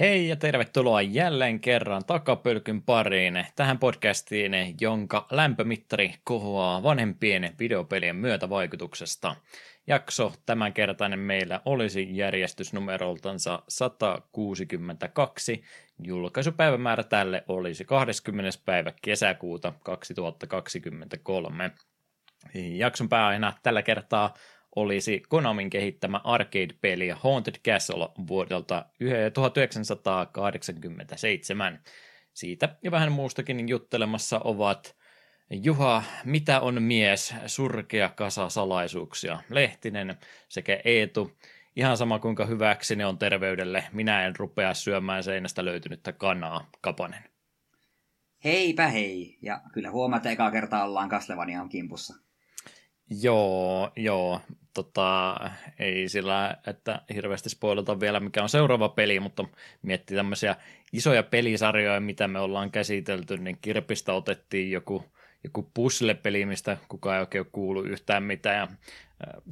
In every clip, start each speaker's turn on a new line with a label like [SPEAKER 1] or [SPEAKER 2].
[SPEAKER 1] Hei ja tervetuloa jälleen kerran takapölkyn pariin tähän podcastiin, jonka lämpömittari kohoaa vanhempien videopelien myötävaikutuksesta. Jakso tämänkertainen meillä olisi järjestysnumeroltansa 162. Julkaisupäivämäärä tälle olisi 20. päivä kesäkuuta 2023. Jakson pääaiheena tällä kertaa olisi Konamin kehittämä arcade-peli Haunted Castle vuodelta 1987. Siitä ja vähän muustakin juttelemassa ovat Juha, mitä on mies, surkea kasa salaisuuksia, Lehtinen sekä Eetu, ihan sama kuinka hyväksi ne on terveydelle, minä en rupea syömään seinästä löytynyttä kanaa, Kapanen.
[SPEAKER 2] Heipä hei, ja kyllä huomaa, että eka kertaa ollaan Castlevanian kimpussa.
[SPEAKER 1] Joo, joo. Tota, ei sillä, että hirveästi spoilata vielä, mikä on seuraava peli, mutta miettii tämmöisiä isoja pelisarjoja, mitä me ollaan käsitelty, niin Kirpistä otettiin joku, joku puzzle-peli, mistä kukaan ei oikein kuulu yhtään mitään, ja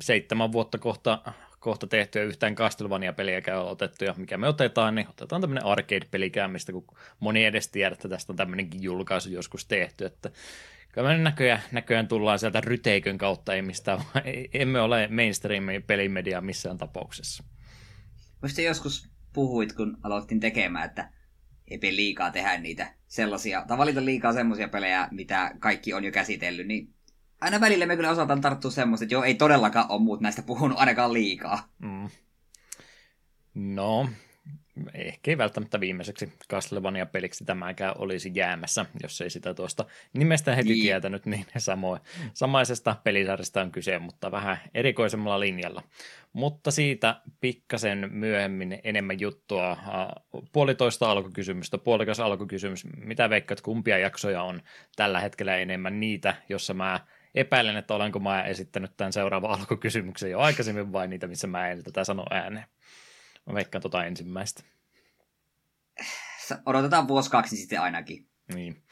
[SPEAKER 1] seitsemän vuotta kohta, kohta tehtyä yhtään Castlevania-peliäkään on otettu, ja mikä me otetaan, niin otetaan tämmöinen arcade-pelikään, mistä kun moni edes tiedä, että tästä on tämmöinenkin julkaisu joskus tehty, että Kyllä me näköjään, näköjään tullaan sieltä ryteikön kautta, ei mistään, emme ole mainstream-pelimedia missään tapauksessa.
[SPEAKER 2] Muista joskus puhuit, kun aloitin tekemään, että ei liikaa tehdä niitä sellaisia, tai valita liikaa semmoisia pelejä, mitä kaikki on jo käsitellyt, niin aina välillä me kyllä osataan tarttua semmoista, että joo, ei todellakaan ole muut näistä puhunut ainakaan liikaa. Mm.
[SPEAKER 1] No, ehkä ei välttämättä viimeiseksi Castlevania-peliksi tämäkään olisi jäämässä, jos ei sitä tuosta nimestä heti niin. tietänyt, niin samo, samaisesta pelisarjasta on kyse, mutta vähän erikoisemmalla linjalla. Mutta siitä pikkasen myöhemmin enemmän juttua. Puolitoista alkukysymystä, puolikas alkukysymys. Mitä veikkaat, kumpia jaksoja on tällä hetkellä enemmän niitä, jossa mä epäilen, että olenko mä esittänyt tämän seuraavan alkukysymyksen jo aikaisemmin vai niitä, missä mä en tätä sano ääneen. Mä veikkaan tota ensimmäistä.
[SPEAKER 2] Odotetaan vuosi kaksi niin sitten ainakin.
[SPEAKER 1] Niin.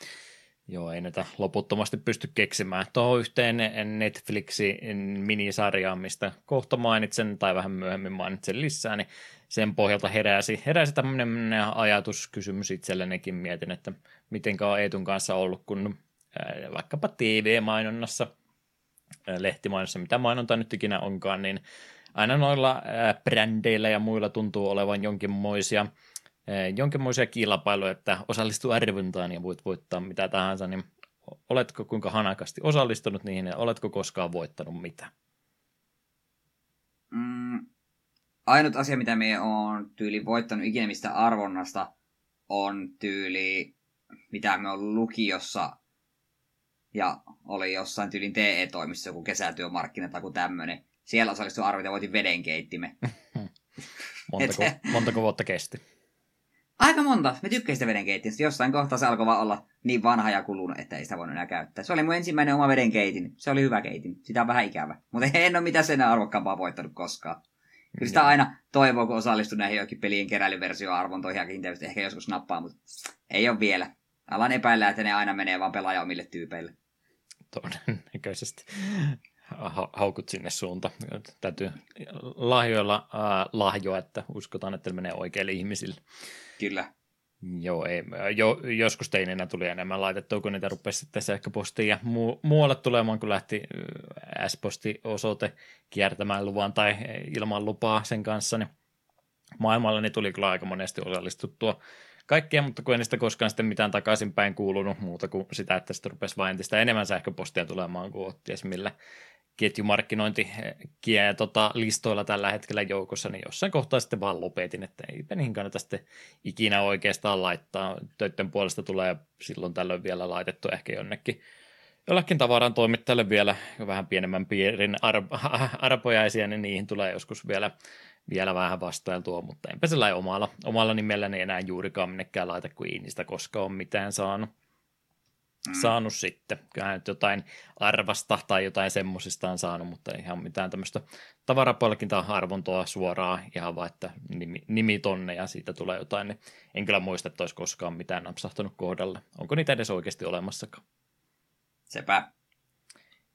[SPEAKER 1] Joo, ei näitä loputtomasti pysty keksimään. Tuohon yhteen Netflixin minisarjaan, mistä kohta mainitsen tai vähän myöhemmin mainitsen lisää, niin sen pohjalta heräsi, heräsi tämmöinen ajatuskysymys itsellenikin. Mietin, että miten on Eetun kanssa ollut, kun vaikkapa TV-mainonnassa, lehtimainossa, mitä mainonta nyt ikinä onkaan, niin aina noilla brändeillä ja muilla tuntuu olevan jonkinmoisia, jonkinmoisia kilpailuja, että osallistu arvontaan ja voit voittaa mitä tahansa, niin oletko kuinka hanakasti osallistunut niihin ja oletko koskaan voittanut mitä?
[SPEAKER 2] Mm, ainut asia, mitä me on tyyli voittanut ikinä mistä arvonnasta, on tyyli, mitä me on lukiossa ja oli jossain tyylin TE-toimissa joku kesätyömarkkina tai joku tämmöinen siellä osallistui arvit ja voitin vedenkeittimen.
[SPEAKER 1] montako, montako vuotta kesti?
[SPEAKER 2] Aika monta. Me tykkäsin sitä vedenkeittimistä. Jossain kohtaa se alkoi vaan olla niin vanha ja kulunut, että ei sitä voinut enää käyttää. Se oli mun ensimmäinen oma vedenkeitin. Se oli hyvä keitin. Sitä on vähän ikävä. Mutta en ole mitään sen arvokkaampaa voittanut koskaan. Kyllä sitä aina toivoo, kun osallistuu näihin jokin pelien keräilyversioarvontoihin ja kiinteästi ehkä joskus nappaa, mutta ei ole vielä. Alan epäillä, että ne aina menee vaan pelaaja omille tyypeille.
[SPEAKER 1] Todennäköisesti haukut sinne suuntaan. Täytyy lahjoilla äh, lahjoa, että uskotaan, että menee oikeille ihmisille.
[SPEAKER 2] Kyllä.
[SPEAKER 1] Joo, ei, jo, joskus teininä tuli enemmän laitettua, kun niitä rupesi sitten sähköpostiin ja mu, muualle tulemaan, kun lähti S-posti-osoite kiertämään luvan tai ilman lupaa sen kanssa, niin maailmalla niin tuli kyllä aika monesti osallistuttua kaikkea, mutta kun en niistä koskaan sitten mitään takaisinpäin kuulunut muuta kuin sitä, että sitten rupesi vain entistä enemmän sähköpostia tulemaan kuin ties millä ketjumarkkinointi kie, tota, listoilla tällä hetkellä joukossa, niin jossain kohtaa sitten vaan lopetin, että eipä niihin kannata sitten ikinä oikeastaan laittaa. Töiden puolesta tulee silloin tällöin vielä laitettu ehkä jonnekin jollekin tavaran toimittajalle vielä vähän pienemmän piirin ar- arpojaisia, niin niihin tulee joskus vielä, vielä vähän vastailtua, mutta enpä sellainen omalla, omalla nimelläni enää juurikaan minnekään laita, kun ei niistä koskaan ole mitään saanut mm. saanut sitten. Kyllähän nyt jotain arvasta tai jotain semmosista on saanut, mutta ihan mitään tämmöistä tavarapalkinta-arvontoa suoraan ihan vaan, että nimi, nimi tonne ja siitä tulee jotain, niin en kyllä muista, että olisi koskaan mitään napsahtanut kohdalle. Onko niitä edes oikeasti olemassakaan?
[SPEAKER 2] Sepä.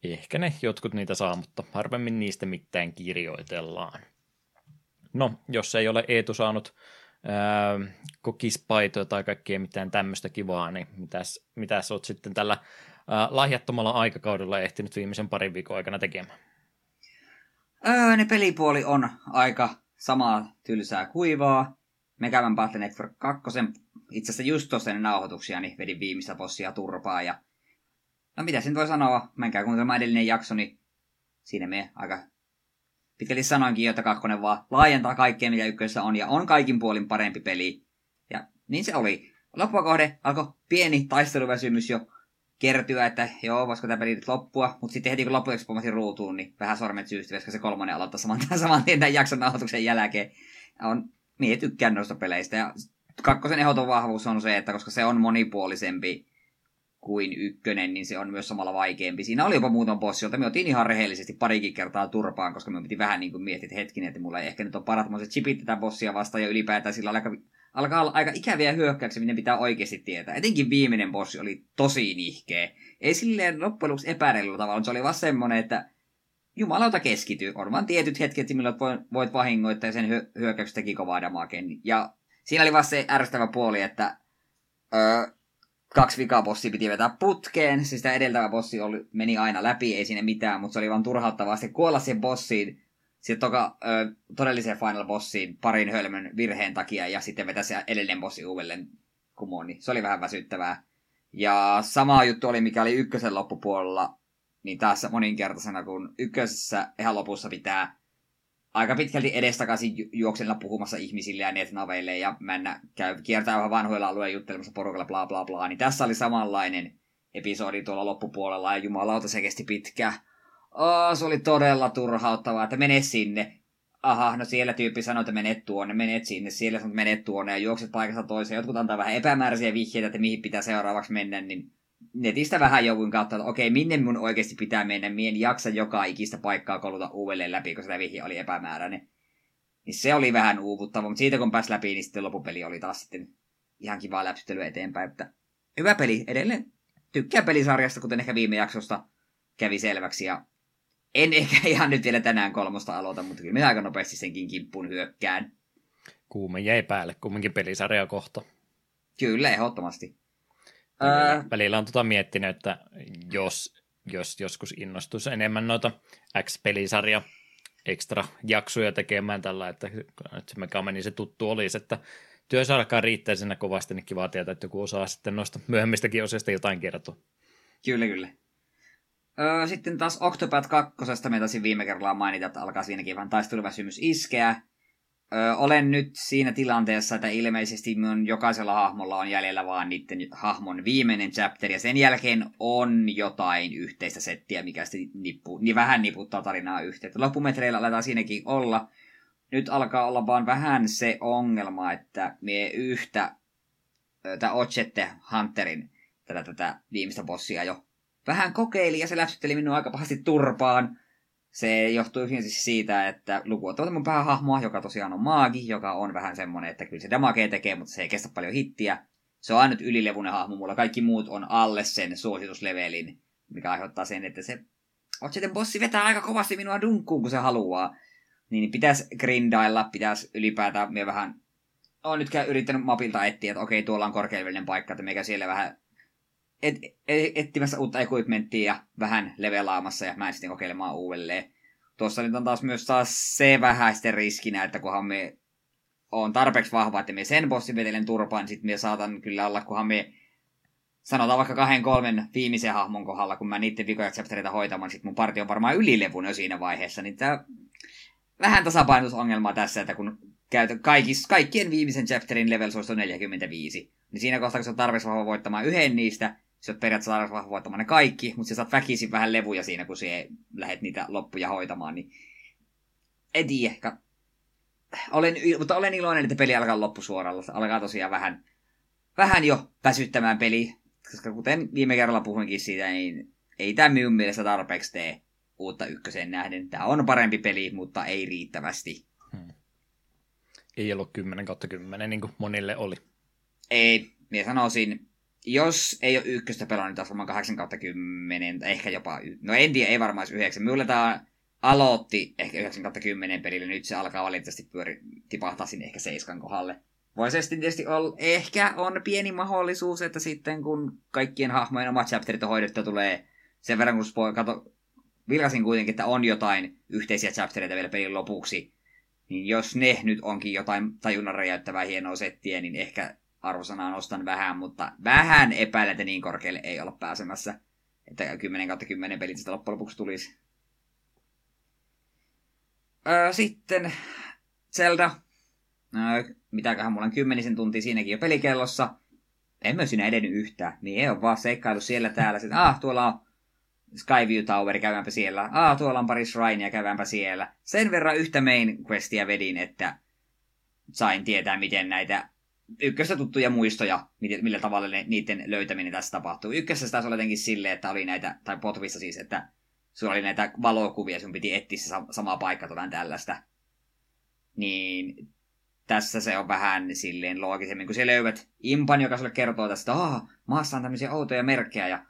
[SPEAKER 1] Ehkä ne jotkut niitä saa, mutta harvemmin niistä mitään kirjoitellaan. No, jos ei ole Eetu saanut öö, kokispaitoja tai kaikkea mitään tämmöistä kivaa, niin mitäs, mitäs oot sitten tällä öö, lahjattomalla aikakaudella ehtinyt viimeisen parin viikon aikana tekemään?
[SPEAKER 2] Öö, ne pelipuoli on aika samaa tylsää kuivaa. Me Battle Network 2. Itse asiassa just tuossa nauhoituksia, niin vedin viimeistä bossia turpaa. Ja... No mitä sen voi sanoa? Menkää kuuntelemaan edellinen jakso, niin siinä me aika pitkälti sanoinkin että kakkonen vaan laajentaa kaikkea, mitä ykkössä on, ja on kaikin puolin parempi peli. Ja niin se oli. Loppua kohde alkoi pieni taisteluväsymys jo kertyä, että joo, voisiko tämä peli nyt loppua, mutta sitten heti kun loppuksi pommasin ruutuun, niin vähän sormet syystyy, koska se kolmonen aloittaa saman, saman tien tämän jakson nauhoituksen jälkeen. On, minä tykkään noista peleistä, ja kakkosen ehdoton vahvuus on se, että koska se on monipuolisempi kuin ykkönen, niin se on myös samalla vaikeampi. Siinä oli jopa muutama bossi, jolta me otin ihan rehellisesti parikin kertaa turpaan, koska me piti vähän niin kuin miettiä, että hetkinen, että mulla ei ehkä nyt ole parat chipit tätä bossia vastaan, ja ylipäätään sillä aika, alkaa olla aika ikäviä hyökkäyksiä, mitä pitää oikeasti tietää. Etenkin viimeinen bossi oli tosi nihkeä. Ei silleen loppujen lopuksi epäreilulla tavalla, se oli vaan semmoinen, että jumalauta keskity. On vaan tietyt hetket, milloin voit vahingoittaa ja sen hyö- hyökkäykset teki kovaa damaken. Ja siinä oli vaan se ärsyttävä puoli, että öö, kaksi vikaa piti vetää putkeen. Siis tämä edeltävä bossi oli, meni aina läpi, ei sinne mitään, mutta se oli vaan turhauttavaa sitten kuolla siihen bossiin, sitten toka ö, todelliseen final bossiin parin hölmön virheen takia ja sitten vetää se edellinen bossi uudelleen kumoon, niin se oli vähän väsyttävää. Ja sama juttu oli, mikä oli ykkösen loppupuolella, niin taas moninkertaisena, kun ykkösessä ihan lopussa pitää aika pitkälti edestakaisin ju- juoksella puhumassa ihmisille ja netnaveille ja mennä käy, kiertää vähän vanhoilla alueilla juttelemassa porukalla bla bla bla. Niin tässä oli samanlainen episodi tuolla loppupuolella ja jumalauta se kesti pitkä. Oh, se oli todella turhauttavaa, että mene sinne. Aha, no siellä tyyppi sanoi, että menet tuonne, menet sinne, siellä sanoi, että menet tuonne ja juokset paikasta toiseen. Jotkut antaa vähän epämääräisiä vihjeitä, että mihin pitää seuraavaksi mennä, niin netistä vähän jouduin kautta, että okei, minne mun oikeasti pitää mennä, mien jaksa joka ikistä paikkaa koluta uudelleen läpi, koska tämä vihje oli epämääräinen. Niin se oli vähän uuvuttava, mutta siitä kun pääsi läpi, niin sitten lopupeli oli taas sitten ihan kivaa läpsyttelyä eteenpäin. Että hyvä peli, edelleen tykkää pelisarjasta, kuten ehkä viime jaksosta kävi selväksi. Ja en ehkä ihan nyt vielä tänään kolmosta aloita, mutta kyllä minä aika nopeasti senkin kimppuun hyökkään.
[SPEAKER 1] Kuume jäi päälle kumminkin pelisarja kohta.
[SPEAKER 2] Kyllä, ehdottomasti.
[SPEAKER 1] Ää... Välillä on tota miettinyt, että jos, jos joskus innostuisi enemmän noita X-pelisarja ekstra jaksoja tekemään tällä, että nyt se mikä meni se tuttu olisi, että työssä alkaa riittää sinne kovasti, niin kiva tietää, että joku osaa sitten noista myöhemmistäkin osista jotain kertoa.
[SPEAKER 2] Kyllä, kyllä. Öö, sitten taas Octopath 2. me taisin viime kerralla mainita, että alkaa siinäkin vähän taisteluväsymys iskeä. Ö, olen nyt siinä tilanteessa, että ilmeisesti mun jokaisella hahmolla on jäljellä vaan niiden hahmon viimeinen chapter, ja sen jälkeen on jotain yhteistä settiä, mikä sitten nippu, niin vähän niputtaa tarinaa yhteen. Loppumetreillä aletaan siinäkin olla. Nyt alkaa olla vaan vähän se ongelma, että me yhtä tämä Ochette Hunterin tätä, tätä viimeistä bossia jo vähän kokeili, ja se läpsytteli minua aika pahasti turpaan se johtuu siis siitä, että lukuottamatta mun päähahmoa, joka tosiaan on maagi, joka on vähän semmonen, että kyllä se damagea tekee, mutta se ei kestä paljon hittiä. Se on ainut ylilevunen hahmo mulla, kaikki muut on alle sen suosituslevelin, mikä aiheuttaa sen, että se sitten bossi vetää aika kovasti minua dunkkuun, kun se haluaa. Niin pitäisi grindailla, pitäisi ylipäätään me vähän... Olen nyt yrittänyt mapilta etsiä, että okei, tuolla on korkeallinen paikka, että meikä siellä vähän et, et, etsimässä uutta equipmenttia ja vähän levelaamassa ja mä sitten kokeilemaan uudelleen. Tuossa nyt on taas myös taas se vähäisten riskinä, että kunhan me on tarpeeksi vahva, että me sen bossin vetelen turpaan, niin sitten me saatan kyllä olla, kunhan me sanotaan vaikka kahden kolmen viimeisen hahmon kohdalla, kun mä niiden vikoja chaptereita hoitamaan, niin sitten mun parti on varmaan ylilevun jo siinä vaiheessa, niin tää vähän tasapainotusongelma tässä, että kun käytän kaikis, kaikkien viimeisen chapterin level on 45, niin siinä kohtaa, kun se on tarpeeksi vahva voittamaan yhden niistä, sä oot periaatteessa voittamaan ne kaikki, mutta sä saat väkisin vähän levuja siinä, kun sä lähdet niitä loppuja hoitamaan, niin en tiedä. Olen, mutta olen iloinen, että peli alkaa loppusuoralla. Alkaa tosiaan vähän, vähän jo väsyttämään peli, koska kuten viime kerralla puhuinkin siitä, niin ei tämä minun mielestä tarpeeksi tee uutta ykkösen nähden. Tämä on parempi peli, mutta ei riittävästi. Hmm.
[SPEAKER 1] Ei ollut 10 kautta 10, niin kuin monille oli.
[SPEAKER 2] Ei, minä sanoisin, jos ei ole ykköstä pelannut, niin taas varmaan 8 kautta 10, ehkä jopa, no en tiedä, ei varmaan 9. Minulle tämä aloitti ehkä 9 kautta 10 pelillä, nyt se alkaa valitettavasti pyöri, tipahtaa sinne ehkä 7 kohdalle. Voisi tietysti olla, ehkä on pieni mahdollisuus, että sitten kun kaikkien hahmojen omat chapterit on hoidettu tulee sen verran, kun spo- kato, vilkasin kuitenkin, että on jotain yhteisiä chaptereita vielä pelin lopuksi, niin jos ne nyt onkin jotain tajunnan räjäyttävää hienoa settiä, niin ehkä arvosanaa nostan vähän, mutta vähän epäilen, että niin korkealle ei olla pääsemässä. Että 10 kautta 10 pelit sitä loppujen lopuksi tulisi. Öö, sitten Zelda. Öö, mitäköhän mulla on kymmenisen tuntia siinäkin jo pelikellossa. En myös siinä edennyt yhtään. Niin ei ole vaan seikkailu siellä täällä. Sitten, ah, tuolla on Skyview Tower, käydäänpä siellä. Ah, tuolla on pari Shrinea, käydäänpä siellä. Sen verran yhtä main questia vedin, että sain tietää, miten näitä ykköstä tuttuja muistoja, millä tavalla ne, niiden löytäminen tässä tapahtuu. Ykkössä taas oli jotenkin silleen, että oli näitä, tai potvissa siis, että sulla oli näitä valokuvia, sun piti etsiä se sama paikka jotain tällaista. Niin tässä se on vähän silleen loogisemmin, kun siellä löydät impan, joka sulle kertoo tästä, että maassa on tämmöisiä outoja merkkejä, ja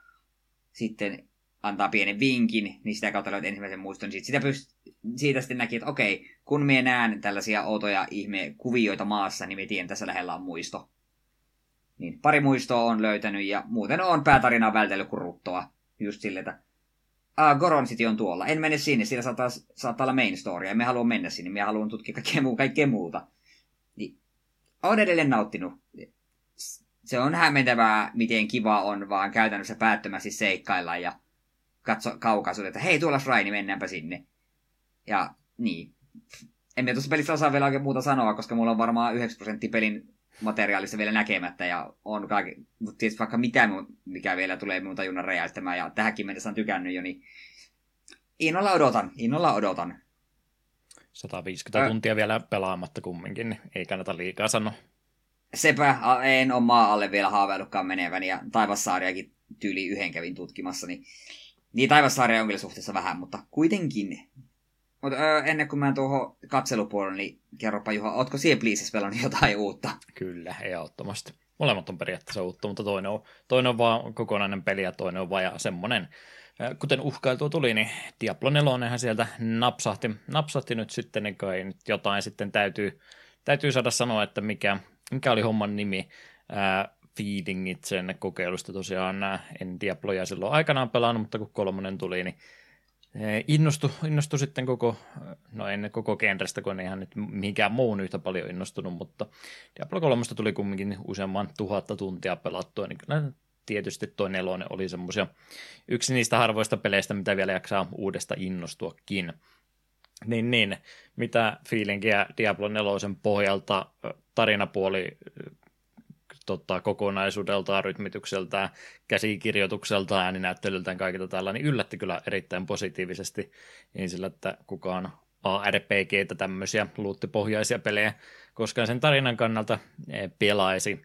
[SPEAKER 2] sitten antaa pienen vinkin, niin sitä kautta löydät ensimmäisen muiston. Niin sitä pyst- siitä sitten näki, että okei, kun minä näen tällaisia outoja ihme kuvioita maassa, niin minä tiedän, tässä lähellä on muisto. Niin pari muistoa on löytänyt ja muuten on päätarinaa vältellyt kuin ruttoa. Just sille, että ah, Goron City on tuolla. En mene sinne, sillä saattaa, saattaa olla main story. Me haluan mennä sinne, me haluan tutkia kaikkea, muu, kaikkea muuta. Niin, olen edelleen nauttinut. Se on hämmentävää, miten kiva on vaan käytännössä päättömästi seikkailla ja katso kaukaisuudet, että hei, tuolla Shrine, mennäänpä sinne. Ja niin. En tuossa pelissä osaa vielä oikein muuta sanoa, koska mulla on varmaan 9 prosenttia pelin materiaalista vielä näkemättä ja on kaikki, mutta tietysti vaikka mitä, mikä vielä tulee minun tajunnan räjäyttämään ja tähänkin mennessä on tykännyt jo, niin innolla odotan, innolla odotan.
[SPEAKER 1] 150 Ä... tuntia vielä pelaamatta kumminkin, niin ei kannata liikaa sanoa.
[SPEAKER 2] Sepä, en ole maa alle vielä haaveillutkaan meneväni ja Taivassaariakin tyyli yhden kävin tutkimassa, niin niin Taivassaaria on kyllä suhteessa vähän, mutta kuitenkin. Mutta öö, ennen kuin mä tuohon katselupuolelle, niin kerropa Juha, ootko siihen Pleases pelannut jotain uutta?
[SPEAKER 1] Kyllä, ehdottomasti. Molemmat on periaatteessa uutta, mutta toinen on, toinen on vaan kokonainen peli ja toinen on vaan semmoinen. Kuten uhkailtua tuli, niin Diablo 4 sieltä napsahti, napsahti nyt sitten, niin kai nyt jotain sitten täytyy, täytyy saada sanoa, että mikä, mikä oli homman nimi feelingit sen kokeilusta tosiaan. En Diabloja silloin aikanaan pelannut, mutta kun kolmonen tuli, niin innostu, innostu sitten koko, no en koko genrestä, kun en ihan nyt mihinkään muun yhtä paljon innostunut, mutta Diablo 3 tuli kumminkin useamman tuhatta tuntia pelattua, niin kyllä tietysti toi nelonen oli semmoisia yksi niistä harvoista peleistä, mitä vielä jaksaa uudesta innostuakin. Niin, niin. Mitä fiilinkiä Diablo 4 pohjalta tarinapuoli tota, kokonaisuudeltaan, rytmitykseltään, käsikirjoitukseltaan, ääninäyttelyltään, kaikilta tällä, niin yllätti kyllä erittäin positiivisesti. Niin sillä, että kukaan ARPG tämmöisiä luuttipohjaisia pelejä koskaan sen tarinan kannalta eh, pelaisi,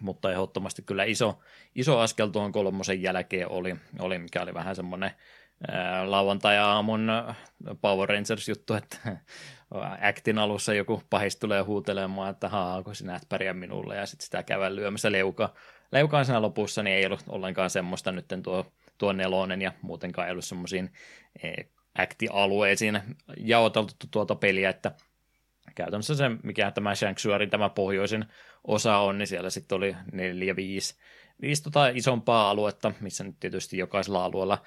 [SPEAKER 1] mutta ehdottomasti kyllä iso, iso askel tuon kolmosen jälkeen oli, oli mikä oli vähän semmoinen lauantai-aamun Power Rangers-juttu, että actin alussa joku pahis tulee huutelemaan, että haa, kun sinä et pärjää minulle, ja sitten sitä käydään lyömässä leuka. Leukaan siinä lopussa, niin ei ollut ollenkaan semmoista nyt tuo, tuo nelonen, ja muutenkaan ei ollut semmoisiin acti-alueisiin jaoteltu tuota peliä, että käytännössä se, mikä tämä Sanctuary, tämä pohjoisin osa on, niin siellä sitten oli neljä, viisi, viisi tota isompaa aluetta, missä nyt tietysti jokaisella alueella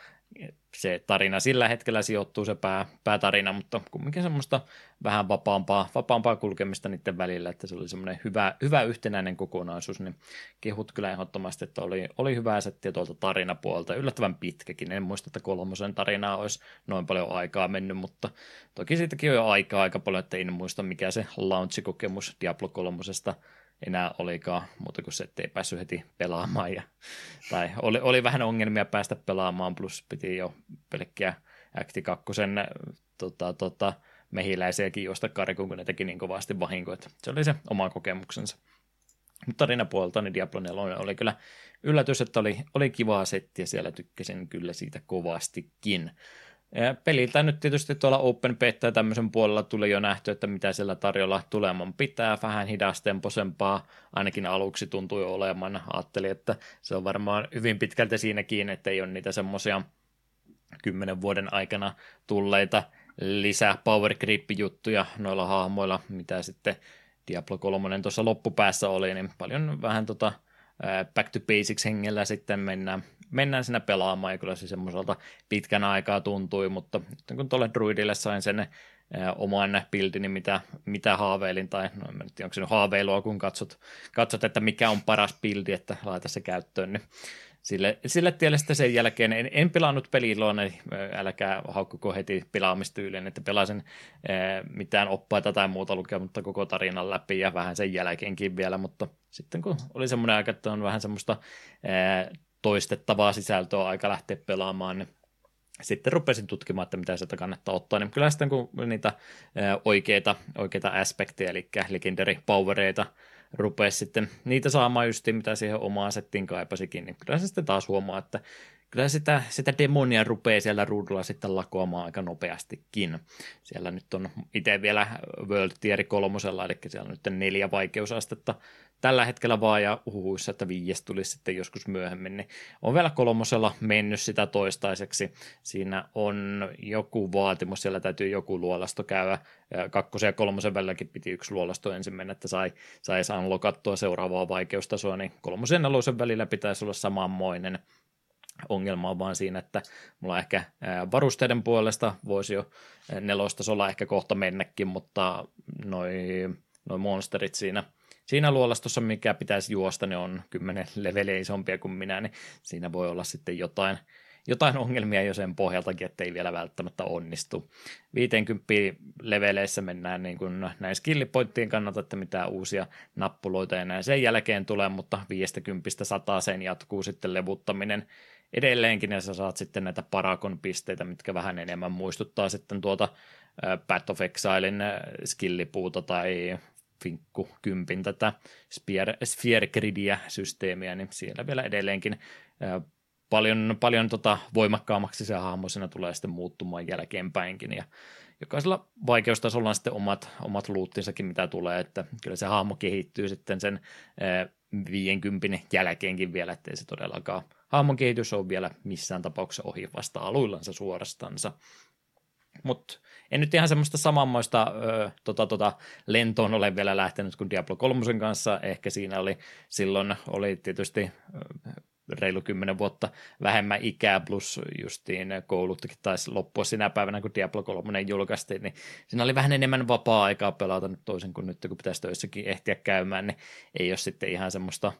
[SPEAKER 1] se tarina sillä hetkellä sijoittuu se pää, päätarina, mutta kumminkin semmoista vähän vapaampaa, vapaampaa kulkemista niiden välillä, että se oli semmoinen hyvä, hyvä yhtenäinen kokonaisuus, niin kehut kyllä ehdottomasti, että oli, oli hyvää settiä tuolta tarinapuolta, yllättävän pitkäkin, en muista, että kolmosen tarinaa olisi noin paljon aikaa mennyt, mutta toki siitäkin on jo aikaa aika paljon, että en muista mikä se launch-kokemus Diablo kolmosesta enää olikaan, mutta kun se ei päässyt heti pelaamaan. Ja, tai oli, oli vähän ongelmia päästä pelaamaan, plus piti jo pelkkiä Acti 2 tota, tota, mehiläisiäkin juosta karkuun, kun ne teki niin kovasti vahinkoa. Se oli se oma kokemuksensa. Mutta tarinapuolta niin Diablo 4 oli kyllä yllätys, että oli, oli kivaa settiä siellä tykkäsin kyllä siitä kovastikin. Ja peliltä nyt tietysti tuolla Open Beta ja tämmöisen puolella tuli jo nähty, että mitä siellä tarjolla tuleman pitää, vähän hidastemposempaa, ainakin aluksi tuntui olemaan. Ajattelin, että se on varmaan hyvin pitkälti siinäkin, että ei ole niitä semmoisia kymmenen vuoden aikana tulleita lisää power grip juttuja noilla hahmoilla, mitä sitten Diablo 3 tuossa loppupäässä oli, niin paljon vähän tota back to basics hengellä sitten mennään, mennään sinne pelaamaan, ja kyllä se semmoiselta pitkän aikaa tuntui, mutta kun tuolle druidille sain sen oman buildini, mitä, mitä haaveilin, tai no en tiedä, onko se nyt haaveilua, kun katsot, katsot, että mikä on paras buildi, että laita se käyttöön, niin sille, sille tielle sitten sen jälkeen. En, en pelannut peliloa, niin älkää haukkuko heti pelaamistyyliin, että pelasin ää, mitään oppaita tai muuta lukea, mutta koko tarinan läpi ja vähän sen jälkeenkin vielä, mutta sitten kun oli semmoinen aika, että on vähän semmoista toistettavaa sisältöä aika lähteä pelaamaan, niin sitten rupesin tutkimaan, että mitä sieltä kannattaa ottaa, niin kyllä sitten kun niitä oikeita, oikeita aspekteja, eli legendary powereita, rupesi sitten niitä saamaan just mitä siihen omaan settiin kaipasikin, niin kyllä se sitten taas huomaa, että kyllä sitä, sitä demonia rupeaa siellä ruudulla sitten lakoamaan aika nopeastikin. Siellä nyt on itse vielä World Tier kolmosella, eli siellä on nyt neljä vaikeusastetta tällä hetkellä vaan ja huhuissa, että viies tulisi sitten joskus myöhemmin, niin on vielä kolmosella mennyt sitä toistaiseksi. Siinä on joku vaatimus, siellä täytyy joku luolasto käydä. Kakkosen ja kolmosen välilläkin piti yksi luolasto ensin mennä, että sai, sai lokattua seuraavaa vaikeustasoa, niin kolmosen ja nelosen välillä pitäisi olla samanmoinen ongelma on vaan siinä, että mulla ehkä varusteiden puolesta voisi jo nelostasolla ehkä kohta mennäkin, mutta noin noi monsterit siinä – siinä luolastossa, mikä pitäisi juosta, ne on kymmenen leveliä isompia kuin minä, niin siinä voi olla sitten jotain, jotain ongelmia jo sen pohjaltakin, ettei vielä välttämättä onnistu. 50 leveleissä mennään niin kuin näin skillipointtien kannalta, että mitä uusia nappuloita näin sen jälkeen tulee, mutta 50 100 sen jatkuu sitten levuttaminen edelleenkin, ja sä saat sitten näitä parakon pisteitä, mitkä vähän enemmän muistuttaa sitten tuota Path of Exilein skillipuuta tai Finkku kympin tätä Sphere Gridia systeemiä, niin siellä vielä edelleenkin paljon, paljon tota voimakkaammaksi se hahmo siinä tulee sitten muuttumaan jälkeenpäinkin ja jokaisella vaikeustasolla on sitten omat, omat luuttinsakin, mitä tulee, että kyllä se hahmo kehittyy sitten sen 50 jälkeenkin vielä, ettei se todellakaan hahmon kehitys on vielä missään tapauksessa ohi vasta aluillansa suorastansa. Mutta en nyt ihan semmoista samanmoista ö, tota, tota, lentoon ole vielä lähtenyt kuin Diablo 3 kanssa. Ehkä siinä oli silloin oli tietysti ö, reilu kymmenen vuotta vähemmän ikää, plus justiin koulutkin taisi loppua sinä päivänä, kun Diablo 3 julkaistiin, niin siinä oli vähän enemmän vapaa-aikaa pelata nyt toisin kuin nyt, kun pitäisi töissäkin ehtiä käymään, niin ei ole sitten ihan semmoista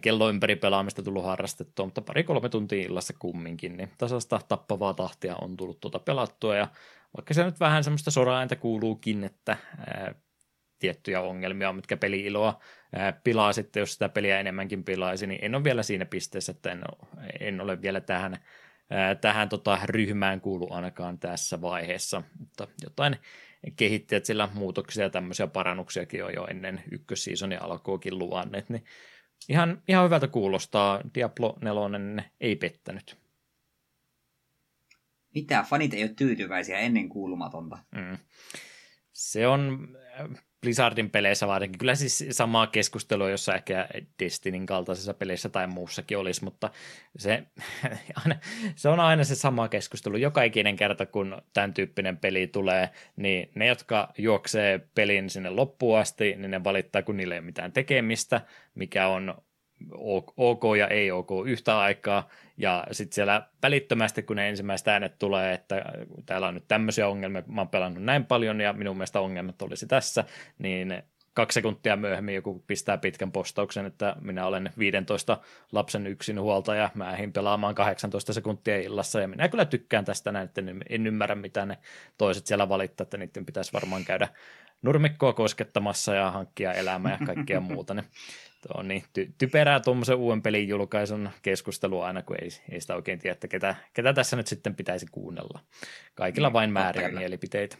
[SPEAKER 1] kello ympäri pelaamista tullut harrastettua, mutta pari-kolme tuntia illassa kumminkin, niin tasasta tappavaa tahtia on tullut tuota pelattua, ja vaikka se nyt vähän semmoista soraääntä kuuluukin, että ää, tiettyjä ongelmia on, mitkä peli-iloa ää, pilaa sitten, jos sitä peliä enemmänkin pilaisi, niin en ole vielä siinä pisteessä, että en en ole vielä tähän, ää, tähän tota, ryhmään kuulu ainakaan tässä vaiheessa, mutta jotain kehittäjät sillä muutoksia ja tämmöisiä parannuksiakin on jo ennen ykkössiisonin alkoakin luvanneet, niin ihan, ihan hyvältä kuulostaa. Diablo 4 ei pettänyt.
[SPEAKER 2] Mitä? Fanit ei ole tyytyväisiä ennen kuulumatonta.
[SPEAKER 1] Mm. Se on äh, Blizzardin peleissä varsinkin. Kyllä siis samaa keskustelua jossa ehkä Destinin kaltaisessa peleissä tai muussakin olisi, mutta se, se on aina se sama keskustelu. Joka ikinen kerta, kun tämän tyyppinen peli tulee, niin ne, jotka juoksee pelin sinne loppuun asti, niin ne valittaa, kun niillä ei ole mitään tekemistä, mikä on ok ja ei ok yhtä aikaa, ja sitten siellä välittömästi, kun ne ensimmäiset äänet tulee, että täällä on nyt tämmöisiä ongelmia, mä oon pelannut näin paljon, ja minun mielestä ongelmat olisi tässä, niin kaksi sekuntia myöhemmin joku pistää pitkän postauksen, että minä olen 15 lapsen yksin huolta mä ehdin pelaamaan 18 sekuntia illassa ja minä kyllä tykkään tästä näin, että en ymmärrä mitä ne toiset siellä valittaa, että niiden pitäisi varmaan käydä nurmikkoa koskettamassa ja hankkia elämää ja kaikkea muuta. Niin on niin ty- typerää tuommoisen uuden pelin julkaisun keskustelu aina, kun ei, ei sitä oikein tiedä, että ketä, ketä tässä nyt sitten pitäisi kuunnella. Kaikilla vain määriä mielipiteitä.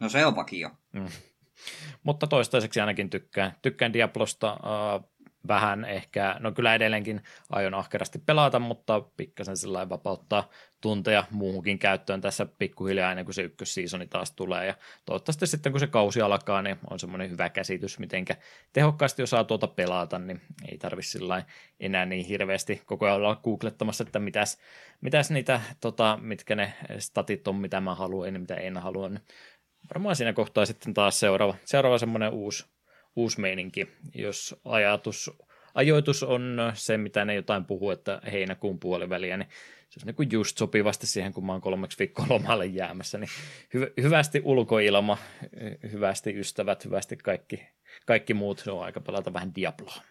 [SPEAKER 2] No se on vakio. Mm.
[SPEAKER 1] Mutta toistaiseksi ainakin tykkään, tykkään Diablosta. Uh, vähän ehkä, no kyllä edelleenkin aion ahkerasti pelata, mutta pikkasen sellainen vapauttaa tunteja muuhunkin käyttöön tässä pikkuhiljaa ennen kuin se ykkössiisoni taas tulee. Ja toivottavasti sitten kun se kausi alkaa, niin on semmoinen hyvä käsitys, miten tehokkaasti osaa tuota pelata, niin ei tarvi enää niin hirveästi koko ajan olla googlettamassa, että mitäs, mitäs niitä, tota, mitkä ne statit on, mitä mä haluan ja mitä en halua. Niin varmaan siinä kohtaa sitten taas seuraava, seuraava semmoinen uusi uusi meininki. Jos ajatus, ajoitus on se, mitä ne jotain puhuu, että heinäkuun puoliväliä, niin se on niin just sopivasti siihen, kun mä oon kolmeksi viikkoa lomalle jäämässä, niin hy- hyvästi ulkoilma, hyvästi ystävät, hyvästi kaikki, kaikki muut, se on aika pelata vähän Diabloa.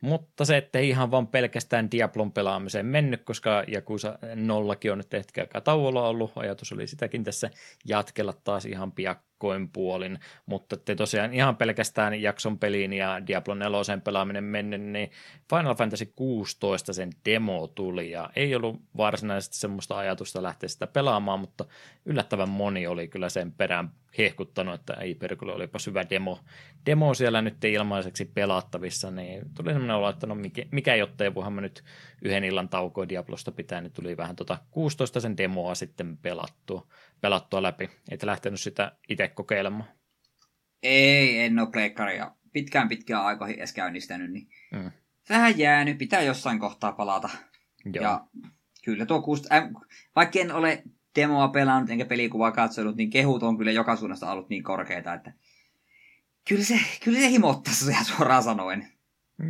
[SPEAKER 1] Mutta se, että ei ihan vaan pelkästään Diablon pelaamiseen mennyt, koska Jakusa nollakin on nyt hetken aikaa tauolla ollut. Ajatus oli sitäkin tässä jatkella taas ihan piakkoin puolin. Mutta te tosiaan ihan pelkästään jakson peliin ja Diablo 4 pelaaminen mennyt, niin Final Fantasy 16 sen demo tuli ja ei ollut varsinaisesti semmoista ajatusta lähteä sitä pelaamaan, mutta yllättävän moni oli kyllä sen perään hehkuttanut, että ei perkele, olipa syvä demo, demo siellä nyt ilmaiseksi pelattavissa, niin tuli semmoinen olo, että no mikä, jotta voihan mä nyt yhden illan taukoa Diablosta pitää, niin tuli vähän tota 16 sen demoa sitten pelattua, pelattua läpi. Et lähtenyt sitä itse kokeilemaan.
[SPEAKER 2] Ei, en ole pleikkaria pitkään pitkään aikoihin edes käynnistänyt, niin mm. vähän jäänyt, pitää jossain kohtaa palata. Joo. Ja kyllä tuo kuust... äh, vaikka en ole demoa pelannut enkä pelikuvaa katsonut, niin kehut on kyllä joka suunnasta ollut niin korkeita, että kyllä se, kyllä se himottaa se suoraan sanoen.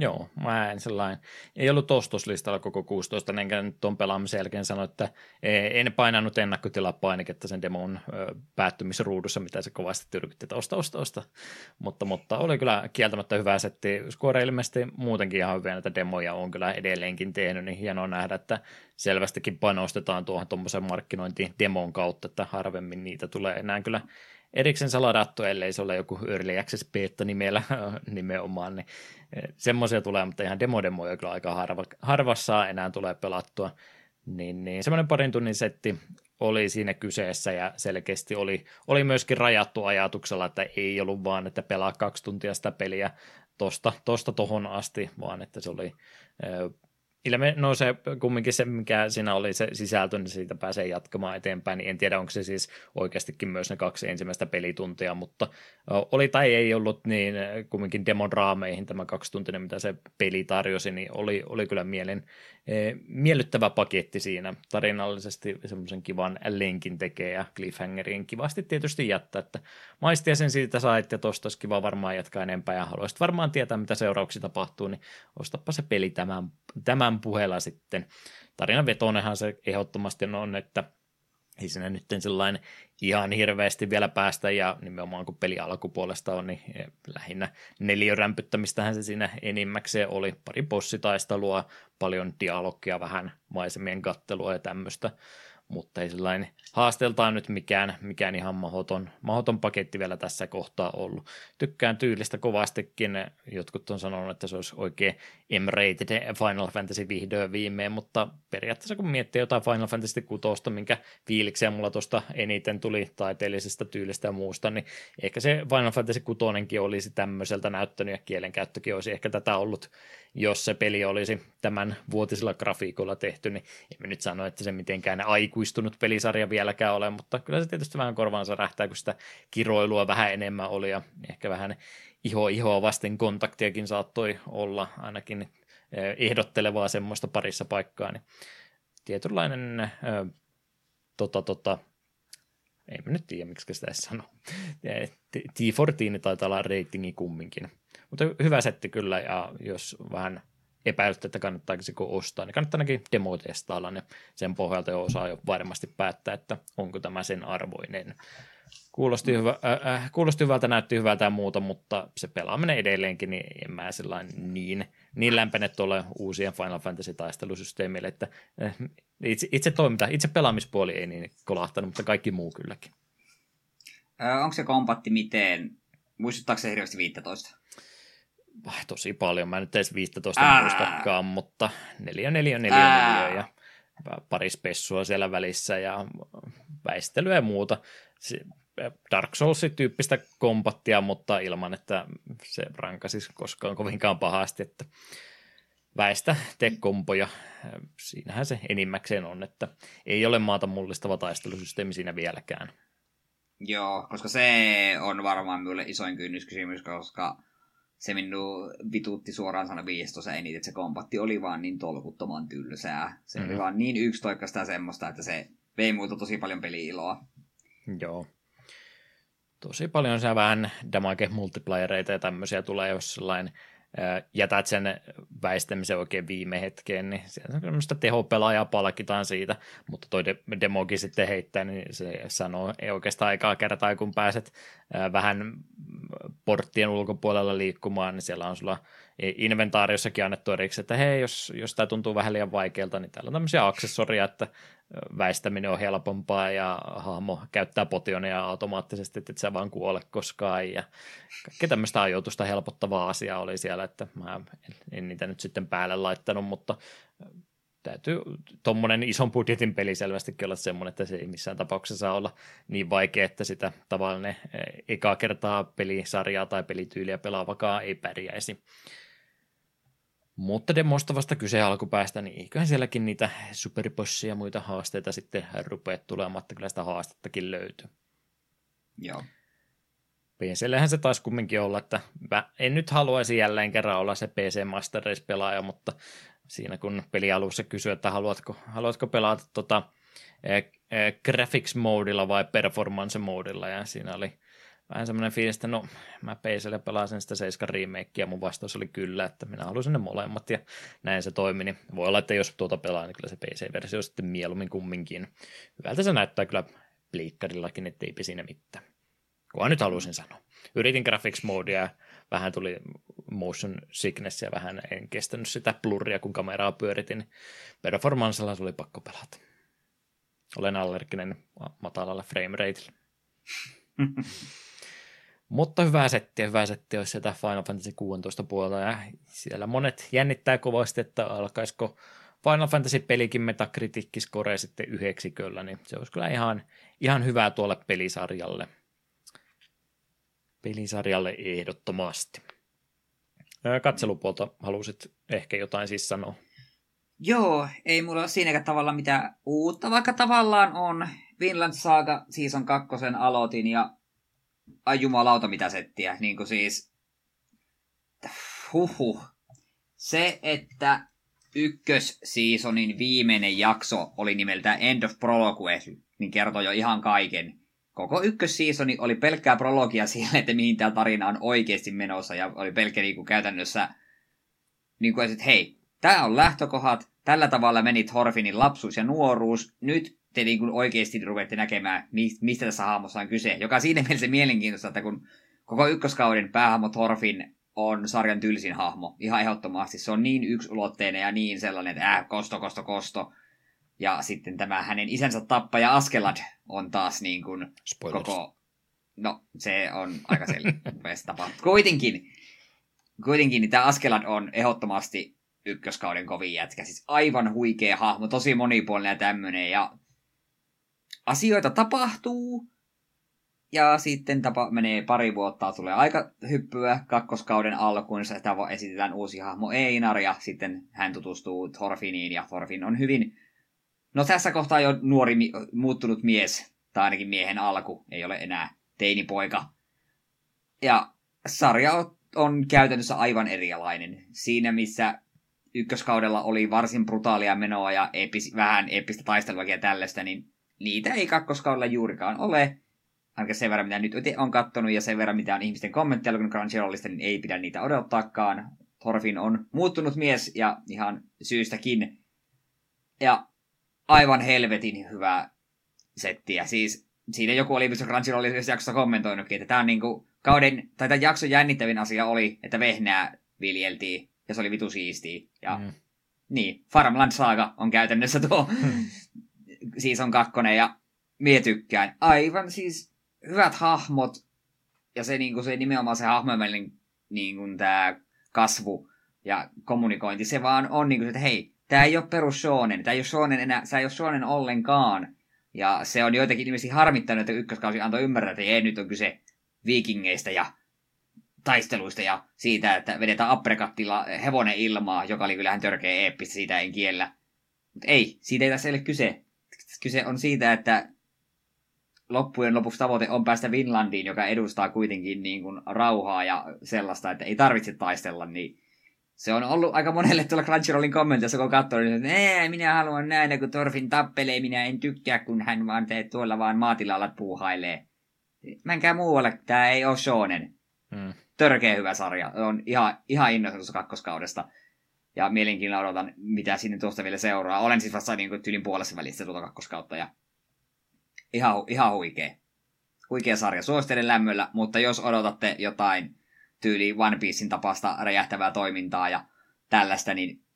[SPEAKER 1] Joo, mä en sellainen. Ei ollut ostoslistalla koko 16, enkä nyt tuon pelaamisen jälkeen sano, että en painanut ennakkotilapainiketta sen demon päättymisruudussa, mitä se kovasti tyrkytti, että osta, osta, osta. Mutta, mutta oli kyllä kieltämättä hyvä setti. Square ilmeisesti muutenkin ihan hyviä näitä demoja on kyllä edelleenkin tehnyt, niin hienoa nähdä, että selvästikin panostetaan tuohon tuommoisen markkinointiin demon kautta, että harvemmin niitä tulee enää kyllä erikseen saladattu, ellei se ole joku Early Access beta nimellä nimenomaan, niin eh, semmoisia tulee, mutta ihan demodemoja kyllä aika harva, harvassa enää tulee pelattua. Niin, niin semmoinen parin tunnin setti oli siinä kyseessä ja selkeästi oli, oli myöskin rajattu ajatuksella, että ei ollut vaan, että pelaa kaksi tuntia sitä peliä tosta, tosta tohon asti, vaan että se oli eh, ilme, no se kumminkin se, mikä siinä oli se sisältö, niin siitä pääsee jatkamaan eteenpäin, niin en tiedä, onko se siis oikeastikin myös ne kaksi ensimmäistä pelituntia, mutta oli tai ei ollut, niin kumminkin demon raameihin tämä kaksituntinen, mitä se peli tarjosi, niin oli, oli kyllä mielen, Eh, miellyttävä paketti siinä. Tarinallisesti semmoisen kivan lenkin tekee ja cliffhangerin kivasti tietysti jättää, että maistia sen siitä sait ja tosta olisi kiva varmaan jatkaa enempää ja haluaisit varmaan tietää, mitä seurauksia tapahtuu, niin ostapa se peli tämän, tämän puheella sitten. Tarinan vetonenhan se ehdottomasti on, että ei siinä nyt sellainen ihan hirveästi vielä päästä, ja nimenomaan kun peli alkupuolesta on, niin lähinnä neliörämpyttämistähän se siinä enimmäkseen oli. Pari bossitaistelua, paljon dialogia, vähän maisemien kattelua ja tämmöistä mutta ei sellainen haasteltaan nyt mikään, mikään ihan mahoton, mahoton paketti vielä tässä kohtaa ollut. Tykkään tyylistä kovastikin, jotkut on sanonut, että se olisi oikein M-rated Final Fantasy vihdoin viimein, mutta periaatteessa kun miettii jotain Final Fantasy 6, minkä fiiliksiä mulla tuosta eniten tuli taiteellisesta tyylistä ja muusta, niin ehkä se Final Fantasy 6 olisi tämmöiseltä näyttänyt ja kielenkäyttökin olisi ehkä tätä ollut jos se peli olisi tämän vuotisella grafiikolla tehty, niin emme nyt sano, että se mitenkään aikuistunut pelisarja vieläkään ole, mutta kyllä se tietysti vähän korvaansa rähtää, kun sitä kiroilua vähän enemmän oli ja ehkä vähän iho ihoa vasten kontaktiakin saattoi olla ainakin eh, ehdottelevaa semmoista parissa paikkaa, niin tietynlainen äh, tota, tota, ei mä nyt tiedä, miksi sitä edes sano. T14 taitaa olla reitingi kumminkin. Mutta hyvä setti kyllä, ja jos vähän epäilytte, että kannattaako ostaa, niin kannattaa ainakin demotestailla, niin sen pohjalta jo osaa jo varmasti päättää, että onko tämä sen arvoinen. Kuulosti, hyvä, äh, äh, kuulosti hyvältä, näytti hyvältä ja muuta, mutta se pelaaminen edelleenkin, niin en mä niin, niin lämpene tuolle uusien Final Fantasy-taistelusysteemille, että äh, itse, itse toiminta, itse pelaamispuoli ei niin kolahtanut, mutta kaikki muu kylläkin.
[SPEAKER 2] Ö, onko se kompatti miten, muistuttaako se hirveästi 15?
[SPEAKER 1] Tosi paljon. Mä nyt edes 15 Ää. muistakaan, mutta 4, 4, 4, 4 ja pari spessua siellä välissä ja väistelyä ja muuta. Dark Souls-tyyppistä kompattia, mutta ilman, että se rankasisi koskaan kovinkaan pahasti, että väistä te kompoja. Siinähän se enimmäkseen on, että ei ole maata mullistava taistelusysteemi siinä vieläkään.
[SPEAKER 2] Joo, koska se on varmaan minulle isoin kynnyskysymys, koska se minun vituutti suoraan sana viistossa eniten, että se kompatti oli vaan niin tolkuttoman tylsää. Se mm-hmm. oli vaan niin yksitoikkaista semmoista, että se vei muuta tosi paljon peli-iloa.
[SPEAKER 1] Joo. tosi paljon se vähän damage multiplayereita ja tämmöisiä tulee, jos sellainen jätät sen väistämisen oikein viime hetkeen, niin on semmoista tehopelaajaa palkitaan siitä, mutta toi demogi sitten heittää, niin se sanoo ei oikeastaan aikaa kertaa, kun pääset vähän porttien ulkopuolella liikkumaan, niin siellä on sulla inventaariossakin annettu erikseen, että hei, jos, jos tämä tuntuu vähän liian vaikealta, niin täällä on tämmöisiä aksessoria, että väistäminen on helpompaa ja hahmo käyttää potionia automaattisesti, että et sä vaan kuole koskaan ja kaikkea tämmöistä ajoitusta helpottavaa asiaa oli siellä, että mä en niitä nyt sitten päälle laittanut, mutta täytyy tuommoinen ison budjetin peli selvästikin olla semmoinen, että se ei missään tapauksessa saa olla niin vaikea, että sitä tavallinen ekaa kertaa pelisarjaa tai pelityyliä pelaavakaan ei pärjäisi. Mutta demosta vasta kyse alkupäästä, niin eiköhän sielläkin niitä superbossia ja muita haasteita sitten rupea tulemaan, että kyllä sitä haastettakin löytyy.
[SPEAKER 2] Joo.
[SPEAKER 1] PCllähän se taisi kumminkin olla, että mä en nyt haluaisi jälleen kerran olla se PC Master Race-pelaaja, mutta siinä kun peli alussa kysyy, että haluatko, haluatko pelata tota, eh, eh, graphics modilla vai performance modilla, ja siinä oli vähän semmoinen fiilis, että no mä PClle pelasin sitä 7 remakea, mun vastaus oli kyllä, että minä haluaisin ne molemmat ja näin se toimi, niin voi olla, että jos tuota pelaa, niin kyllä se PC-versio sitten mieluummin kumminkin. Hyvältä se näyttää kyllä pliikkarillakin, eipä siinä mitään. Kunhan nyt halusin sanoa. Yritin graphics modea vähän tuli motion sickness ja vähän en kestänyt sitä blurria, kun kameraa pyöritin. Performansella se oli pakko pelata. Olen allerginen matalalla frame rateilla. Mutta hyvää settiä, hyvää settiä olisi sieltä Final Fantasy 16 puolella ja siellä monet jännittää kovasti, että alkaisiko Final Fantasy-pelikin Metacritic-score sitten yhdeksiköllä, niin se olisi kyllä ihan, ihan hyvää tuolle pelisarjalle. Pelisarjalle ehdottomasti. Katselupuolta halusit ehkä jotain siis sanoa.
[SPEAKER 2] Joo, ei mulla ole siinäkään tavalla mitään uutta, vaikka tavallaan on. Vinland Saga Season 2 aloitin ja ai jumalauta mitä settiä. Niin kuin siis, huhu. Se, että ykkösseasonin viimeinen jakso oli nimeltä End of Prologue, niin kertoo jo ihan kaiken. Koko ykkösseasoni oli pelkkää prologia siihen, että mihin tämä tarina on oikeasti menossa, ja oli pelkkä niin kuin käytännössä, niin kuin, että hei, tämä on lähtökohdat, tällä tavalla meni Thorfinin lapsuus ja nuoruus, nyt te niin kuin oikeasti ruvette näkemään, mistä tässä hahmossa on kyse. Joka siinä mielessä mielenkiintoista, että kun koko ykköskauden päähahmo Thorfin on sarjan tylsin hahmo, ihan ehdottomasti. Se on niin yksulotteinen ja niin sellainen, että äh, kosto, kosto, kosto. Ja sitten tämä hänen isänsä tappaja Askelad on taas niin kuin koko... No, se on aika selvästi tapa. Kuitenkin, kuitenkin niin tämä Askelad on ehdottomasti ykköskauden kovin jätkä. Siis aivan huikea hahmo, tosi monipuolinen ja tämmöinen. Ja asioita tapahtuu, ja sitten tapa, menee pari vuotta, tulee aika hyppyä kakkoskauden alkuun, jossa sitä esitetään uusi hahmo Einar, ja sitten hän tutustuu Thorfiniin, ja Thorfin on hyvin, no tässä kohtaa jo nuori muuttunut mies, tai ainakin miehen alku, ei ole enää teinipoika. Ja sarja on, käytännössä aivan erilainen. Siinä, missä ykköskaudella oli varsin brutaalia menoa ja epis, vähän epistä taisteluakin ja tällaista, niin niitä ei kakkoskaudella juurikaan ole. Ainakin sen verran, mitä nyt on kattonut ja sen verran, mitä on ihmisten kommentteja lukenut Crunchyrollista, niin ei pidä niitä odottaakaan. Thorfin on muuttunut mies ja ihan syystäkin. Ja aivan helvetin hyvä settiä. Siis siinä joku oli missä Crunchyrollissa jaksossa kommentoinutkin, että tämä on niinku kauden, tai tämän jakson jännittävin asia oli, että vehnää viljeltiin ja se oli vitu siistiä. Ja mm. niin, Farmland Saga on käytännössä tuo season kakkonen ja mie tykkään. Aivan siis hyvät hahmot ja se, niin kuin, se nimenomaan se hahmojen niin kuin, tämä kasvu ja kommunikointi, se vaan on niin kuin, että hei, tämä ei ole perus shonen, tämä ei ole shonen enää, se ei ole shonen ollenkaan. Ja se on joitakin ilmeisesti harmittanut, että ykköskausi antoi ymmärtää, että ei nyt on kyse viikingeistä ja taisteluista ja siitä, että vedetään aprekattilla hevonen ilmaa, joka oli kyllähän törkeä eeppistä, siitä en kiellä. Mutta ei, siitä ei tässä ole kyse kyse on siitä, että loppujen lopuksi tavoite on päästä Finlandiin, joka edustaa kuitenkin niin kuin rauhaa ja sellaista, että ei tarvitse taistella, niin se on ollut aika monelle tuolla Crunchyrollin kommentissa, kun on katsonut, että ee, minä haluan nähdä, kun Torfin tappelee, minä en tykkää, kun hän vaan teet tuolla vaan maatilalla puuhailee. Menkää muualle, tää ei ole shonen.
[SPEAKER 1] Mm.
[SPEAKER 2] Törkeä hyvä sarja. On ihan, ihan innoissa tuossa kakkoskaudesta. Ja mielenkiinnolla odotan, mitä sinne tuosta vielä seuraa. Olen siis vasta niin kuin tyylin puolessa välissä tuota kakkoskautta. Ja ihan, ihan huikea. Huikea sarja. Suosittelen lämmöllä, mutta jos odotatte jotain tyyli One Piecein tapasta räjähtävää toimintaa ja tällaista, niin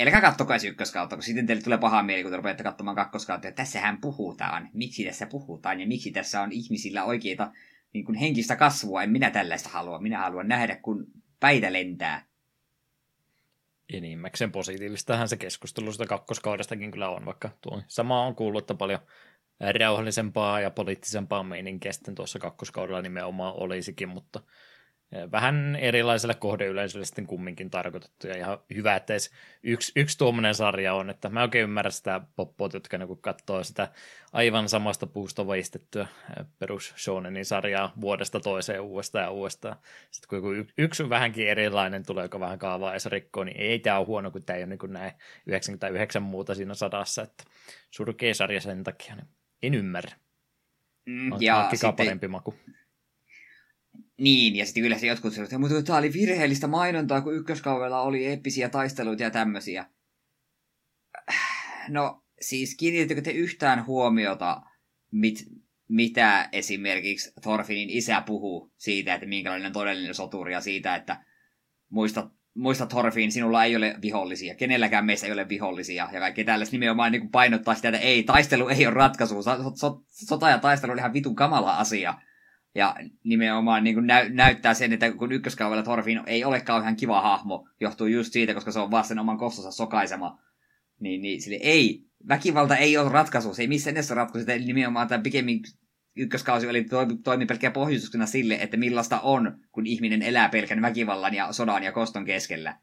[SPEAKER 2] Älkää kattokaa edes ykköskautta, kun sitten teille tulee paha mieli, kun te rupeatte katsomaan kakkoskautta, että tässähän puhutaan, miksi tässä puhutaan ja miksi tässä on ihmisillä oikeita niin kuin henkistä kasvua. En minä tällaista halua. Minä haluan nähdä, kun päitä lentää.
[SPEAKER 1] Enimmäkseen. Positiivistahan se keskustelu sitä kakkoskaudestakin kyllä on, vaikka tuo sama on kuullut, että paljon rauhallisempaa ja poliittisempaa meininkiä sitten tuossa kakkoskaudella nimenomaan olisikin, mutta vähän erilaiselle kohdeyleisölle sitten kumminkin tarkoitettu. Ja ihan hyvä, että edes yksi, yksi tuommoinen sarja on, että mä oikein ymmärrän sitä poppot, jotka niin katsoo sitä aivan samasta puusta veistettyä perus Shonenin sarjaa vuodesta toiseen uudestaan ja uudestaan. Sitten kun joku yksi vähänkin erilainen tulee, joka vähän kaavaa ja rikkoo, niin ei tämä ole huono, kun tämä ei ole niin kuin näin 99 muuta siinä sadassa, että surkea sarja sen takia, niin en ymmärrä. Mm, ja sitten... parempi maku.
[SPEAKER 2] Niin, ja sitten yleensä jotkut sanoivat, mutta tämä oli virheellistä mainontaa, kun ykköskaudella oli eeppisiä taisteluita ja tämmöisiä. No, siis kiinnitettekö te yhtään huomiota, mit, mitä esimerkiksi Thorfinin isä puhuu siitä, että minkälainen todellinen soturi ja siitä, että muista, muista Thorfin, sinulla ei ole vihollisia, kenelläkään meistä ei ole vihollisia ja kaikki tällaista. Nimenomaan niin painottaa sitä, että ei, taistelu ei ole ratkaisu, so, so, sota ja taistelu on ihan vitun kamala asia ja nimenomaan niin kuin näy, näyttää sen, että kun ykköskaudella Thorfinn ei ole kauhean kiva hahmo, johtuu just siitä, koska se on vaan sen oman kostonsa sokaisema. Niin, niin sille ei, väkivalta ei ole ratkaisu, se ei missään edes ratkaisu, että nimenomaan tämä pikemmin ykköskausi oli toimi, toimi pelkkää pohjustuksena sille, että millaista on, kun ihminen elää pelkän väkivallan ja sodan ja koston keskellä.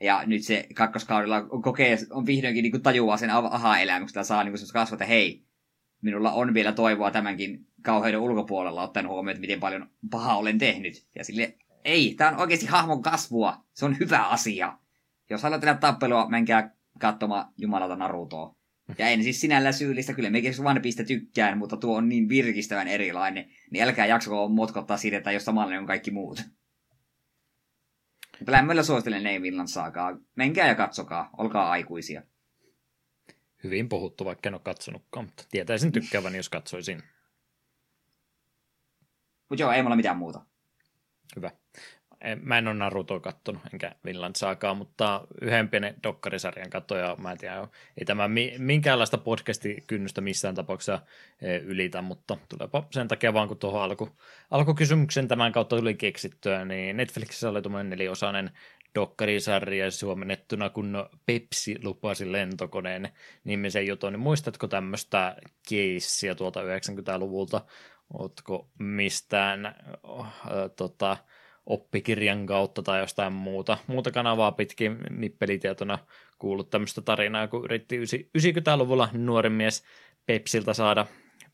[SPEAKER 2] Ja nyt se kakkoskaudella kokee, on vihdoinkin niin kuin tajuaa sen aha-elämyksestä ja saa niin kuin kasvata, että hei, minulla on vielä toivoa tämänkin kauheuden ulkopuolella, ottaen huomioon, että miten paljon pahaa olen tehnyt. Ja sille, ei, tämä on oikeasti hahmon kasvua. Se on hyvä asia. Jos haluat tehdä tappelua, menkää katsomaan Jumalata Narutoa. Ja en siis sinällä syyllistä, kyllä mekin One Piece tykkään, mutta tuo on niin virkistävän erilainen, niin älkää jaksoko motkottaa siitä, että jos samanlainen on kaikki muut. Mutta lämmöllä suosittelen Neivillan saakaa. Menkää ja katsokaa, olkaa aikuisia.
[SPEAKER 1] Hyvin puhuttu, vaikka en ole katsonutkaan, mutta tietäisin tykkäävän, jos katsoisin.
[SPEAKER 2] Mutta joo, ei mulla mitään muuta.
[SPEAKER 1] Hyvä. Mä en ole Narutoa kattonut, enkä Vinland saakaa, mutta yhden pienen dokkarisarjan katsoja, mä en tiedä, ei tämä minkäänlaista podcastikynnystä missään tapauksessa e, ylitä, mutta tuleepa sen takia vaan, kun tuohon alku, alkukysymyksen tämän kautta tuli keksittyä, niin Netflixissä oli tuommoinen neliosainen dokkarisarja suomennettuna, kun Pepsi lupasi lentokoneen nimisen jutun, niin muistatko tämmöistä keissiä tuolta 90-luvulta? Ootko mistään äh, tota, oppikirjan kautta tai jostain muuta, muuta kanavaa pitkin nippelitietona kuullut tämmöistä tarinaa, kun yritti 90-luvulla nuori mies Pepsiltä saada,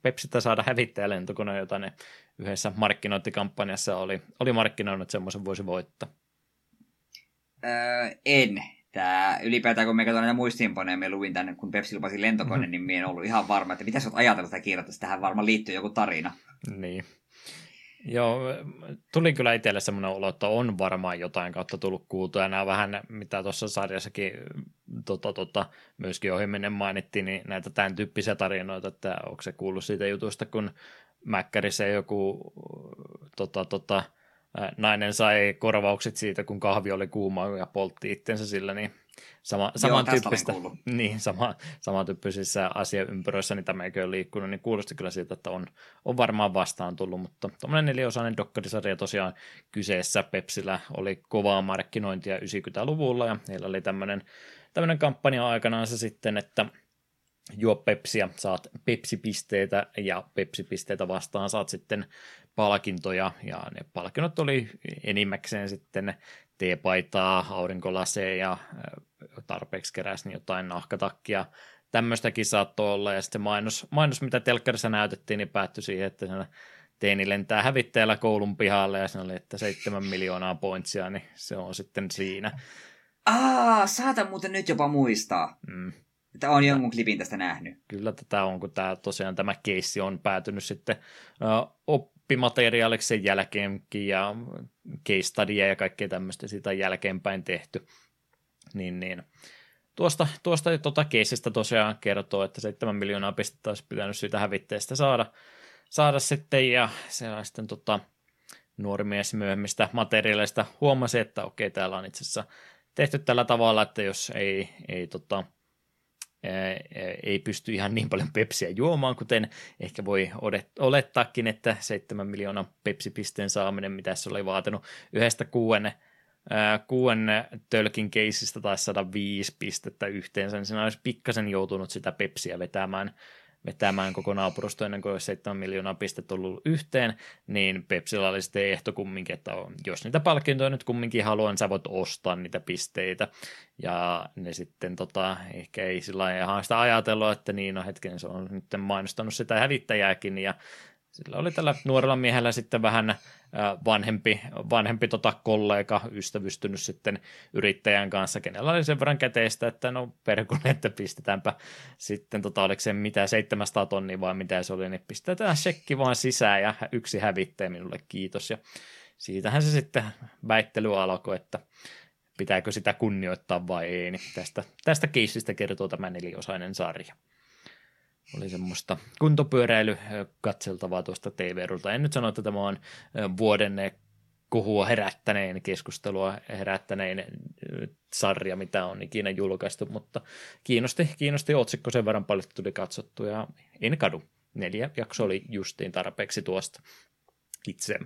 [SPEAKER 1] Pepsiltä saada hävittäjälentokone, jota ne yhdessä markkinointikampanjassa oli, oli markkinoinut, että semmoisen voisi voittaa.
[SPEAKER 2] Öö, en. Tää, ylipäätään kun me katsoin näitä muistiinpanoja, me luin tänne, kun Pepsi lupasi lentokone, mm-hmm. niin me en ollut ihan varma, että mitä sä oot ajatellut sitä kirjoittaa, tähän varmaan liittyy joku tarina.
[SPEAKER 1] Niin. Joo, tuli kyllä itselle semmoinen olo, että on varmaan jotain kautta tullut kuultua, ja nämä vähän, mitä tuossa sarjassakin tota, tota, myöskin ohimennen mainittiin, niin näitä tämän tyyppisiä tarinoita, että onko se kuullut siitä jutusta, kun Mäkkärissä joku tota, tota, nainen sai korvaukset siitä, kun kahvi oli kuuma ja poltti itsensä sillä, niin sama, samantyyppistä, niin, sama, samantyyppisissä asiaympyröissä, niin tämä ei ole liikkunut, niin kuulosti kyllä siltä, että on, on varmaan vastaan tullut, mutta tuommoinen neliosainen dokkarisarja tosiaan kyseessä. Pepsillä oli kovaa markkinointia 90-luvulla ja heillä oli tämmöinen, tämmöinen kampanja aikanaan se sitten, että juo Pepsiä, saat Pepsi-pisteitä ja Pepsi-pisteitä vastaan saat sitten palkintoja ja ne palkinnot oli enimmäkseen sitten teepaitaa, aurinkolaseja, tarpeeksi niin jotain nahkatakkia, tämmöistäkin saattoi olla ja sitten mainos, mainos mitä telkkarissa näytettiin, niin päättyi siihen, että teini lentää hävittäjällä koulun pihalle ja siinä oli, että seitsemän miljoonaa pointsia, niin se on sitten siinä.
[SPEAKER 2] Aa, saatan muuten nyt jopa muistaa. Mm. Että on jonkun klipin tästä nähnyt.
[SPEAKER 1] Kyllä tätä on, kun tämä, tosiaan tämä keissi on päätynyt sitten uh, oppimateriaaliksi sen jälkeenkin ja case studya ja kaikkea tämmöistä sitä jälkeenpäin tehty. Niin, niin. Tuosta, tuosta tuota keisistä tosiaan kertoo, että 7 miljoonaa pistettä olisi pitänyt siitä hävitteestä saada, saada sitten ja se on sitten tota, nuori mies myöhemmistä materiaaleista huomasi, että okei, täällä on itse asiassa tehty tällä tavalla, että jos ei, ei, tota, ei pysty ihan niin paljon pepsiä juomaan, kuten ehkä voi olettaakin, että 7 miljoonaa pepsipisteen saaminen, mitä se oli vaatinut yhdestä kuuden, kuuden tölkin keisistä tai 105 pistettä yhteensä, niin siinä olisi pikkasen joutunut sitä pepsiä vetämään vetämään koko naapurusto ennen kuin olisi 7 miljoonaa pistettä ollut yhteen, niin Pepsillä oli sitten ehto kumminkin, että on, jos niitä palkintoja nyt kumminkin haluan, niin sä voit ostaa niitä pisteitä. Ja ne sitten tota, ehkä ei sillä ihan sitä ajatellut, että niin, no hetken se on nyt mainostanut sitä hävittäjääkin, ja sillä oli tällä nuorella miehellä sitten vähän vanhempi, vanhempi tota kollega ystävystynyt sitten yrittäjän kanssa, kenellä oli sen verran käteistä, että no perkule, että pistetäänpä sitten, tota, oliko se mitä 700 tonnia vai mitä se oli, niin pistetään shekki vaan sisään ja yksi hävittäjä minulle, kiitos. Ja siitähän se sitten väittely alkoi, että pitääkö sitä kunnioittaa vai ei, niin tästä, tästä keissistä kertoo tämä neliosainen sarja oli semmoista kuntopyöräily katseltavaa tuosta TV-rulta. En nyt sano, että tämä on vuoden kuhua herättäneen, keskustelua herättäneen sarja, mitä on ikinä julkaistu, mutta kiinnosti, kiinnosti otsikko sen verran paljon, tuli katsottu ja en kadu. Neljä jakso oli justiin tarpeeksi tuosta itse.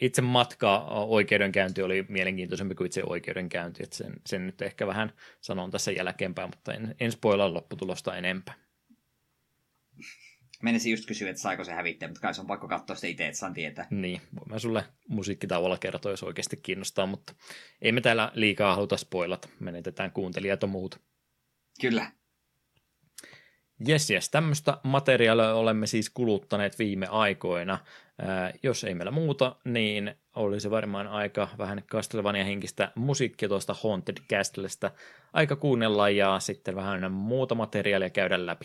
[SPEAKER 1] Itse matka oikeudenkäynti oli mielenkiintoisempi kuin itse oikeudenkäynti, että sen, sen nyt ehkä vähän sanon tässä jälkeenpäin, mutta en, en spoilaa lopputulosta enempää.
[SPEAKER 2] Menisin just kysyä, että saiko se hävittää, mutta kai se on pakko katsoa sitä itse, että saan tietää.
[SPEAKER 1] Niin, voin mä sulle musiikkitauolla kertoa, jos oikeasti kiinnostaa, mutta ei me täällä liikaa haluta spoilata. Menetetään kuuntelijat ja muut.
[SPEAKER 2] Kyllä.
[SPEAKER 1] Jes, jes. Tämmöistä materiaalia olemme siis kuluttaneet viime aikoina. Ää, jos ei meillä muuta, niin olisi varmaan aika vähän Castlevania henkistä musiikkia tuosta Haunted Castlesta aika kuunnella ja sitten vähän muuta materiaalia käydä läpi.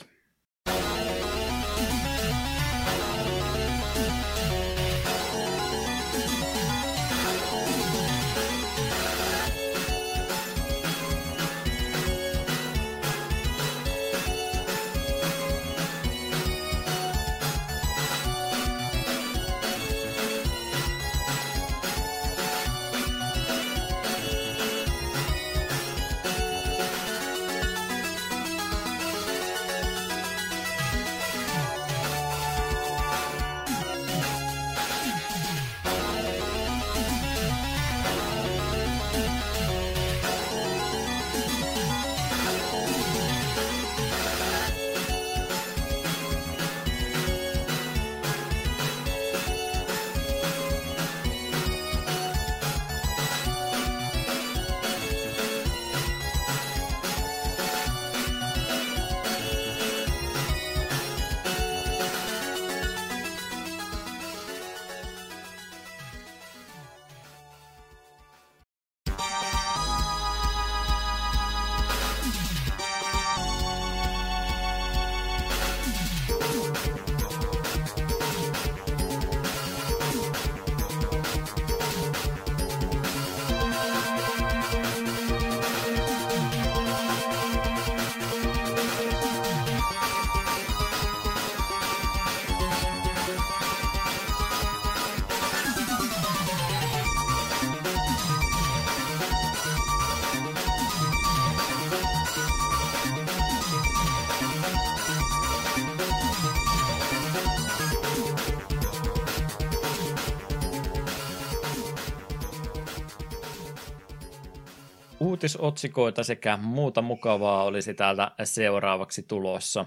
[SPEAKER 1] Uutisotsikoita sekä muuta mukavaa olisi täältä seuraavaksi tulossa.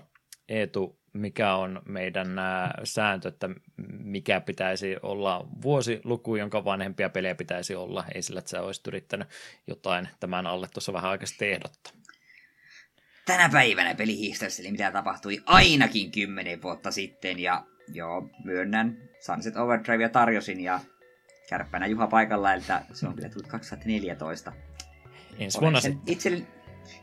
[SPEAKER 1] Eetu, mikä on meidän sääntö, että mikä pitäisi olla vuosiluku, jonka vanhempia pelejä pitäisi olla? Ei sillä, että sä olisit yrittänyt jotain tämän alle tuossa vähän aikaisesti ehdottaa.
[SPEAKER 2] Tänä päivänä pelihistoriassa, eli mitä tapahtui ainakin kymmenen vuotta sitten, ja joo, myönnän, Sunset Overdrive tarjosin, ja kärppänä Juha paikalla, että se on kyllä tullut 2014
[SPEAKER 1] ensi vuonna
[SPEAKER 2] sen itse,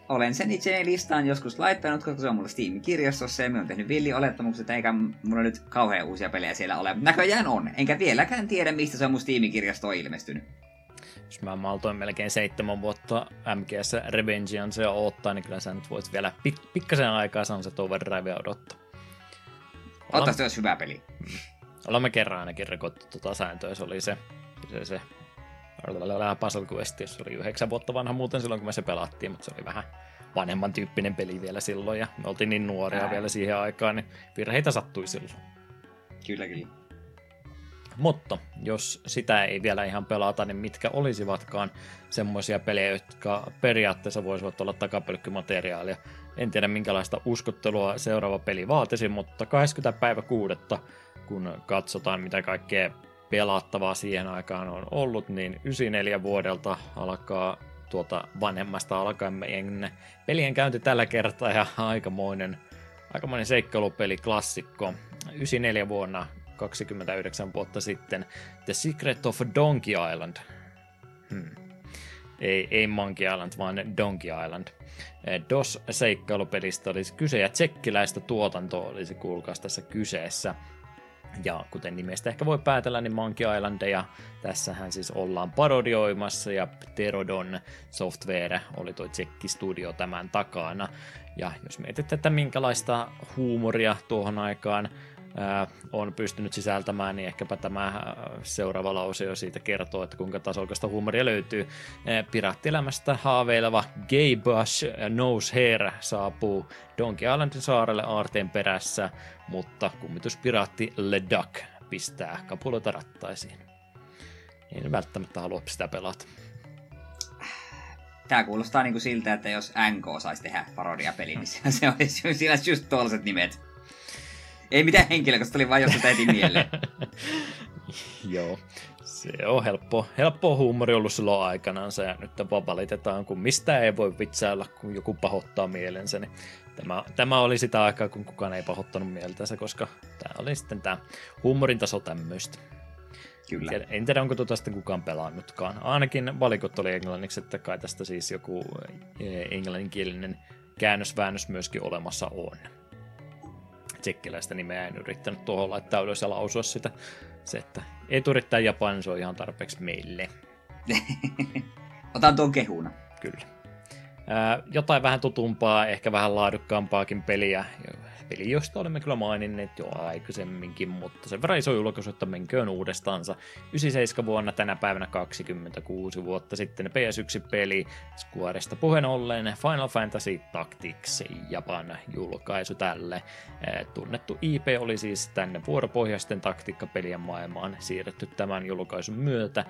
[SPEAKER 2] Olen sen itse listaan joskus laittanut, koska se on mulla Steam-kirjastossa ja me on tehnyt villi olettamukset, eikä mulla nyt kauhean uusia pelejä siellä ole. Näköjään on, enkä vieläkään tiedä, mistä se on mun Steam-kirjasto ilmestynyt.
[SPEAKER 1] Jos mä maltoin melkein seitsemän vuotta MGS Revengeance odottaa, niin kyllä sä nyt voit vielä pik- pikkasen aikaa Sunset Overdrivea odottaa.
[SPEAKER 2] Ottaa se olisi hyvä peli. Mm.
[SPEAKER 1] Olemme kerran ainakin rikottu tuota sääntöä, se oli se, se, se Puzzle Quest, se oli yhdeksän vuotta vanha muuten silloin, kun me se pelattiin, mutta se oli vähän vanhemman tyyppinen peli vielä silloin, ja me oltiin niin nuoria Ää. vielä siihen aikaan, niin virheitä sattui silloin.
[SPEAKER 2] Kyllä, kyllä.
[SPEAKER 1] Mutta jos sitä ei vielä ihan pelata, niin mitkä olisivatkaan semmoisia pelejä, jotka periaatteessa voisivat olla takapelkkymateriaalia. En tiedä minkälaista uskottelua seuraava peli vaatisi, mutta 20. päivä kuudetta, kun katsotaan mitä kaikkea pelattavaa siihen aikaan on ollut, niin 94 vuodelta alkaa tuota vanhemmasta alkaen meidän pelien käynti tällä kertaa ja aikamoinen, aikamoinen seikkailupeli klassikko. 94 vuonna 29 vuotta sitten The Secret of Donkey Island. Hmm. Ei, ei Monkey Island, vaan Donkey Island. DOS-seikkailupelistä olisi kyse ja tsekkiläistä tuotantoa olisi kuulkaas tässä kyseessä. Ja kuten nimestä ehkä voi päätellä, niin Monkey Islandeja tässähän siis ollaan parodioimassa ja Pterodon Software oli tuo Tsekki Studio tämän takana. Ja jos mietit, että minkälaista huumoria tuohon aikaan on pystynyt sisältämään, niin ehkäpä tämä seuraava lause jo siitä kertoo, että kuinka tasokasta huumoria löytyy. Piraattielämästä haaveileva Gay Bush Nose Hair saapuu Donkey Islandin saarelle aarteen perässä, mutta kummituspiraatti Le Duck pistää kapuloita rattaisiin. En välttämättä halua sitä pelata.
[SPEAKER 2] Tämä kuulostaa niin kuin siltä, että jos NK saisi tehdä parodiapeli, niin se olisi, siinä olisi just tuollaiset nimet. Ei mitään henkilökosta, tuli vain josta heti mieleen.
[SPEAKER 1] Joo, se on helppo, helppo huumori ollut silloin aikanaan, ja nyt vaan valitetaan, kun mistä ei voi vitsailla, kun joku pahoittaa mielensä. Niin tämä, tämä oli sitä aikaa, kun kukaan ei pahoittanut mieltänsä, koska tämä oli sitten tämä huumorin taso tämmöistä. Kyllä. En tiedä, onko tuota sitten kukaan pelannutkaan. Ainakin valikot oli englanniksi, että kai tästä siis joku eh, englanninkielinen käännösväännös myöskin olemassa on tsekkiläistä nimeä en yrittänyt tuohon laittaa ylös ja lausua sitä. Se, että ei yrittää Japanin, se on ihan tarpeeksi meille.
[SPEAKER 2] Otan tuon kehuna.
[SPEAKER 1] Kyllä. Ää, jotain vähän tutumpaa, ehkä vähän laadukkaampaakin peliä, peli, josta olemme kyllä maininneet jo aikaisemminkin, mutta sen verran iso julkaisu, että menköön uudestaansa. 97 vuonna tänä päivänä 26 vuotta sitten PS1-peli Squaresta puheen ollen Final Fantasy Tactics Japan julkaisu tälle. Tunnettu IP oli siis tänne vuoropohjaisten taktiikkapelien maailmaan siirretty tämän julkaisun myötä.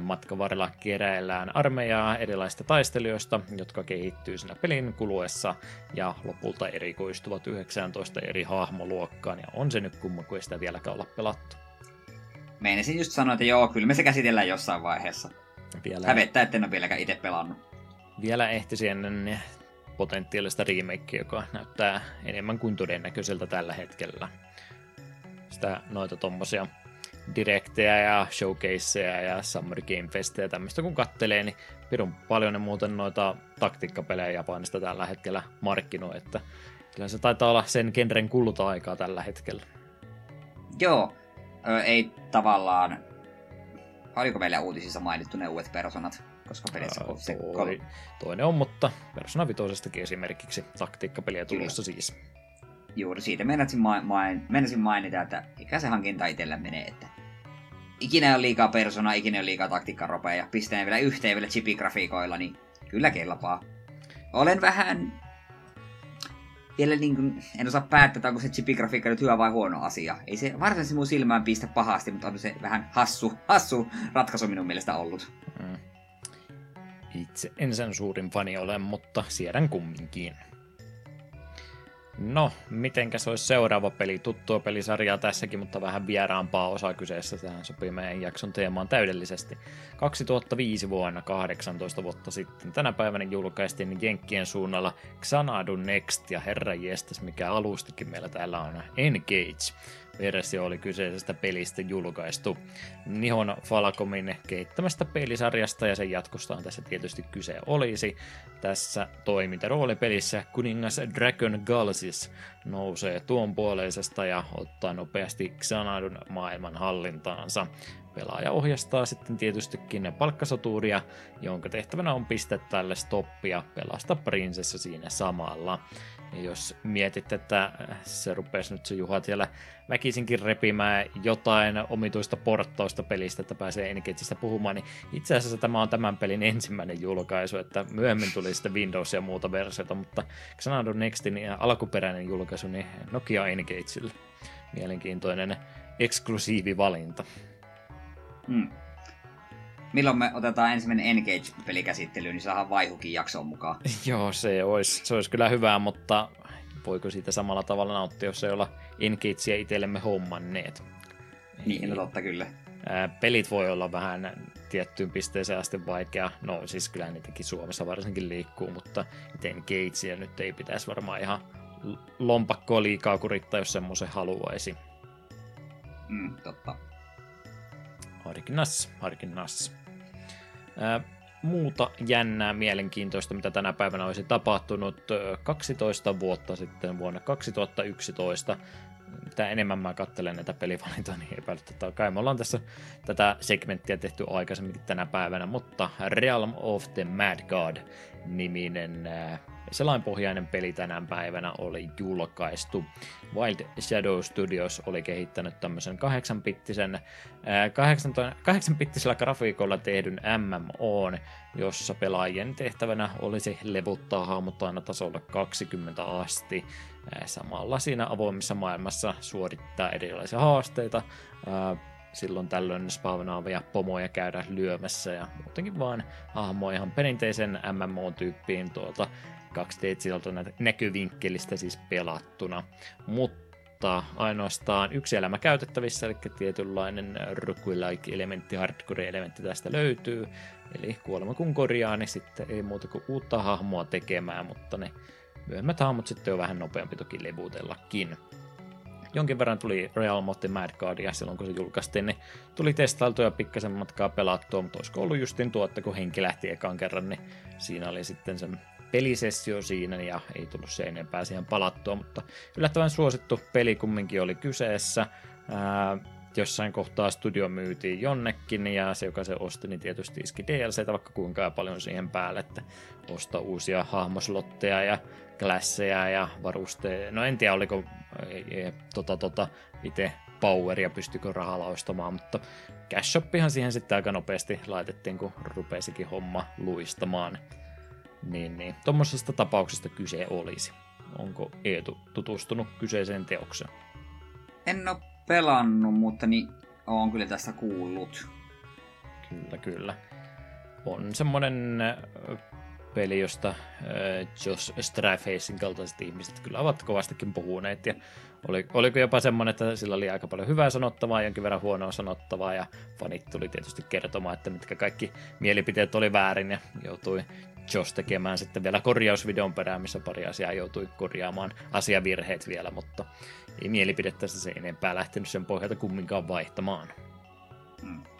[SPEAKER 1] Matkan varrella keräillään armeijaa erilaisista taistelijoista, jotka kehittyy siinä pelin kuluessa ja lopulta erikoistuvat 19 eri hahmoluokkaan, ja on se nyt kumma, kun ei sitä vieläkään olla pelattu.
[SPEAKER 2] Meinasin just sanoa, että joo, kyllä me se käsitellään jossain vaiheessa. Vielä... Hävettää, että en ole vieläkään itse pelannut.
[SPEAKER 1] Vielä ehtisi ennen potentiaalista remakea, joka näyttää enemmän kuin todennäköiseltä tällä hetkellä. Sitä noita tommosia direktejä ja showcaseja ja Summer Game Festejä tämmöistä kun kattelee, niin pirun paljon ne muuten noita taktiikkapelejä Japanista tällä hetkellä markkinoi, että kyllä se taitaa olla sen genren kulta-aikaa tällä hetkellä.
[SPEAKER 2] Joo, ö, ei tavallaan... Oliko meillä uutisissa mainittu ne uudet personat? Koska pelissä
[SPEAKER 1] Ää, se toi, toinen on, mutta Persona 5 esimerkiksi taktiikkapeliä tulossa siis.
[SPEAKER 2] Juuri siitä meinasin, main, meinasin mainita, että mikä se hankinta itsellä menee, että ikinä ole liikaa persona, ikinä ole liikaa taktiikkaropeja, pistää vielä yhteen vielä chipigrafiikoilla, niin kyllä kelpaa. Olen vähän vielä niin kuin, en osaa päättää, onko se chipigrafiikka nyt hyvä vai huono asia. Ei se varsinaisesti mun silmään pistä pahasti, mutta on se vähän hassu, hassu ratkaisu minun mielestä ollut. Mm.
[SPEAKER 1] Itse en sen suurin fani ole, mutta siedän kumminkin. No, mitenkäs olisi seuraava peli? Tuttua pelisarjaa tässäkin, mutta vähän vieraampaa osa kyseessä. Tähän sopii meidän jakson teemaan täydellisesti. 2005 vuonna, 18 vuotta sitten, tänä päivänä julkaistiin Jenkkien suunnalla Xanadu Next ja herra jestas, mikä alustikin meillä täällä on Engage. Versio oli kyseisestä pelistä julkaistu. Nihon Falcomin kehittämästä pelisarjasta ja sen jatkosta tässä tietysti kyse olisi. Tässä toimintaroolipelissä kuningas Dragon Galsis nousee tuon puoleisesta ja ottaa nopeasti Xanadun maailman hallintaansa. Pelaaja ohjastaa sitten tietystikin palkkasoturia, jonka tehtävänä on pistää tälle stoppia pelasta prinsessa siinä samalla. Jos mietit, että se rupesi nyt se Juha siellä väkisinkin repimään jotain omituista porttausta pelistä, että pääsee Engageista puhumaan, niin itse asiassa tämä on tämän pelin ensimmäinen julkaisu, että myöhemmin tuli sitten Windows ja muuta versiota, mutta Xanadu Nextin alkuperäinen julkaisu, niin Nokia Engageille. Mielenkiintoinen eksklusiivi valinta.
[SPEAKER 2] Milloin me otetaan ensimmäinen Engage-peli käsittelyyn, niin saadaan vaihukin jaksoon mukaan.
[SPEAKER 1] Joo, se olisi, se olisi kyllä hyvää, mutta voiko siitä samalla tavalla nauttia, jos ei olla Engagea itsellemme hommanneet.
[SPEAKER 2] Niin, no totta kyllä.
[SPEAKER 1] pelit voi olla vähän tiettyyn pisteeseen asti vaikea. No siis kyllä niitäkin Suomessa varsinkin liikkuu, mutta Engagea nyt ei pitäisi varmaan ihan lompakkoa liikaa kurittaa, jos semmoisen haluaisi.
[SPEAKER 2] Mm, totta.
[SPEAKER 1] Harkinnas, harkinnas. Muuta jännää, mielenkiintoista, mitä tänä päivänä olisi tapahtunut 12 vuotta sitten vuonna 2011. Mitä enemmän mä katselen näitä pelivalintoja, niin epäilyttävää. Kai me ollaan tässä tätä segmenttiä tehty aikaisemmin tänä päivänä, mutta Realm of the Mad God niminen Selainpohjainen peli tänään päivänä oli julkaistu. Wild Shadow Studios oli kehittänyt tämmöisen 8-bittisen, 8-bittisellä grafiikolla tehdyn MMO, jossa pelaajien tehtävänä olisi levuttaa hahmot aina tasolla 20 asti. Samalla siinä avoimessa maailmassa suorittaa erilaisia haasteita, silloin tällöin spawnaavia pomoja käydä lyömässä ja muutenkin vaan hahmoa ihan perinteisen MMO-tyyppiin tuolta 2D näkyvinkkelistä siis pelattuna, mutta ainoastaan yksi elämä käytettävissä, eli tietynlainen roguelike-elementti, hardcore-elementti tästä löytyy, eli kuolema kun korjaa, niin sitten ei muuta kuin uutta hahmoa tekemään, mutta ne myöhemmät hahmot sitten on vähän nopeampi toki levutellakin. Jonkin verran tuli Real Motti Mad Guardia silloin, kun se julkaistiin, niin tuli testailtua ja pikkasen matkaa pelattua, mutta olisiko ollut justin tuo, että kun henki lähti ekan kerran, niin siinä oli sitten sen pelisessio siinä ja ei tullut se enempää siihen palattua, mutta yllättävän suosittu peli kumminkin oli kyseessä. Ää, jossain kohtaa studio myytiin jonnekin ja se, joka se osti, niin tietysti iski DLCtä vaikka kuinka paljon siihen päälle, että ostaa uusia hahmoslotteja ja klasseja ja varusteja. No en tiedä, oliko ei, ei, tota, tota, itse poweria pystykö rahalla ostamaan, mutta cash siihen sitten aika nopeasti laitettiin, kun rupesikin homma luistamaan. Niin, niin. Tuommoisesta tapauksesta kyse olisi. Onko Eetu tutustunut kyseiseen teokseen?
[SPEAKER 2] En ole pelannut, mutta niin olen kyllä tästä kuullut.
[SPEAKER 1] Kyllä, kyllä. On semmoinen peli, josta Josh Strafacin kaltaiset ihmiset kyllä ovat kovastikin puhuneet. Ja oli, oliko jopa semmoinen, että sillä oli aika paljon hyvää sanottavaa, jonkin verran huonoa sanottavaa, ja fanit tuli tietysti kertomaan, että mitkä kaikki mielipiteet oli väärin, ja joutui Josh tekemään sitten vielä korjausvideon perään, missä pari asiaa joutui korjaamaan asiavirheet vielä, mutta ei mielipidettä se enempää lähtenyt sen pohjalta kumminkaan vaihtamaan. Hmm.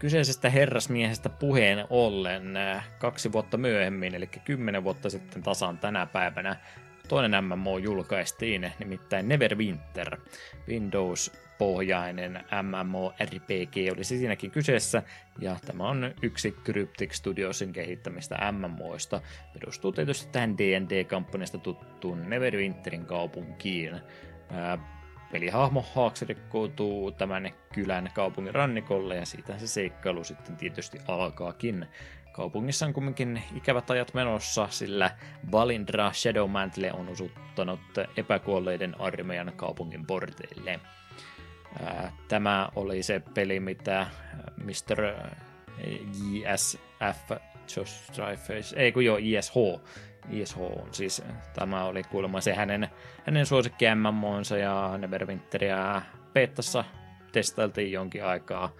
[SPEAKER 1] Kyseisestä herrasmiehestä puheen ollen äh, kaksi vuotta myöhemmin, eli kymmenen vuotta sitten tasan tänä päivänä, toinen MMO julkaistiin, nimittäin Neverwinter. Windows-pohjainen MMO-RPG olisi siinäkin kyseessä, ja tämä on yksi Cryptic Studiosin kehittämistä MMOista. Perustuu tietysti tähän D&D-kampanjasta tuttuun Neverwinterin kaupunkiin. Pelihahmo Haaksi rikkoutuu tämän kylän kaupungin rannikolle ja siitä se seikkailu sitten tietysti alkaakin. Kaupungissa on kumminkin ikävät ajat menossa, sillä Valindra Shadowmantle on osuttanut epäkuolleiden armeijan kaupungin porteille. Tämä oli se peli, mitä Mr. JSF, Josh Dreyfus, ei kun joo, ISH, ISH on siis, tämä oli kuulemma se hänen, hänen suosikki MMOnsa ja Neverwinteria Peettassa testailtiin jonkin aikaa.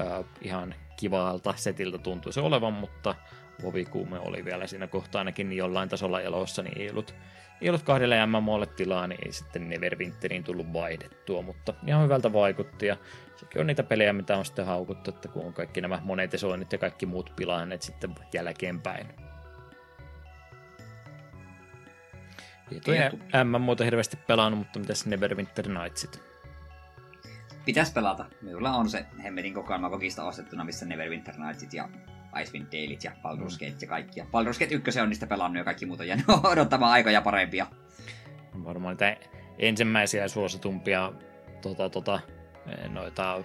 [SPEAKER 1] Äh, ihan kivalta setiltä tuntui se olevan, mutta Vovikuume oli vielä siinä kohtaa ainakin jollain tasolla elossa, niin ei ollut, ei ollut kahdelle MMOlle tilaa, niin ei sitten Neverwinteriin tullut vaihdettua, mutta ihan hyvältä vaikutti ja sekin on niitä pelejä, mitä on sitten haukuttu, että kun on kaikki nämä monetisoinnit ja kaikki muut pilanneet sitten jälkeenpäin. Ei toi MMOta hirveästi pelannut, mutta mitäs Neverwinter Nightsit?
[SPEAKER 2] Pitäis pelata. Minulla on se hemmetin kokoelma kokista ostettuna, missä Neverwinter Nightsit ja Icewind Dalei't ja Baldur's Gate ja kaikki. Ja Baldur's Gate 1 on niistä pelannut ja kaikki muut on jäänyt odottamaan aikoja parempia.
[SPEAKER 1] Varmaan niitä ensimmäisiä suositumpia tota, tota, noita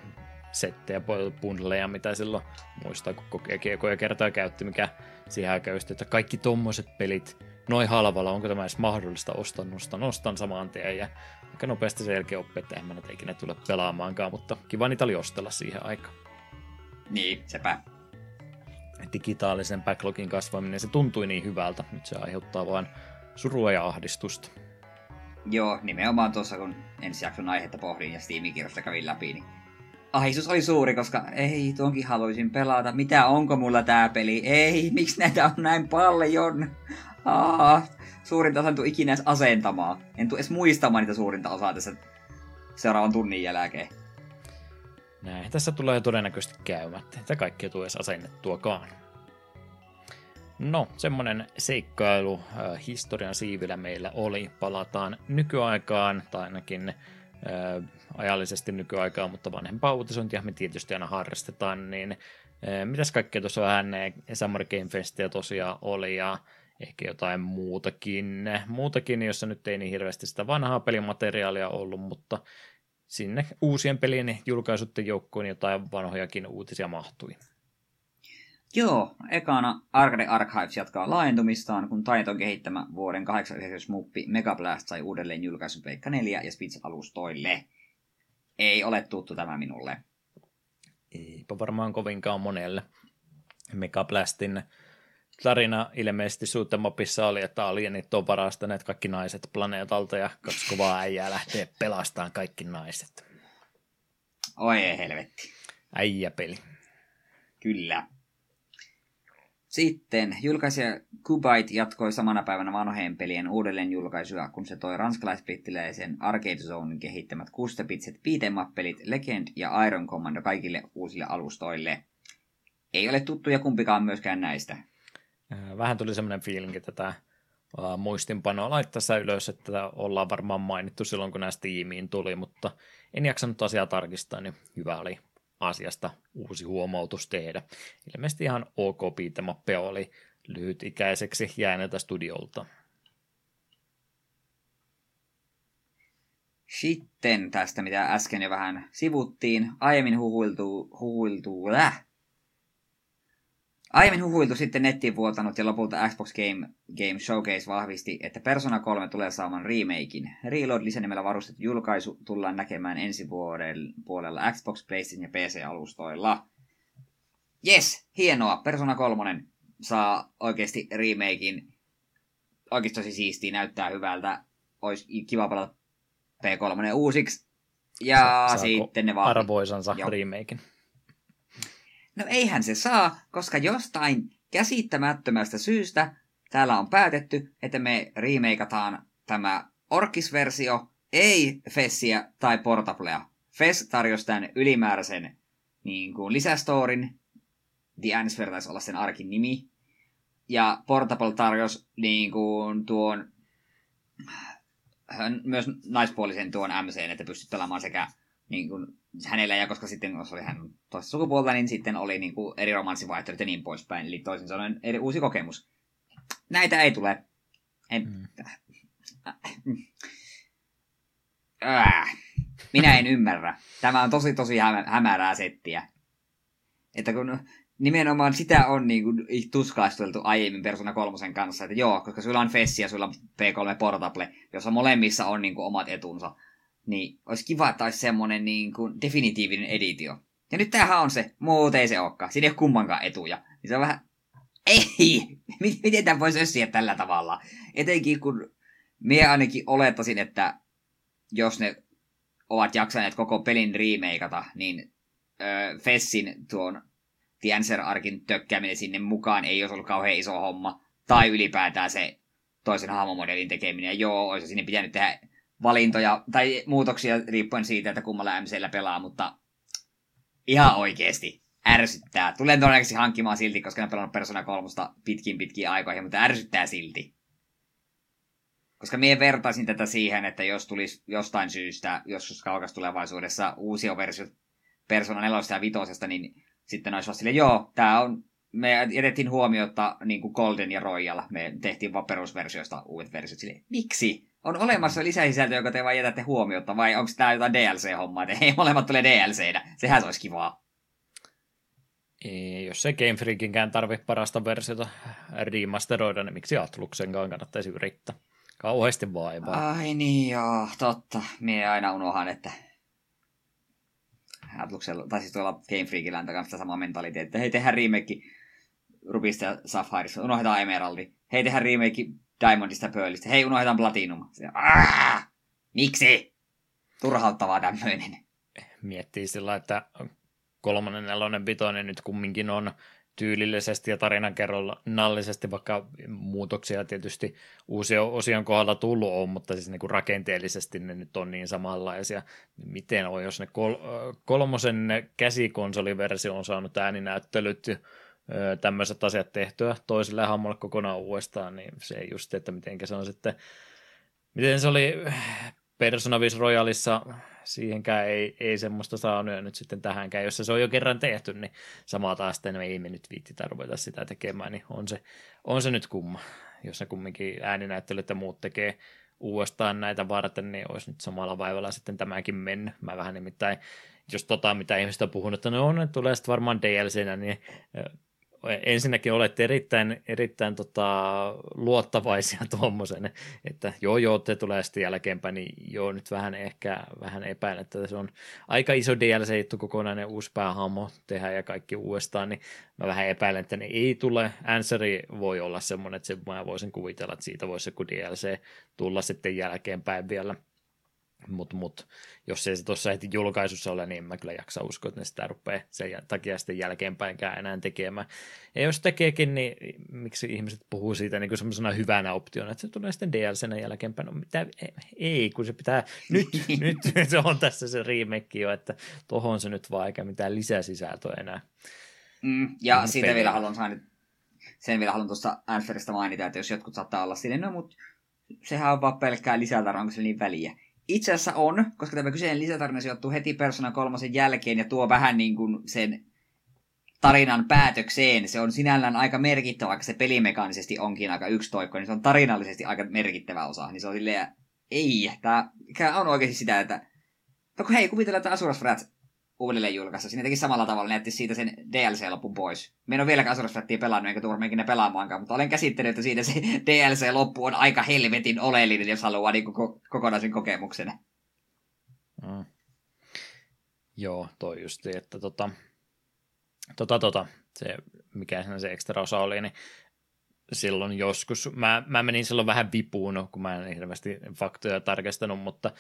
[SPEAKER 1] settejä, bundleja, mitä silloin muistaa, kun kiekoja kertaa käytti, mikä siihen aikaan just, että kaikki tommoset pelit noin halvalla, onko tämä edes mahdollista ostaa, nostan, nostan saman tien ja aika nopeasti sen jälkeen oppi, että en mä näitä ikinä tule pelaamaankaan, mutta kiva niitä oli ostella siihen aikaan.
[SPEAKER 2] Niin, sepä
[SPEAKER 1] digitaalisen backlogin kasvaminen, se tuntui niin hyvältä. Nyt se aiheuttaa vain surua ja ahdistusta.
[SPEAKER 2] Joo, nimenomaan tuossa kun ensi jakson aihetta pohdin ja Steamin kirjoista kävin läpi, niin ahdistus oli suuri, koska ei, tuonkin haluaisin pelata. Mitä, onko mulla tää peli? Ei, miksi näitä on näin paljon? Aa, suurinta osaa en ikinä edes asentamaan. En tule edes muistamaan niitä suurinta osaa tässä seuraavan tunnin jälkeen.
[SPEAKER 1] Näin tässä tulee todennäköisesti käymättä, kaikki ei tule edes asennettuakaan. No, semmonen seikkailu äh, historian siivillä meillä oli. Palataan nykyaikaan, tai ainakin äh, ajallisesti nykyaikaan, mutta vanhempaa uutisointia me tietysti aina harrastetaan, niin äh, mitäs kaikkea tuossa vähän Summer Game Festia tosiaan oli, ja ehkä jotain muutakin, muutakin, jossa nyt ei niin hirveästi sitä vanhaa pelimateriaalia ollut, mutta sinne uusien pelien julkaisutten joukkoon jotain vanhojakin uutisia mahtui.
[SPEAKER 2] Joo, ekana Arcade Archives jatkaa laajentumistaan, kun Taiton kehittämä vuoden 89 muppi Mega Blast sai uudelleen julkaisun Peikka 4 ja Spitz-alustoille. Ei ole tuttu tämä minulle.
[SPEAKER 1] Eipä varmaan kovinkaan monelle. Mega Blastin tarina ilmeisesti Suutemapissa oli, että alienit on varastaneet kaikki naiset planeetalta ja kaksi kovaa äijää lähtee pelastamaan kaikki naiset.
[SPEAKER 2] Oi ei helvetti.
[SPEAKER 1] Äijäpeli.
[SPEAKER 2] Kyllä. Sitten julkaisija Kubite jatkoi samana päivänä vanhojen pelien uudelleen julkaisua, kun se toi ranskalaisbrittiläisen Arcade Zonein kehittämät kustepitset beat'em Legend ja Iron Commando kaikille uusille alustoille. Ei ole tuttuja kumpikaan myöskään näistä.
[SPEAKER 1] Vähän tuli semmoinen fiilinki, että tämä muistinpanoa laittaessa ylös, että ollaan varmaan mainittu silloin, kun näistä tiimiin tuli, mutta en jaksanut asiaa tarkistaa, niin hyvä oli asiasta uusi huomautus tehdä. Ilmeisesti ihan ok piitemappe oli lyhytikäiseksi jääneeltä studiolta.
[SPEAKER 2] Sitten tästä, mitä äsken jo vähän sivuttiin, aiemmin huhuiltu, huhuiltu, äh, Aiemmin huhuiltu sitten nettiin vuotanut ja lopulta Xbox Game, Game Showcase vahvisti, että Persona 3 tulee saamaan remakein. Reload lisänimellä varustettu julkaisu tullaan näkemään ensi vuoden puolella Xbox, PlayStation ja PC-alustoilla. Yes, hienoa. Persona 3 saa oikeasti remakein. Oikeasti tosi siistiä, näyttää hyvältä. Olisi kiva palata P3 uusiksi. Ja Sa- sitten ne
[SPEAKER 1] vaan... Arvoisansa remakein.
[SPEAKER 2] No eihän se saa, koska jostain käsittämättömästä syystä täällä on päätetty, että me remakeataan tämä Orkis-versio, ei Fessiä tai Portablea. Fess tarjosi tämän ylimääräisen niin kuin, lisästorin. The Answer taisi olla sen arkin nimi. Ja Portable tarjosi niin kuin, tuon myös naispuolisen tuon MC, että pystyt pelaamaan sekä niin kuin, hänellä, ja koska sitten jos oli hän toista sukupuolta, niin sitten oli niin kuin, eri romanssivaihtoehdot ja niin poispäin. Eli toisin sanoen eri uusi kokemus. Näitä ei tule. En... Mm. Äh. Minä en ymmärrä. Tämä on tosi tosi hämärää settiä. Että kun nimenomaan sitä on niin kuin tuskaisteltu aiemmin Persona 3 kanssa, että joo, koska sulla on Fessi ja sulla on P3 Portable, jossa molemmissa on niin kuin omat etunsa niin olisi kiva, että olisi semmoinen niin kuin definitiivinen editio. Ja nyt tämähän on se, muuten ei se olekaan. Siinä ei ole kummankaan etuja. Niin se on vähän, ei, miten tämä voisi össiä tällä tavalla? Etenkin kun minä ainakin olettaisin, että jos ne ovat jaksaneet koko pelin remakeata, niin öö, Fessin tuon The Answer-arkin tökkääminen sinne mukaan ei olisi ollut kauhean iso homma. Tai ylipäätään se toisen hahmomodelin tekeminen. Joo, olisi sinne pitänyt tehdä valintoja tai muutoksia riippuen siitä, että kummalla MCllä pelaa, mutta ihan oikeesti ärsyttää. Tulen todennäköisesti hankkimaan silti, koska en pelannut Persona 3 pitkin pitkin aikoihin, mutta ärsyttää silti. Koska mie vertaisin tätä siihen, että jos tulisi jostain syystä, joskus kaukas tulevaisuudessa uusia versio Persona 4 ja 5, niin sitten olisi sille, joo, tämä on, me jätettiin huomiota niin kuin Golden ja Royal, me tehtiin vaan perusversioista uudet versiot sille, miksi? On olemassa lisäsisältö, joka te vaan jätätte huomiota, vai onko tämä jotain DLC-hommaa, että hei, molemmat tulee DLCtä, sehän olisi kivaa.
[SPEAKER 1] Ei, jos se Game Freakinkään tarvitse parasta versiota remasteroida, niin miksi Atluksenkaan kannattaisi yrittää? Kauheasti vaivaa.
[SPEAKER 2] Ai niin joo, totta. Mie aina unohan, että Atluksella, tai siis tuolla Game Freakillä on sitä samaa mentaliteettia, että hei, tehdään remake Rubista ja Sapphireista, unohdetaan Emeraldi. Hei, tehdään remake Diamondista Pearlista. Hei, unohdetaan Platinum. Miksi? Turhauttavaa tämmöinen.
[SPEAKER 1] Miettii sillä, että kolmonen, nelonen, vitonen nyt kumminkin on tyylillisesti ja nallisesti, vaikka muutoksia tietysti uusia osion kohdalla tullut on, mutta siis niin kuin rakenteellisesti ne nyt on niin samanlaisia. Miten on, jos ne kol- kolmosen käsikonsoliversio on saanut ääninäyttelyt tämmöiset asiat tehtyä toiselle hahmolle kokonaan uudestaan, niin se just, että miten se on sitten, miten se oli Persona 5 Royalissa siihenkään ei, ei semmoista saanut ja nyt sitten tähänkään, jos se on jo kerran tehty, niin samaa taas sitten no ei me nyt viittitä ruveta sitä tekemään, niin on se, on se nyt kumma. Jos ne kumminkin ääninäyttelyt ja muut tekee uudestaan näitä varten, niin olisi nyt samalla vaivalla sitten tämäkin mennyt. Mä vähän nimittäin, jos tota, mitä ihmistä on puhunut, että no ne tulee sitten varmaan DLCnä, niin ensinnäkin olette erittäin, erittäin tota, luottavaisia tuommoisen, että joo joo, te tulee sitten jälkeenpäin, niin joo, nyt vähän ehkä vähän epäilen, että se on aika iso DLC-juttu, kokonainen uusi päähahmo tehdä ja kaikki uudestaan, niin mä vähän epäilen, että ne ei tule. Answeri voi olla semmoinen, että se mä voisin kuvitella, että siitä voisi joku DLC tulla sitten jälkeenpäin vielä – mutta mut, jos ei se tuossa heti julkaisussa ole, niin mä kyllä jaksa uskoa, että ne sitä rupeaa sen takia sitten jälkeenpäinkään enää tekemään. Ja jos tekeekin, niin miksi ihmiset puhuu siitä niin kuin semmoisena hyvänä optiona, että se tulee sitten DLCnä jälkeenpäin. No mitä, ei, kun se pitää, nyt, nyt se on tässä se remake jo, että tohon se nyt vaan eikä mitään lisäsisältöä enää.
[SPEAKER 2] Mm, ja siitä peliä. vielä haluan saada, sen vielä haluan tuossa Answerista mainita, että jos jotkut saattaa olla sinne, no mutta sehän on vaan pelkkää lisätarvaa, onko se niin väliä itse asiassa on, koska tämä kyseinen lisätarina sijoittuu heti Persona kolmosen jälkeen ja tuo vähän niin kuin sen tarinan päätökseen. Se on sinällään aika merkittävä, vaikka se pelimekaanisesti onkin aika yksitoikko, niin se on tarinallisesti aika merkittävä osa. Niin se on silleen, ei, tämä on oikeasti sitä, että no hei, kuvitellaan, että Asuras Wrath uudelleen julkaista. Siinä teki samalla tavalla, näytti siitä sen DLC-lopun pois. Me en ole vieläkään Asuras pelannut, enkä turha ne pelaamaankaan, mutta olen käsittänyt, että siitä se DLC-loppu on aika helvetin oleellinen, jos haluaa niin ko- kokonaisen kokemuksen. Mm.
[SPEAKER 1] Joo, toi justi, että tota, tota, tota, se, mikä se ekstra osa oli, niin silloin joskus. Mä, mä menin silloin vähän vipuun, kun mä en hirveästi faktoja tarkistanut, mutta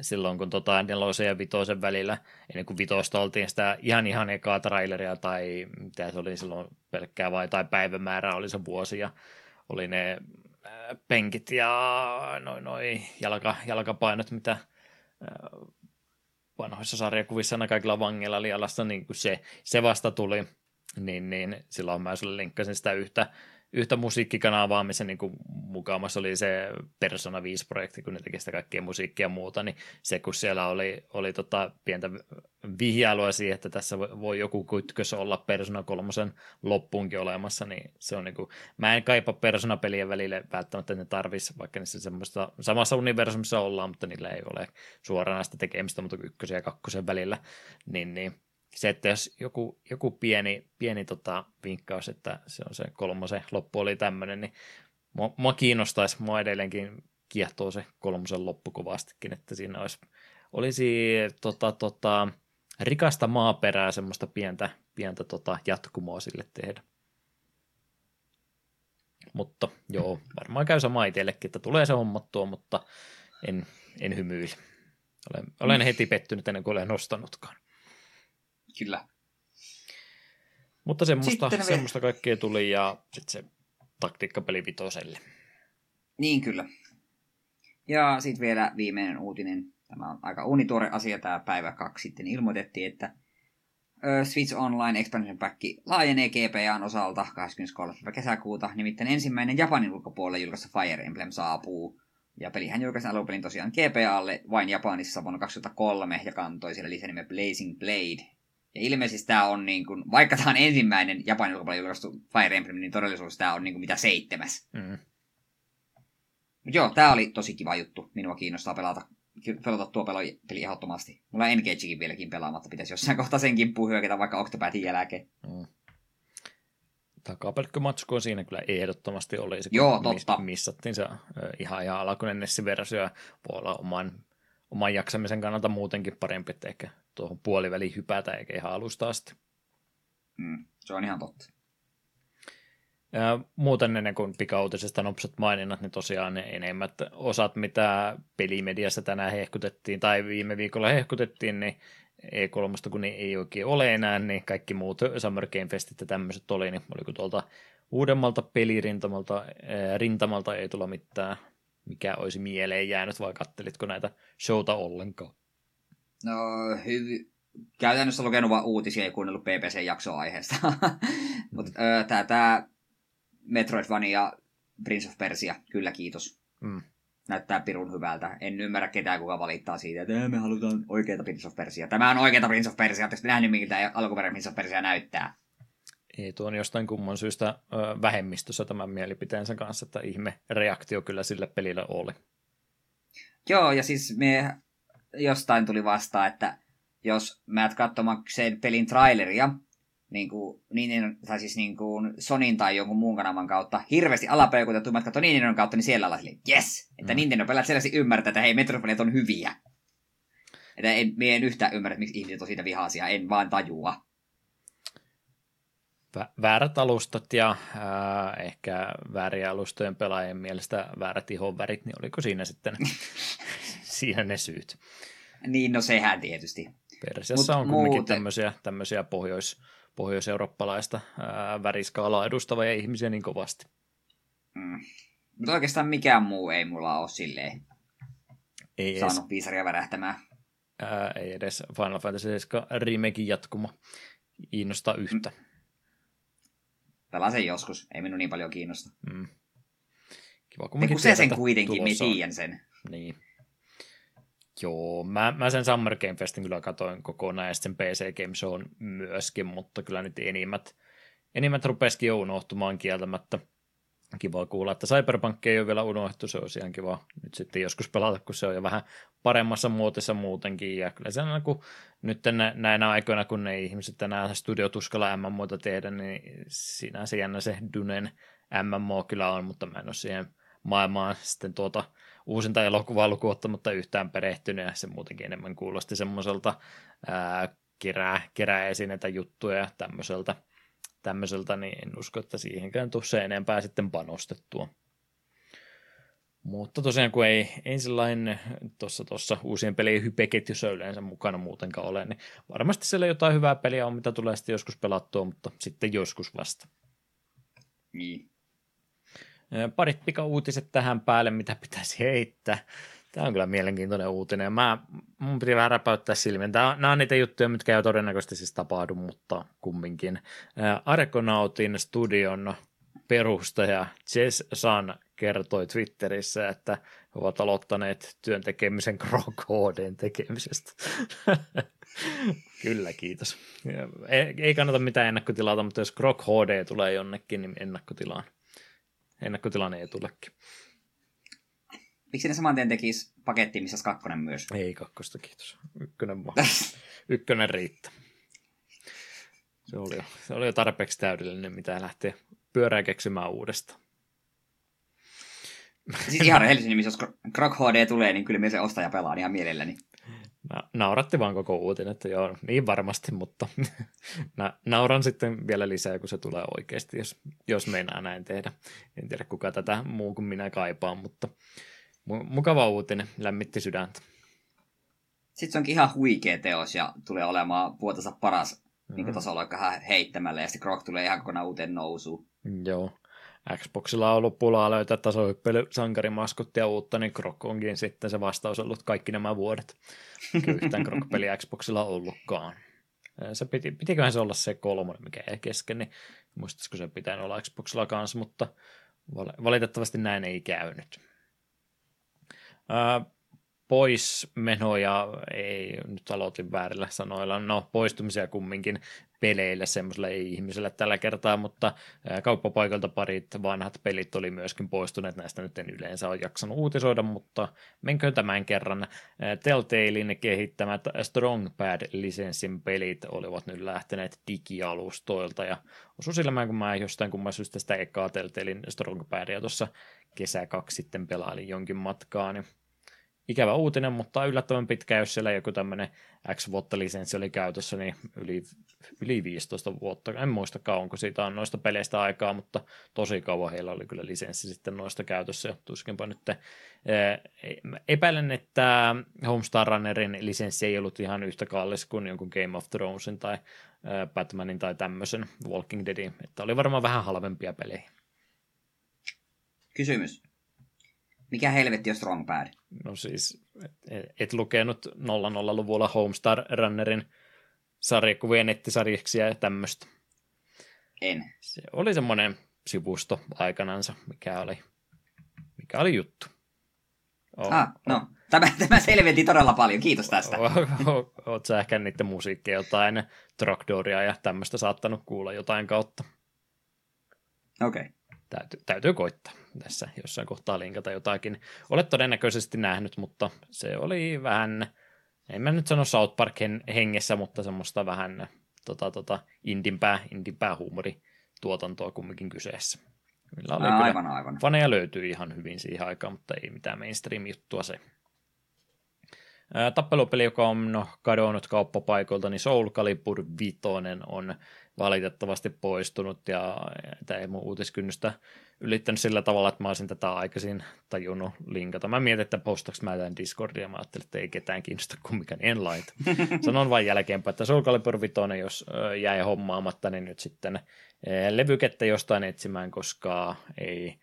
[SPEAKER 1] silloin kun tota nelosen ja vitosen välillä, ennen kuin vitosta oltiin sitä ihan ihan ekaa traileria tai mitä se oli silloin pelkkää vai tai päivämäärä oli se vuosi ja oli ne penkit ja noin noi jalka, jalkapainot, mitä vanhoissa sarjakuvissa aina kaikilla vangeilla oli alasta, niin kuin se, se vasta tuli, niin, niin silloin mä sulle linkkasin sitä yhtä yhtä musiikkikanavaa, missä niin kuin mukaamassa oli se Persona 5-projekti, kun ne teki sitä kaikkea musiikkia ja muuta, niin se kun siellä oli, oli tota pientä vihjailua siihen, että tässä voi joku kytkös olla Persona 3 loppuunkin olemassa, niin se on niin kuin, mä en kaipa Persona-pelien välille välttämättä ne tarvisi, vaikka niissä semmoista samassa universumissa ollaan, mutta niillä ei ole suoranaista tekemistä, mutta ykkösen ja kakkosen välillä, niin, niin se, että jos joku, joku pieni, pieni tota, vinkkaus, että se on se kolmosen loppu oli tämmöinen, niin mua, mua kiinnostaisi, mua edelleenkin kiehtoo se kolmosen loppu kovastikin, että siinä olisi, olisi tota, tota, rikasta maaperää, semmoista pientä, pientä tota, jatkumoa sille tehdä. Mutta joo, varmaan käy sama itsellekin, että tulee se hommattua, mutta en, en hymyile. Olen, olen heti pettynyt ennen kuin olen nostanutkaan.
[SPEAKER 2] Kyllä.
[SPEAKER 1] Mutta semmoista, sitten semmoista kaikkea tuli ja sitten se taktiikkapeli vitoselle.
[SPEAKER 2] Niin kyllä. Ja sitten vielä viimeinen uutinen. Tämä on aika unituore asia. Tämä päivä kaksi sitten ilmoitettiin, että Switch Online Expansion Pack laajenee GPAn osalta 23. kesäkuuta. Nimittäin ensimmäinen Japanin ulkopuolelle julkaista Fire Emblem saapuu. Ja pelihän julkaisi alun tosiaan GPAlle vain Japanissa vuonna 2003 ja kantoi siellä lisänimen Blazing Blade. Ja ilmeisesti tämä on niin kuin, vaikka tämä on ensimmäinen Japanin ulkopuolella julkaistu Fire Emblem, niin todellisuudessa tämä on niin kuin mitä seitsemäs. Mm. Mut joo, tämä oli tosi kiva juttu. Minua kiinnostaa pelata, pelata tuo peli, peli ehdottomasti. Mulla on Engagekin vieläkin pelaamatta. Pitäisi jossain kohtaa sen kimppuun hyökätä vaikka Octopathin jälkeen. Mm.
[SPEAKER 1] Takapelkkömatsku on siinä kyllä ehdottomasti oli. Se,
[SPEAKER 2] Joo, totta.
[SPEAKER 1] Missattiin se ihan, ihan alkuinen Nessi-versio. Voi olla oman, oman jaksamisen kannalta muutenkin parempi, että ehkä tuohon puoliväliin hypätä eikä ihan alusta asti.
[SPEAKER 2] Mm, se on ihan totta.
[SPEAKER 1] Ja muuten ennen kuin pikautisesta nopsat maininnat, niin tosiaan ne enemmät osat, mitä pelimediassa tänään hehkutettiin tai viime viikolla hehkutettiin, niin E3, kun ne ei oikein ole enää, niin kaikki muut Summer Game Festit ja tämmöiset oli, niin oliko tuolta uudemmalta pelirintamalta ää, rintamalta ei tulla mitään, mikä olisi mieleen jäänyt, vai kattelitko näitä showta ollenkaan?
[SPEAKER 2] No, hyvin. Käytännössä lukenut vain uutisia ja kuunnellut BBC-jaksoa aiheesta. Mutta mm. tämä Metroidvania Prince of Persia, kyllä kiitos. Mm. Näyttää pirun hyvältä. En ymmärrä ketään, kuka valittaa siitä, että me halutaan oikeita Prince of Persia. Tämä on oikeita Prince of Persia. Oletteko nähnyt, miltä alkuperäinen Prince of Persia näyttää?
[SPEAKER 1] Ei tuon jostain kumman syystä ö, vähemmistössä tämän mielipiteensä kanssa, että ihme reaktio kyllä sille pelille oli.
[SPEAKER 2] Joo, ja siis me jostain tuli vastaan, että jos mä et katsomaan sen pelin traileria, niin kuin, niin, tai siis niin kuin Sonin tai jonkun muun kanavan kautta hirveästi alapeukutettu, mä katsoin Nintendon kautta, niin siellä ollaan silleen, yes! Että mm. Nintendo pelät selvästi ymmärtää, että hei, Metroidvaniat on hyviä. Että en, me en yhtään ymmärrä, miksi ihmiset on siitä vihaisia, en vaan tajua.
[SPEAKER 1] Vä- väärät alustat ja äh, ehkä vääriä alustojen pelaajien mielestä väärät ihonvärit, niin oliko siinä sitten siinä ne syyt?
[SPEAKER 2] Niin, no sehän tietysti.
[SPEAKER 1] Persiassa Mut on kumminkin muuten... tämmöisiä, tämmöisiä pohjois, pohjois-eurooppalaista ää, väriskaalaa edustavia ihmisiä niin kovasti.
[SPEAKER 2] Mm. Mutta oikeastaan mikään muu ei mulla ole silleen ei saanut edes, viisaria värähtämään.
[SPEAKER 1] Ää, ei edes Final Fantasy 7 remakein jatkuma innosta yhtä. Mm.
[SPEAKER 2] Pelaan sen joskus, ei minun niin paljon kiinnosta. Mm.
[SPEAKER 1] Kiva
[SPEAKER 2] kumminkin se sen kuitenkin, me tiedän sen.
[SPEAKER 1] Niin. Joo, mä, mä sen Summer Game Festin kyllä katoin kokonaan ja sen PC Game Show myöskin, mutta kyllä nyt enimmät, enimmät rupesikin jo unohtumaan kieltämättä. Kiva kuulla, että Cyberpunk ei ole vielä unohtu, se olisi ihan kiva nyt sitten joskus pelata, kun se on jo vähän paremmassa muotissa muutenkin. Ja kyllä se on, kun nyt näinä aikoina, kun ne ihmiset enää studiotuskalla MMOita tehdä, niin siinä se jännä se Dunen MMO kyllä on, mutta mä en ole siihen maailmaan sitten tuota uusinta elokuvaa lukuottamatta yhtään perehtynyt, ja se muutenkin enemmän kuulosti semmoiselta ää, kerää, kerää esineitä juttuja ja tämmöiseltä, tämmöiseltä, niin en usko, että siihenkään tuossa enempää sitten panostettua. Mutta tosiaan, kun ei, ei tuossa, tuossa uusien pelien hypeketjussa yleensä mukana muutenkaan ole, niin varmasti siellä jotain hyvää peliä on, mitä tulee sitten joskus pelattua, mutta sitten joskus vasta.
[SPEAKER 2] Niin.
[SPEAKER 1] Parit pika-uutiset tähän päälle, mitä pitäisi heittää. Tämä on kyllä mielenkiintoinen uutinen. Mä, mun piti vähän räpäyttää silmiä. Tämä, nämä on niitä juttuja, mitkä ei todennäköisesti siis tapahdu, mutta kumminkin. Arkonautin studion perustaja Jess Sun kertoi Twitterissä, että he ovat aloittaneet työn tekemisen HDn tekemisestä. Kyllä, kiitos. Ei, kannata mitään ennakkotilata, mutta jos Grog HD tulee jonnekin, niin ennakkotilaan ennakkotilanne ei tulekin.
[SPEAKER 2] Miksi ne saman tien tekisi paketti, missä kakkonen myös?
[SPEAKER 1] Ei kakkosta, kiitos. Ykkönen vaan. Ykkönen riittää. Se oli, jo, se oli jo tarpeeksi täydellinen, mitä lähtee pyörää keksimään uudestaan.
[SPEAKER 2] Siis ihan rehellisesti nimissä, jos Croc HD tulee, niin kyllä me se ostaa ja pelaa ihan mielelläni.
[SPEAKER 1] Na, nauratti vaan koko uutinen, että joo, niin varmasti, mutta na, nauran sitten vielä lisää, kun se tulee oikeasti, jos, jos meinaa näin tehdä. En tiedä, kuka tätä muu kuin minä kaipaan, mutta mukava uutinen, lämmitti sydäntä.
[SPEAKER 2] Sitten se onkin ihan huikea teos ja tulee olemaan vuotensa paras mm. niin tasoloikka heittämällä, ja sitten Krok tulee ihan kokonaan uuteen nousuun.
[SPEAKER 1] Joo. Xboxilla on ollut pulaa löytää tasohyppely sankarimaskottia uutta, niin Krok onkin sitten se vastaus ollut kaikki nämä vuodet. Kyllä yhtään Krok-peli Xboxilla ollutkaan. Se piti, pitiköhän se olla se kolmonen, mikä ei kesken, niin muistaisiko se pitää olla Xboxilla kanssa, mutta valitettavasti näin ei käynyt. Ää, poismenoja, ei nyt aloitin väärillä sanoilla, no poistumisia kumminkin peleille, semmoiselle ei-ihmiselle tällä kertaa, mutta kauppapaikalta parit vanhat pelit oli myöskin poistuneet, näistä nyt en yleensä ole jaksanut uutisoida, mutta menköön tämän kerran. Telltalein kehittämät Strongpad-lisenssin pelit olivat nyt lähteneet digialustoilta, ja osu silmään, kun mä jostain kumman syystä sitä ekaa Telltalein Strongpadia tuossa kesä kaksi sitten pelailin jonkin matkaa, niin ikävä uutinen, mutta yllättävän pitkä, jos siellä joku tämmöinen X vuotta lisenssi oli käytössä, niin yli, yli 15 vuotta. En muista kauanko siitä on noista peleistä aikaa, mutta tosi kauan heillä oli kyllä lisenssi sitten noista käytössä. Tuskinpa nyt epäilen, että Homestar Runnerin lisenssi ei ollut ihan yhtä kallis kuin jonkun Game of Thronesin tai Batmanin tai tämmöisen Walking Deadin, että oli varmaan vähän halvempia pelejä.
[SPEAKER 2] Kysymys. Mikä helvetti on Strongpad?
[SPEAKER 1] No siis, et, et lukenut 00-luvulla Homestar Runnerin sarjakuvien nettisarjiksi ja tämmöistä.
[SPEAKER 2] En.
[SPEAKER 1] Se oli semmoinen sivusto aikanansa, mikä oli, mikä oli juttu.
[SPEAKER 2] Oh, ah, no, oh. tämä, tämä selventi todella paljon, kiitos tästä.
[SPEAKER 1] Oot sä ehkä niiden musiikkia jotain Trogdoria ja tämmöistä saattanut kuulla jotain kautta.
[SPEAKER 2] Okei. Okay.
[SPEAKER 1] Täytyy, täytyy koittaa tässä jossain kohtaa linkata jotakin. Olet todennäköisesti nähnyt, mutta se oli vähän, en mä nyt sano South Park hengessä, mutta semmoista vähän tota, tota, indimpää, indimpää huumorituotantoa kumminkin kyseessä.
[SPEAKER 2] Millä oli aivan, kyllä, aivan.
[SPEAKER 1] Faneja löytyy ihan hyvin siihen aikaan, mutta ei mitään mainstream-juttua se. Tappelupeli, joka on no, kadonnut kauppapaikoilta, niin Soul Calibur 5 on valitettavasti poistunut ja tämä ei mun uutiskynnystä ylittänyt sillä tavalla, että mä olisin tätä aikaisin tajunnut linkata. Mä mietin, että postaks mä tämän Discordia, mä ajattelin, että ei ketään kiinnosta kumminkaan, en laita. Sanon vain jälkeenpäin, että Soul Calibur 5, jos jäi hommaamatta, niin nyt sitten levykettä jostain etsimään, koska ei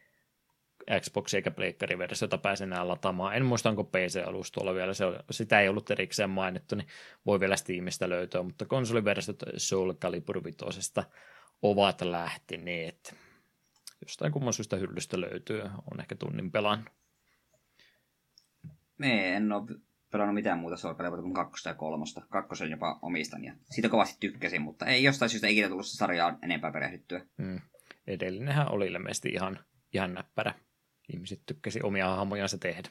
[SPEAKER 1] Xbox eikä Pleikkari-versiota pääse enää lataamaan. En muista, onko PC-alustolla vielä, se, sitä ei ollut erikseen mainittu, niin voi vielä Steamista löytyä, mutta konsoliversiot Soul Calibur 5 ovat lähteneet. Jostain kumman syystä hyllystä löytyy, on ehkä tunnin pelan.
[SPEAKER 2] Me en ole pelannut mitään muuta Soul Calibur kuin kakkosta ja kolmosta. Kakkosen jopa omistan ja siitä kovasti tykkäsin, mutta ei jostain syystä ikinä tullut sarjaa enempää perehdyttyä.
[SPEAKER 1] Hmm. Edellinenhän oli ilmeisesti ihan, ihan näppärä ihmiset tykkäsi omia hahmojansa tehdä.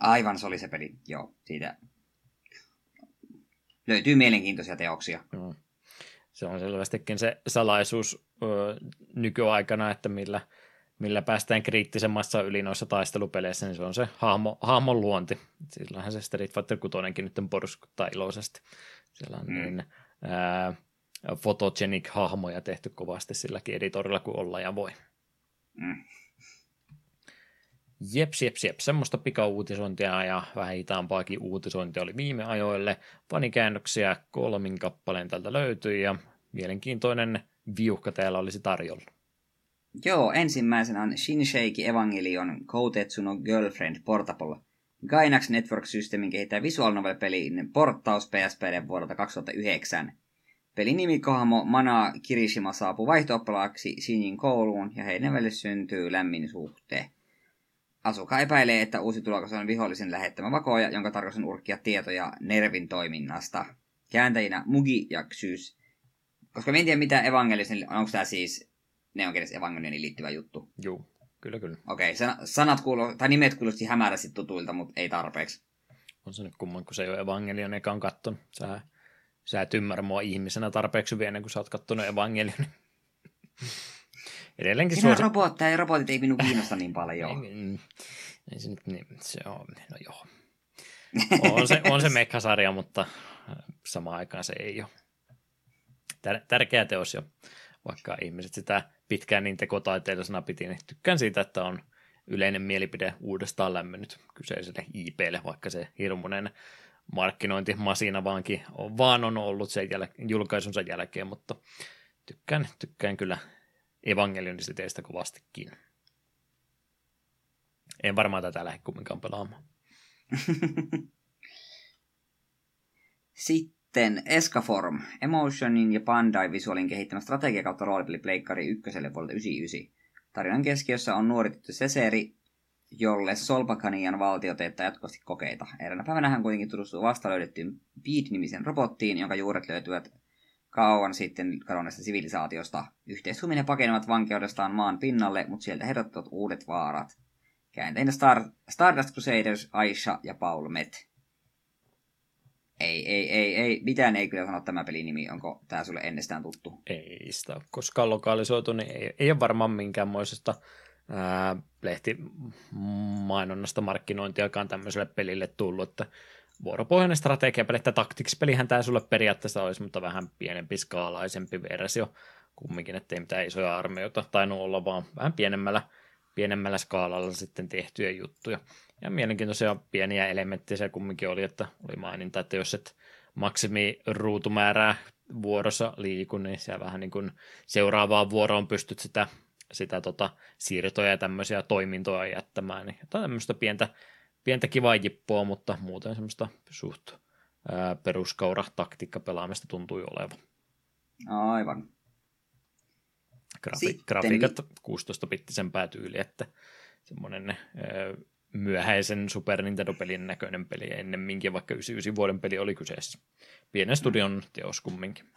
[SPEAKER 2] Aivan, se oli se peli, joo. Siitä löytyy mielenkiintoisia teoksia.
[SPEAKER 1] Mm. Se on selvästikin se salaisuus ö, nykyaikana, että millä, millä päästään kriittisen massa yli noissa taistelupeleissä, niin se on se hahmo, hahmon luonti. Sillähän se Street Fighter 6 nyt porskuttaa iloisesti. Siellä on mm. niin ää, photogenic hahmoja tehty kovasti silläkin editorilla kuin olla ja voi. Mm. Jeps, jeps, jeps. Semmoista pikauutisointia ja vähän hitaampaakin uutisointia oli viime ajoille. Fanikäännöksiä kolmin kappaleen tältä löytyi ja mielenkiintoinen viuhka täällä olisi tarjolla.
[SPEAKER 2] Joo, ensimmäisenä on Shinsheiki Evangelion Koutetsuno Girlfriend Portable. Gainax Network Systemin kehittää visual novel-pelin porttaus PSPn vuodelta 2009. Pelin nimikohamo Mana Kirishima saapuu vaihto Shinjin kouluun ja heidän välille syntyy lämmin suhteen. Asuka epäilee, että uusi tulokas on vihollisen lähettämä vakoja, jonka tarkoitus on urkkia tietoja Nervin toiminnasta. Kääntäjinä Mugi ja Xys. Koska me en tiedä mitä evankelisen, onko tämä siis neonkielisen evankelioniin liittyvä juttu?
[SPEAKER 1] Joo, kyllä kyllä.
[SPEAKER 2] Okei, okay, sanat kuulu, tai nimet kuulosti hämärästi tutuilta, mutta ei tarpeeksi.
[SPEAKER 1] On se nyt kumman, kun se ei ole evankelion on kattonut. Sä, sä et ymmärrä mua ihmisenä tarpeeksi hyvin ennen kuin sä oot kattonut evankelion.
[SPEAKER 2] Edelleenkin suosi... robotteja ja robotit ei minun kiinnosta niin paljon.
[SPEAKER 1] ei, ei se nyt niin, se on, no joo. On se, on se mekkasarja, mutta samaan aikaan se ei ole. Tär, tärkeä teos jo, vaikka ihmiset sitä pitkään niin tekotaiteellisena piti, niin tykkään siitä, että on yleinen mielipide uudestaan lämmennyt kyseiselle IPlle, vaikka se hirmuinen markkinointimasina vaankin on, vaan on ollut sen jäl- julkaisunsa jälkeen, mutta tykkään, tykkään kyllä evangelionisiteistä kovastikin. En varmaan tätä lähde kumminkaan pelaamaan.
[SPEAKER 2] Sitten Escaform, Emotionin ja Bandai Visualin kehittämä strategia kautta roolipeli Pleikkari ykköselle vuodelta 99. Tarinan keskiössä on nuori tyttö Seseri, jolle Solbakanian valtio teettää jatkuvasti kokeita. Eräänä päivänä hän kuitenkin tutustuu vasta löydettyyn Beat-nimisen robottiin, jonka juuret löytyvät kauan sitten kadonneesta sivilisaatiosta. Yhteishuminen pakenevat vankeudestaan maan pinnalle, mutta sieltä herättävät uudet vaarat. Käänteinä Star, Stardust Crusaders, Aisha ja Paul Met. Ei, ei, ei, ei, mitään ei kyllä sano tämä pelin nimi. Onko tämä sulle ennestään tuttu?
[SPEAKER 1] Ei sitä ole koskaan lokalisoitu, niin ei, ei ole varmaan minkäänmoisesta ää, lehtimainonnasta markkinointiakaan tämmöiselle pelille tullut, että vuoropohjainen strategiapeli, että taktiksipelihän tämä sulle periaatteessa olisi, mutta vähän pienempi skaalaisempi versio kumminkin, ettei mitään isoja armeijoita tainnut olla, vaan vähän pienemmällä, pienemmällä skaalalla sitten tehtyjä juttuja. Ja mielenkiintoisia pieniä elementtejä se kumminkin oli, että oli maininta, että jos et maksimi ruutumäärää vuorossa liiku, niin siellä vähän niin kuin seuraavaan vuoroon pystyt sitä, sitä tota, siirtoja ja tämmöisiä toimintoja jättämään. Niin tämmöistä pientä, pientä kivaa jippua, mutta muuten semmoista suht ää, peruskaura taktiikka pelaamista tuntui olevan.
[SPEAKER 2] Aivan.
[SPEAKER 1] Grafi-
[SPEAKER 2] Sitten-
[SPEAKER 1] grafiikat 16-bittisen päätyyli, että semmoinen ää, myöhäisen Super Nintendo-pelin näköinen peli ennemminkin, vaikka 99 vuoden peli oli kyseessä. Pienen studion teos kumminkin.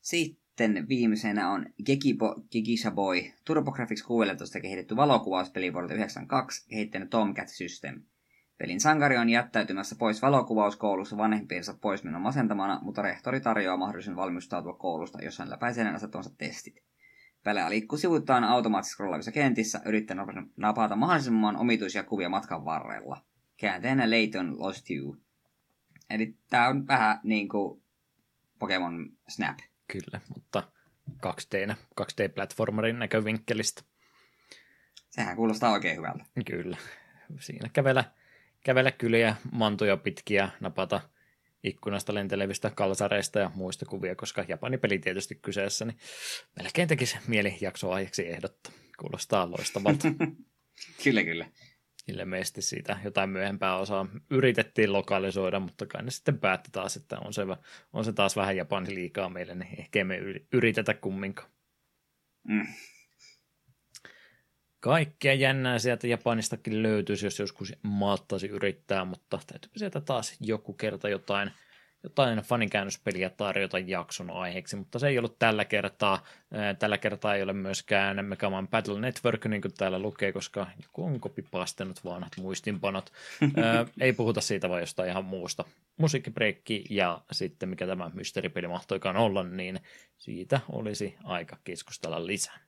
[SPEAKER 2] Sitten viimeisenä on Gekibo, Gegisha Boy, TurboGrafx 16 kehitetty valokuvauspeli vuodelta 1992, kehittänyt Tomcat System. Pelin sankari on jättäytymässä pois valokuvauskoulussa vanhempiensa poismenon masentamana, mutta rehtori tarjoaa mahdollisuuden valmistautua koulusta, jos hän läpäisee asettamansa testit. Pelejä liikkuu sivuittain automaattisesti scrollaavissa kentissä, yrittää napata mahdollisimman omituisia kuvia matkan varrella. Käänteenä Layton Lost You. Eli tää on vähän niinku Pokemon Snap.
[SPEAKER 1] Kyllä, mutta 2D, 2D-platformerin näkövinkkelistä.
[SPEAKER 2] Sehän kuulostaa oikein hyvältä.
[SPEAKER 1] Kyllä. Siinä kävellä, kävellä kyliä, mantoja pitkiä, napata ikkunasta lentelevistä kalsareista ja muista kuvia, koska Japanin peli tietysti kyseessä, niin melkein tekisi mieli jaksoaiheeksi ehdottaa. Kuulostaa loistavalta.
[SPEAKER 2] Kyllä, kyllä.
[SPEAKER 1] Ilmeisesti siitä jotain myöhempää osaa yritettiin lokalisoida, mutta kai ne sitten päätti taas, että on se, on se taas vähän Japani liikaa meille, niin ehkä yri- yritetä kumminkaan.
[SPEAKER 2] Mm.
[SPEAKER 1] Kaikkea jännää sieltä Japanistakin löytyisi, jos joskus malttaisi yrittää, mutta täytyypä sieltä taas joku kerta jotain, jotain fanikäännöspeliä tarjota jakson aiheeksi, mutta se ei ollut tällä kertaa. Tällä kertaa ei ole myöskään Megaman Battle Network, niin kuin täällä lukee, koska joku on kopipastenut vanhat muistinpanot. Ei puhuta siitä, vaan jostain ihan muusta. Musiikkibreikki ja sitten mikä tämä mysteeripeli mahtoikaan olla, niin siitä olisi aika keskustella lisää.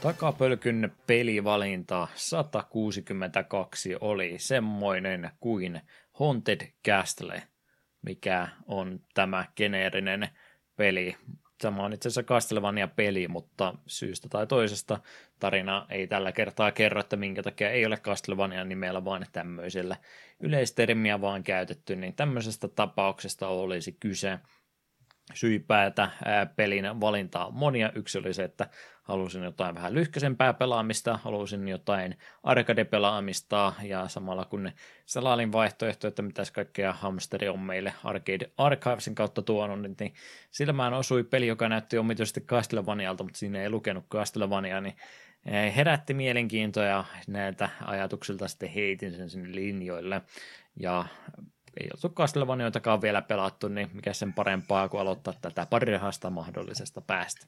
[SPEAKER 1] Takapölkyn pelivalinta 162 oli semmoinen kuin Haunted Castle, mikä on tämä geneerinen peli. Tämä on itse asiassa Castlevania-peli, mutta syystä tai toisesta tarina ei tällä kertaa kerro, että minkä takia ei ole Castlevania nimellä, vaan tämmöisellä yleistermiä vaan käytetty, niin tämmöisestä tapauksesta olisi kyse syypäätä pelin valintaa monia. Yksi oli se, että halusin jotain vähän lyhkäisempää pelaamista, halusin jotain arcade-pelaamista ja samalla kun selailin vaihtoehto, että mitäs kaikkea hamsteri on meille Arcade Archivesin kautta tuonut, niin, niin silmään osui peli, joka näytti omituisesti Castlevanialta, mutta siinä ei lukenut Castlevania, niin eh, herätti mielenkiintoa ja näiltä ajatuksilta sitten heitin sen sinne linjoille. Ja ei oltu Castlevaniaitakaan vielä pelattu, niin mikä sen parempaa kuin aloittaa tätä parhaasta mahdollisesta päästä.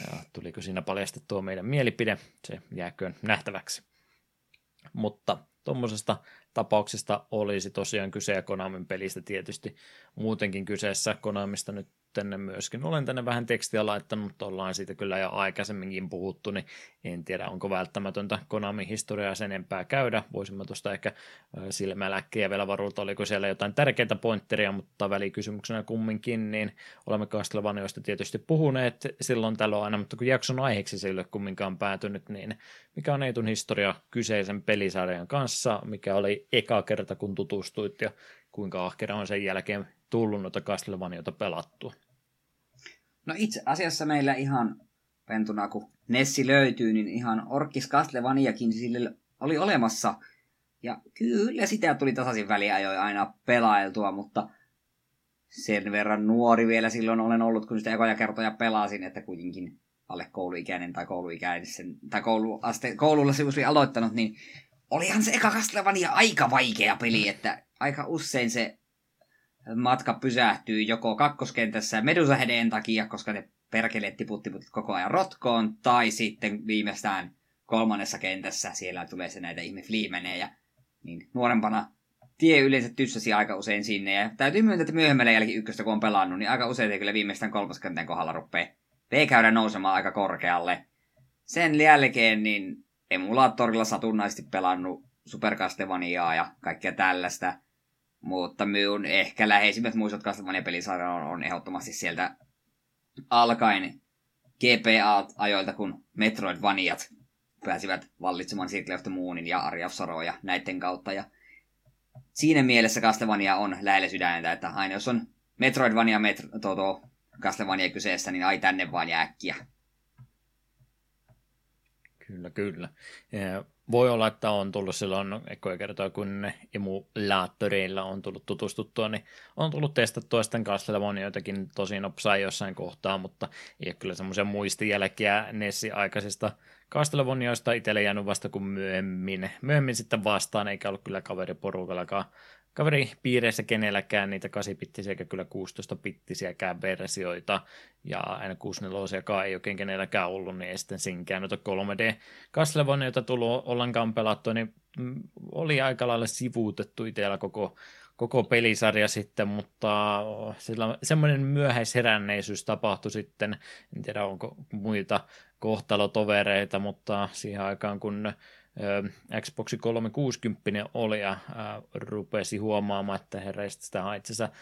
[SPEAKER 1] Ja tuliko siinä paljastettua meidän mielipide, se jääköön nähtäväksi. Mutta tuommoisesta tapauksesta olisi tosiaan kyse ja Konamin pelistä tietysti muutenkin kyseessä. Konamista nyt tänne myöskin. Olen tänne vähän tekstiä laittanut, mutta ollaan siitä kyllä jo aikaisemminkin puhuttu, niin en tiedä, onko välttämätöntä Konami-historiaa sen enempää käydä. Voisimme tuosta ehkä silmäläkkiä vielä varulta, oliko siellä jotain tärkeitä pointteria, mutta välikysymyksenä kumminkin, niin olemme Castlevaniasta tietysti puhuneet silloin tällöin aina, mutta kun jakson aiheeksi se ei ole kumminkaan päätynyt, niin mikä on Eetun historia kyseisen pelisarjan kanssa, mikä oli eka kerta, kun tutustuit ja kuinka ahkera on sen jälkeen tullut noita Castlevaniota pelattua?
[SPEAKER 2] No itse asiassa meillä ihan pentuna, kun Nessi löytyy, niin ihan Orkis Castlevaniakin sille oli olemassa. Ja kyllä sitä tuli tasaisin väliajoin aina pelailtua, mutta sen verran nuori vielä silloin olen ollut, kun sitä ekoja kertoja pelasin, että kuitenkin alle kouluikäinen tai kouluikäinen tai kouluaste, koululla sivusi aloittanut, niin olihan se eka Castlevania aika vaikea peli, että aika usein se matka pysähtyy joko kakkoskentässä medusahedeen takia, koska ne perkeleet tiputtiputit koko ajan rotkoon, tai sitten viimeistään kolmannessa kentässä siellä tulee se näitä ihme fliimenejä. Niin nuorempana tie yleensä tyssäsi aika usein sinne, ja täytyy myöntää, että myöhemmällä jälkeen ykköstä kun on pelannut, niin aika usein ei kyllä viimeistään kolmoskentän kohdalla rupeaa V-käydä nousemaan aika korkealle. Sen jälkeen niin emulaattorilla satunnaisesti pelannut Super Castlevaniaa ja kaikkea tällaista. Mutta minun ehkä läheisimmät muistot Castlevania-pelisarjan on, on ehdottomasti sieltä alkaen GPA-ajoilta, kun Metroidvaniat pääsivät vallitsemaan Circle of the Moonin ja Aria of näiden kautta. Ja siinä mielessä Castlevania on lähellä sydäntä, että aina jos on Metroidvania, Metro, to, Castlevania kyseessä, niin ai tänne vaan jääkkiä.
[SPEAKER 1] Kyllä, kyllä. Voi olla, että on tullut silloin ekoja kertoja, kun emulaattoreilla on tullut tutustuttua, niin on tullut testattua sitten Castlevania jotakin tosi nopsaa jossain kohtaa, mutta ei ole kyllä semmoisia muistijälkiä Nessi-aikaisista Castlevanioista itselle jäänyt vasta kuin myöhemmin, myöhemmin sitten vastaan, eikä ollut kyllä kaveriporukallakaan kaveripiireissä kenelläkään niitä 8-pittisiä eikä kyllä 16-pittisiäkään versioita, ja N64 ei oikein kenelläkään ollut, niin ei sitten sinkään noita 3D Castlevania, tullut ollenkaan pelattua, niin mm, oli aika lailla sivuutettu itsellä koko, koko pelisarja sitten, mutta sillä semmoinen myöhäisheränneisyys tapahtui sitten, en tiedä onko muita kohtalotovereita, mutta siihen aikaan kun Xbox 360 oli ja rupesi huomaamaan, että herreistä sitä on itse asiassa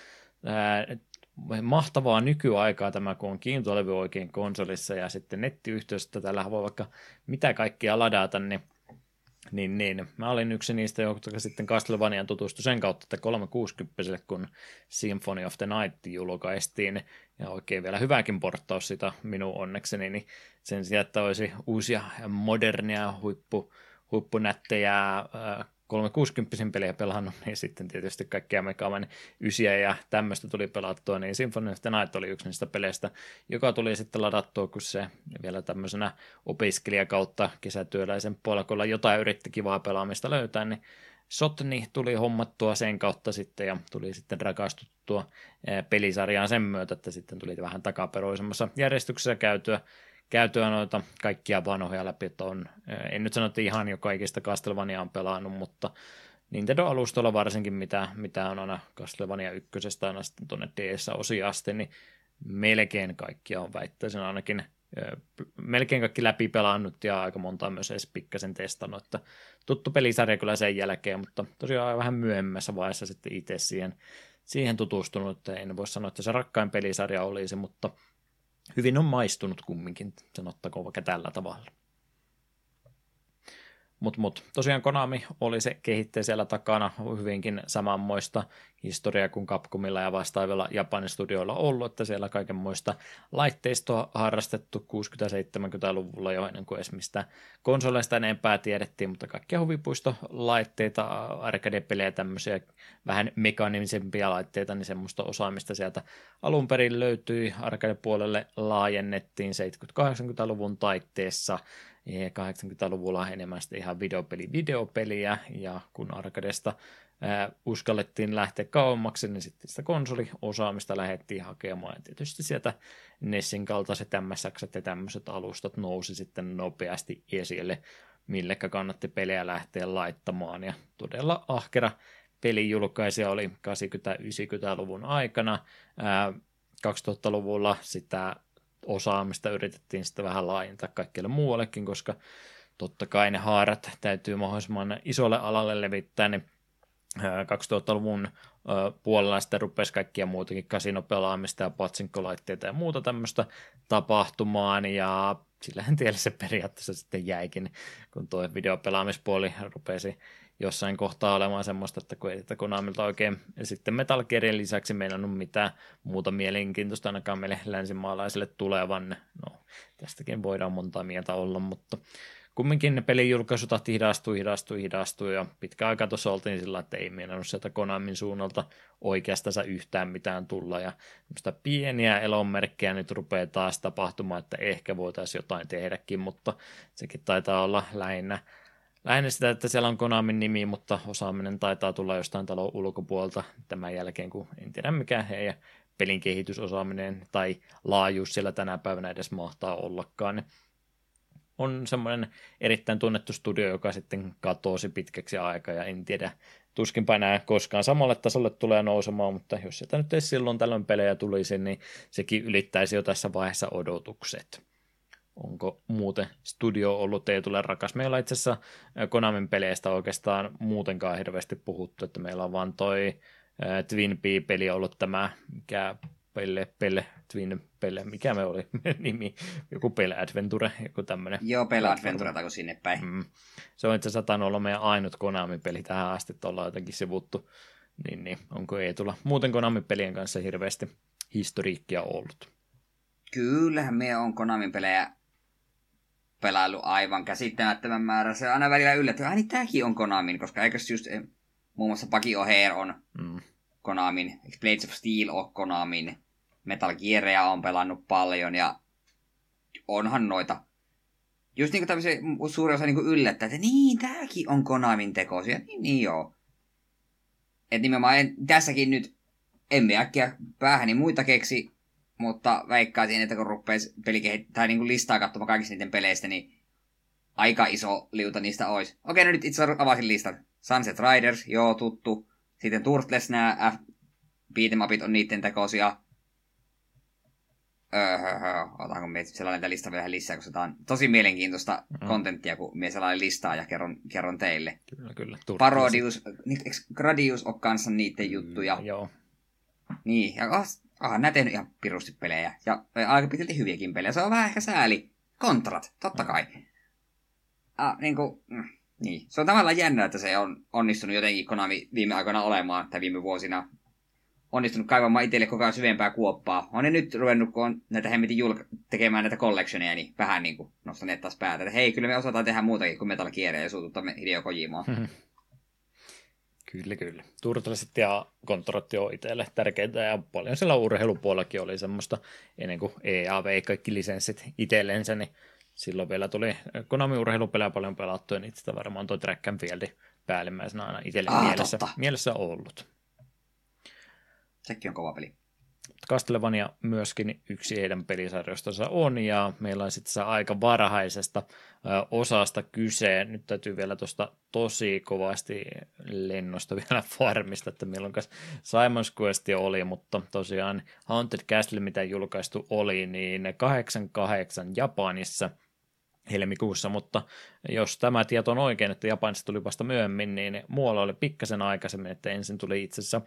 [SPEAKER 1] mahtavaa nykyaikaa tämä, kun on kiintolevy oikein konsolissa ja sitten nettiyhteys, tällä voi vaikka mitä kaikkia ladata, niin niin, niin. Mä olin yksi niistä, jotka sitten Castlevanian tutustui sen kautta, että 360 kun Symphony of the Night julkaistiin, ja oikein vielä hyväkin porttaus sitä minun onnekseni, niin sen sijaan, että olisi uusia modernia huippu huippunättejä 360 pelejä pelannut, niin sitten tietysti kaikkia Mega Man 9 ja tämmöistä tuli pelattua, niin Symphony of the Night oli yksi niistä peleistä, joka tuli sitten ladattua, kun se vielä tämmöisenä opiskelija kesätyöläisen puolella, jotain yritti kivaa pelaamista löytää, niin Sotni tuli hommattua sen kautta sitten ja tuli sitten rakastuttua pelisarjaan sen myötä, että sitten tuli vähän takaperoisemmassa järjestyksessä käytyä käytyä noita kaikkia vanhoja läpi, että on, en nyt sano, että ihan jo kaikista Castlevania on pelannut, mutta Nintendo-alustolla varsinkin, mitä, mitä on aina Castlevania ykkösestä aina sitten tuonne DS-osia asti, niin melkein kaikkia on väittäisin ainakin melkein kaikki läpi pelannut ja aika monta myös edes pikkasen testannut, että tuttu pelisarja kyllä sen jälkeen, mutta tosiaan vähän myöhemmässä vaiheessa sitten itse siihen, siihen tutustunut, en voi sanoa, että se rakkain pelisarja olisi, mutta hyvin on maistunut kumminkin, sanottakoon vaikka tällä tavalla. Mutta mut, tosiaan Konami oli se kehittäjä siellä takana hyvinkin samanmoista historiaa kuin Capcomilla ja vastaavilla Japanin studioilla ollut, että siellä kaikenmoista laitteistoa harrastettu 60-70-luvulla jo ennen kuin edes mistä konsoleista enempää tiedettiin, mutta kaikkia huvipuistolaitteita, arcade-pelejä tämmöisiä vähän mekaanisempia laitteita, niin semmoista osaamista sieltä alun perin löytyi. Arcade-puolelle laajennettiin 70-80-luvun taitteessa 80-luvulla enemmän sitten ihan videopeli videopeliä, ja kun Arcadesta ää, uskallettiin lähteä kauemmaksi, niin sitten sitä konsoliosaamista lähdettiin hakemaan, ja tietysti sieltä Nessin kaltaiset MSX ja tämmöiset alustat nousi sitten nopeasti esille, millekä kannatti pelejä lähteä laittamaan, ja todella ahkera pelijulkaisija oli 80-90-luvun aikana, ää, 2000-luvulla sitä osaamista yritettiin sitten vähän laajentaa kaikkialle muuallekin, koska totta kai ne haarat täytyy mahdollisimman isolle alalle levittää, niin 2000-luvun puolella sitten rupesi kaikkia muutakin kasinopelaamista ja patsinkolaitteita ja muuta tämmöistä tapahtumaan, ja sillähän tiellä se periaatteessa sitten jäikin, kun tuo videopelaamispuoli rupesi jossain kohtaa olemaan semmoista, että kun ei sitä Konamilta oikein, sitten Metal Gearin lisäksi meillä on mitään muuta mielenkiintoista ainakaan meille länsimaalaisille tulevan, no tästäkin voidaan monta mieltä olla, mutta kumminkin ne pelin julkaisut hidastui, hidastui, hidastui, ja pitkä aika tuossa oltiin sillä, että ei meinannut sieltä Konamin suunnalta oikeastaan yhtään mitään tulla, ja pieniä elonmerkkejä nyt rupeaa taas tapahtumaan, että ehkä voitaisiin jotain tehdäkin, mutta sekin taitaa olla lähinnä lähinnä sitä, että siellä on Konamin nimi, mutta osaaminen taitaa tulla jostain talon ulkopuolelta tämän jälkeen, kun en tiedä mikä heidän pelin kehitysosaaminen tai laajuus siellä tänä päivänä edes mahtaa ollakaan. On semmoinen erittäin tunnettu studio, joka sitten katosi pitkäksi aikaa ja en tiedä, tuskinpa enää koskaan samalle tasolle tulee nousemaan, mutta jos sieltä nyt ei silloin tällöin pelejä tulisi, niin sekin ylittäisi jo tässä vaiheessa odotukset onko muuten studio ollut Eetulle rakas. Meillä on itse asiassa Konamin peleistä oikeastaan muutenkaan hirveästi puhuttu, että meillä on vaan toi Twin Pea-peli ollut tämä, mikä Pelle, Pelle, Twin Pelle, mikä me oli nimi, joku Pelle Adventure, joku tämmöinen.
[SPEAKER 2] Joo, Pelle Adventure, tai sinne päin. Mm.
[SPEAKER 1] Se on itse asiassa olla meidän ainut Konami-peli tähän asti, että ollaan jotenkin sivuttu. Niin, niin onko Eetulla muuten Konami-pelien kanssa hirveästi historiikkia ollut?
[SPEAKER 2] Kyllähän me on Konamin pelejä pelaillut aivan käsittämättömän määrä. Se on aina välillä yllättävää, niin tämäkin on Konamin, koska eikös just eh, muun muassa Paki O'Hare on mm. Konamin, Blades of Steel on Konamin, Metal Gearia on pelannut paljon ja onhan noita. Just niin kuin tämmöisen suuri osa niin yllättää, että niin, tämäkin on Konamin tekosia. Niin, niin joo. Et nimenomaan en, tässäkin nyt emme äkkiä päähäni muita keksi, mutta veikkaisin, että kun rupeaisi pelikehit- tai niin kuin listaa katsomaan kaikista niiden peleistä, niin aika iso liuta niistä olisi. Okei, no nyt itse avasin listan. Sunset Riders, joo, tuttu. Sitten Turtles, nämä F- beatemapit on niiden tekosia. Öö, otanko me sellainen lista vielä lisää, koska tämä on tosi mielenkiintoista mm. kontenttia, kun me sellainen listaa ja kerron, kerron teille.
[SPEAKER 1] Kyllä, kyllä.
[SPEAKER 2] Turtles. Parodius, eikö Gradius ole kanssa niiden juttuja?
[SPEAKER 1] Mm, joo.
[SPEAKER 2] Niin, ja Aha, nää tehnyt ihan pirusti pelejä. Ja aika pitkälti hyviäkin pelejä. Se on vähän ehkä sääli. Kontrat, totta mm. kai. Ah, niin kuin, mm, niin. Se on tavallaan jännä, että se on onnistunut jotenkin Konami viime aikoina olemaan, tai viime vuosina onnistunut kaivamaan itselle koko ajan syvempää kuoppaa. On ne nyt ruvennut, kun on näitä hemmetin julka- tekemään näitä collectioneja, niin vähän niin kuin nostaneet taas päätä. Että hei, kyllä me osataan tehdä muutakin kuin Metal Gear ja suututtamme Hideo Kojimaa.
[SPEAKER 1] Kyllä, kyllä. Turtlesit ja kontrotti on itselle tärkeitä ja paljon siellä urheilupuolellakin oli semmoista, ennen kuin EA vei kaikki lisenssit itsellensä, niin silloin vielä tuli Konami-urheilupelejä paljon pelattua, niin sitä varmaan tuo Track and Field päällimmäisenä aina itselle ah, mielessä, mielessä ollut.
[SPEAKER 2] Sekin on kova peli.
[SPEAKER 1] Castlevania myöskin yksi heidän pelisarjoistansa on, ja meillä on sitten aika varhaisesta osasta kyse. Nyt täytyy vielä tuosta tosi kovasti lennosta vielä varmista, että milloin Simon's Quest oli, mutta tosiaan Haunted Castle, mitä julkaistu oli, niin 88 Japanissa – helmikuussa, mutta jos tämä tieto on oikein, että Japanista tuli vasta myöhemmin, niin muualla oli pikkasen aikaisemmin, että ensin tuli itse asiassa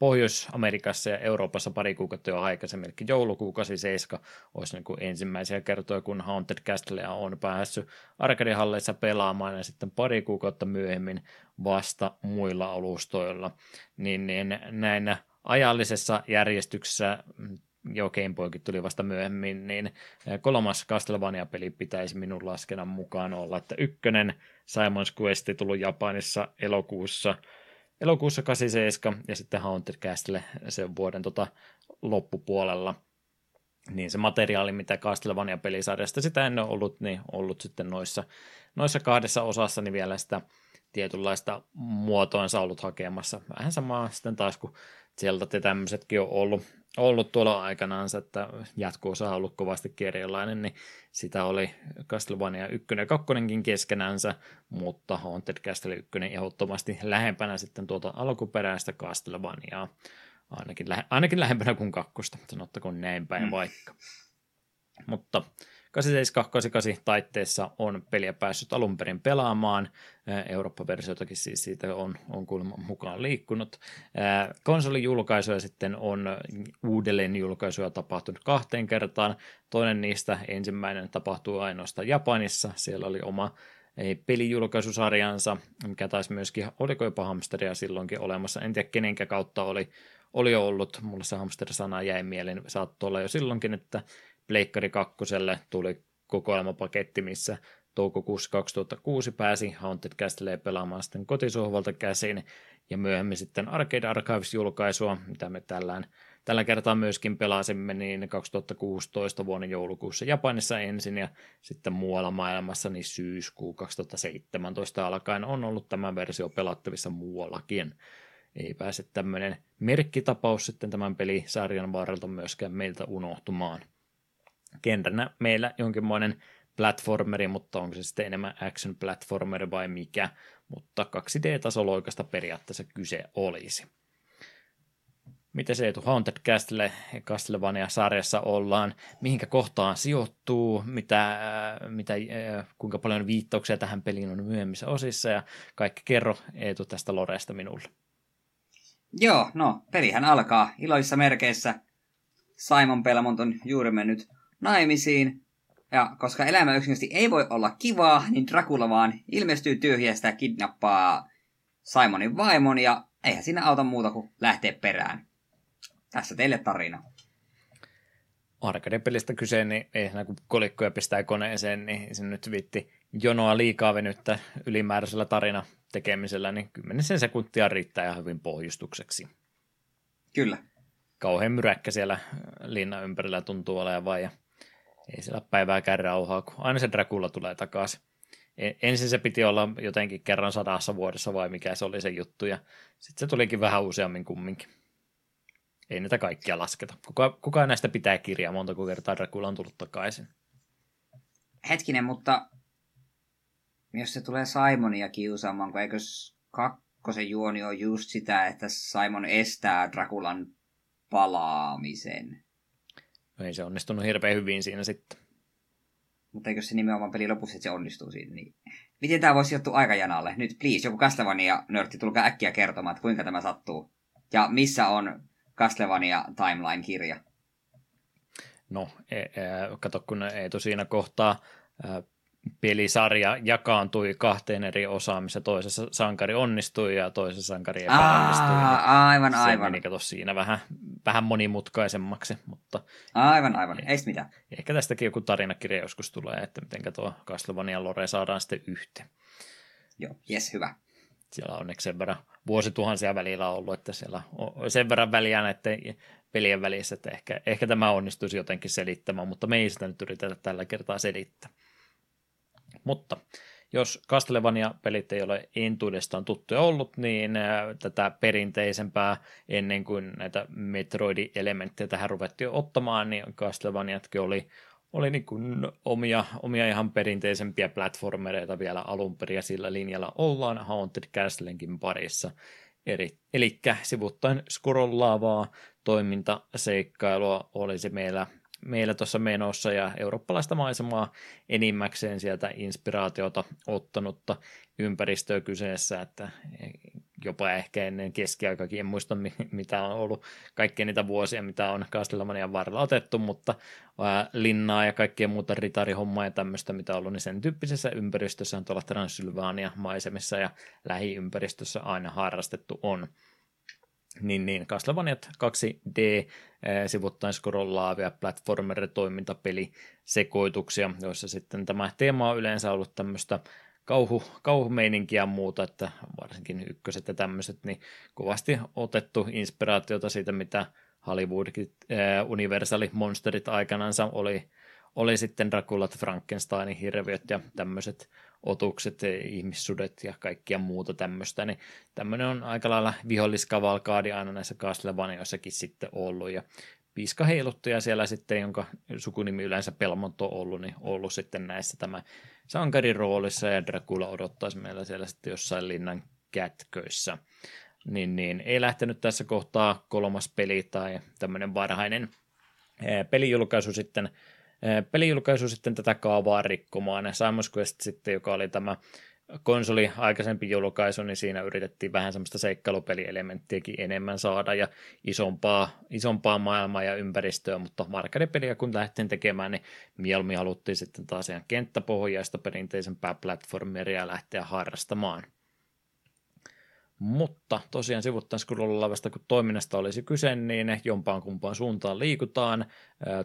[SPEAKER 1] Pohjois-Amerikassa ja Euroopassa pari kuukautta jo aikaisemmin, eli joulukuu 87 olisi niin kuin ensimmäisiä kertoja, kun Haunted Castle on päässyt arcade pelaamaan ja sitten pari kuukautta myöhemmin vasta muilla alustoilla, niin, niin näin ajallisessa järjestyksessä jo Game Boykin tuli vasta myöhemmin, niin kolmas Castlevania-peli pitäisi minun laskennan mukaan olla, että ykkönen Simon's Quest tullut Japanissa elokuussa, elokuussa 87 ja sitten Haunted Castle sen vuoden tota, loppupuolella. Niin se materiaali, mitä Castlevania-pelisarjasta sitä ennen ollut, niin ollut sitten noissa, noissa kahdessa osassa niin vielä sitä tietynlaista muotoansa ollut hakemassa. Vähän samaa sitten taas kuin sieltä te tämmöisetkin on ollut, ollut tuolla aikanaan, että jatko-osa on ollut kovasti kirjalainen, niin sitä oli Castlevania 1 ja 2 keskenänsä, mutta Haunted Castle 1 ehdottomasti lähempänä sitten tuota alkuperäistä Castlevaniaa, ainakin, lähe, ainakin lähempänä kuin kakkosta, sanottakoon näin päin mm. vaikka. Mutta 87 taitteessa on peliä päässyt alun perin pelaamaan. Eurooppa-versiotakin siis siitä on, on kuulemma mukaan liikkunut. Konsolin julkaisuja sitten on uudelleen julkaisuja tapahtunut kahteen kertaan. Toinen niistä ensimmäinen tapahtui ainoastaan Japanissa. Siellä oli oma pelijulkaisusarjansa, mikä taisi myöskin, oliko jopa hamsteria silloinkin olemassa. En tiedä kenenkä kautta oli, oli ollut, mulle se hamster-sana jäi mieleen, saattoi olla jo silloinkin, että Pleikkari kakkoselle tuli kokoelmapaketti, missä toukokuussa 2006 pääsi Haunted Castle pelaamaan sitten kotisohvalta käsin, ja myöhemmin sitten Arcade Archives-julkaisua, mitä me tällään, tällä kertaa myöskin pelasimme, niin 2016 vuonna joulukuussa Japanissa ensin, ja sitten muualla maailmassa niin syyskuu 2017 alkaen on ollut tämä versio pelattavissa muuallakin. Ei pääse tämmöinen merkkitapaus sitten tämän pelisarjan varrelta myöskään meiltä unohtumaan genrenä meillä jonkinmoinen platformeri, mutta onko se sitten enemmän action platformeri vai mikä, mutta 2D-tasoloikasta periaatteessa kyse olisi. Miten se etu Haunted Castle Castlevania-sarjassa ollaan, mihinkä kohtaan sijoittuu, mitä, mitä, kuinka paljon viittauksia tähän peliin on myöhemmissä osissa ja kaikki kerro Eetu tästä Loresta minulle.
[SPEAKER 2] Joo, no pelihän alkaa iloissa merkeissä. Simon Belmont on juuri mennyt naimisiin. Ja koska elämä yksinkertaisesti ei voi olla kivaa, niin Dracula vaan ilmestyy tyhjästä ja kidnappaa Simonin vaimon ja eihän siinä auta muuta kuin lähteä perään. Tässä teille tarina.
[SPEAKER 1] Arcade-pelistä kyse, niin ei siinä kun kolikkoja pistää koneeseen, niin se nyt viitti jonoa liikaa venyttä ylimääräisellä tarina tekemisellä, niin 10 sekuntia riittää ihan hyvin pohjustukseksi.
[SPEAKER 2] Kyllä.
[SPEAKER 1] Kauhean myräkkä siellä linnan ympärillä tuntuu olevan ja ei siellä päivääkään rauhaa, kun aina se Dracula tulee takaisin. E, ensin se piti olla jotenkin kerran sadassa vuodessa vai mikä se oli se juttu, ja sitten se tulikin vähän useammin kumminkin. Ei niitä kaikkia lasketa. Kuka, kuka näistä pitää kirjaa, monta kertaa Dracula on tullut takaisin?
[SPEAKER 2] Hetkinen, mutta jos se tulee Simonia kiusaamaan, kun eikös kakkosen juoni on just sitä, että Simon estää Drakulan palaamisen?
[SPEAKER 1] No ei se onnistunut hirveän hyvin siinä sitten.
[SPEAKER 2] Mutta eikö se nimenomaan peli lopussa, että se onnistuu siinä, niin... Miten tämä voisi sijoittua aikajanalle? Nyt please, joku Castlevania-nörtti, tulkaa äkkiä kertomaan, että kuinka tämä sattuu. Ja missä on Castlevania Timeline-kirja?
[SPEAKER 1] No, e, e, kato, kun ei siinä kohtaa pelisarja jakaantui kahteen eri osaan, missä toisessa sankari onnistui ja toisessa sankari epäonnistui. Aa,
[SPEAKER 2] niin aivan,
[SPEAKER 1] se
[SPEAKER 2] aivan.
[SPEAKER 1] meni kato siinä vähän, vähän monimutkaisemmaksi, mutta...
[SPEAKER 2] Aivan, aivan. Ei mitään.
[SPEAKER 1] Ehkä tästäkin joku tarinakirja joskus tulee, että miten tuo Castlevania Lore saadaan sitten yhteen.
[SPEAKER 2] Joo, jes, hyvä.
[SPEAKER 1] Siellä on onneksi sen verran vuosituhansia välillä ollut, että siellä on sen verran väliä näiden pelien välissä, että ehkä, ehkä tämä onnistuisi jotenkin selittämään, mutta me ei sitä nyt yritetä tällä kertaa selittää. Mutta jos Castlevania-pelit ei ole entuudestaan tuttuja ollut, niin tätä perinteisempää ennen kuin näitä Metroid-elementtejä tähän ruvettiin ottamaan, niin Castlevaniatkin oli oli niin kuin omia, omia ihan perinteisempiä platformereita vielä alun perin ja sillä linjalla ollaan Haunted Castlenkin parissa. Eri, eli sivuttain skorollaavaa toimintaseikkailua olisi meillä, meillä tuossa menossa ja eurooppalaista maisemaa enimmäkseen sieltä inspiraatiota ottanutta ympäristöä kyseessä, että jopa ehkä ennen keskiaikakin, en muista mitä on ollut kaikkia niitä vuosia, mitä on Castlevanian varrella otettu, mutta linnaa ja kaikkea muuta ritarihommaa ja tämmöistä, mitä on ollut, niin sen tyyppisessä ympäristössä on tuolla Transylvania maisemissa ja lähiympäristössä aina harrastettu on. Niin, niin, Castlevaniat 2D sivuttain skrollaavia platformer-toimintapeli sekoituksia, joissa sitten tämä teema on yleensä ollut tämmöistä kauhu, kauhumeininkiä ja muuta, että varsinkin ykköset ja tämmöiset, niin kovasti otettu inspiraatiota siitä, mitä Hollywoodkin äh, Universali Monsterit aikanansa oli, oli sitten Draculat, Frankensteinin hirviöt ja tämmöiset otukset, ihmissudet ja kaikkia muuta tämmöistä, niin tämmöinen on aika lailla viholliskavalkaadi aina näissä Castlevaniossakin sitten ollut, ja piiska siellä sitten, jonka sukunimi yleensä Pelmont on ollut, niin ollut sitten näissä tämä sankarin roolissa ja Dracula odottaisi meillä siellä sitten jossain linnan kätköissä. Niin, niin ei lähtenyt tässä kohtaa kolmas peli tai tämmöinen varhainen pelijulkaisu sitten, pelijulkaisu sitten tätä kaavaa rikkomaan. Simon Quest sitten, joka oli tämä konsoli aikaisempi julkaisu, niin siinä yritettiin vähän semmoista seikkailupelielementtiäkin enemmän saada ja isompaa, isompaa maailmaa ja ympäristöä, mutta markkeripeliä kun lähdettiin tekemään, niin mieluummin haluttiin sitten taas ihan kenttäpohjaista perinteisempää platformeria lähteä harrastamaan. Mutta tosiaan sivuttain vasta kun toiminnasta olisi kyse, niin jompaan kumpaan suuntaan liikutaan.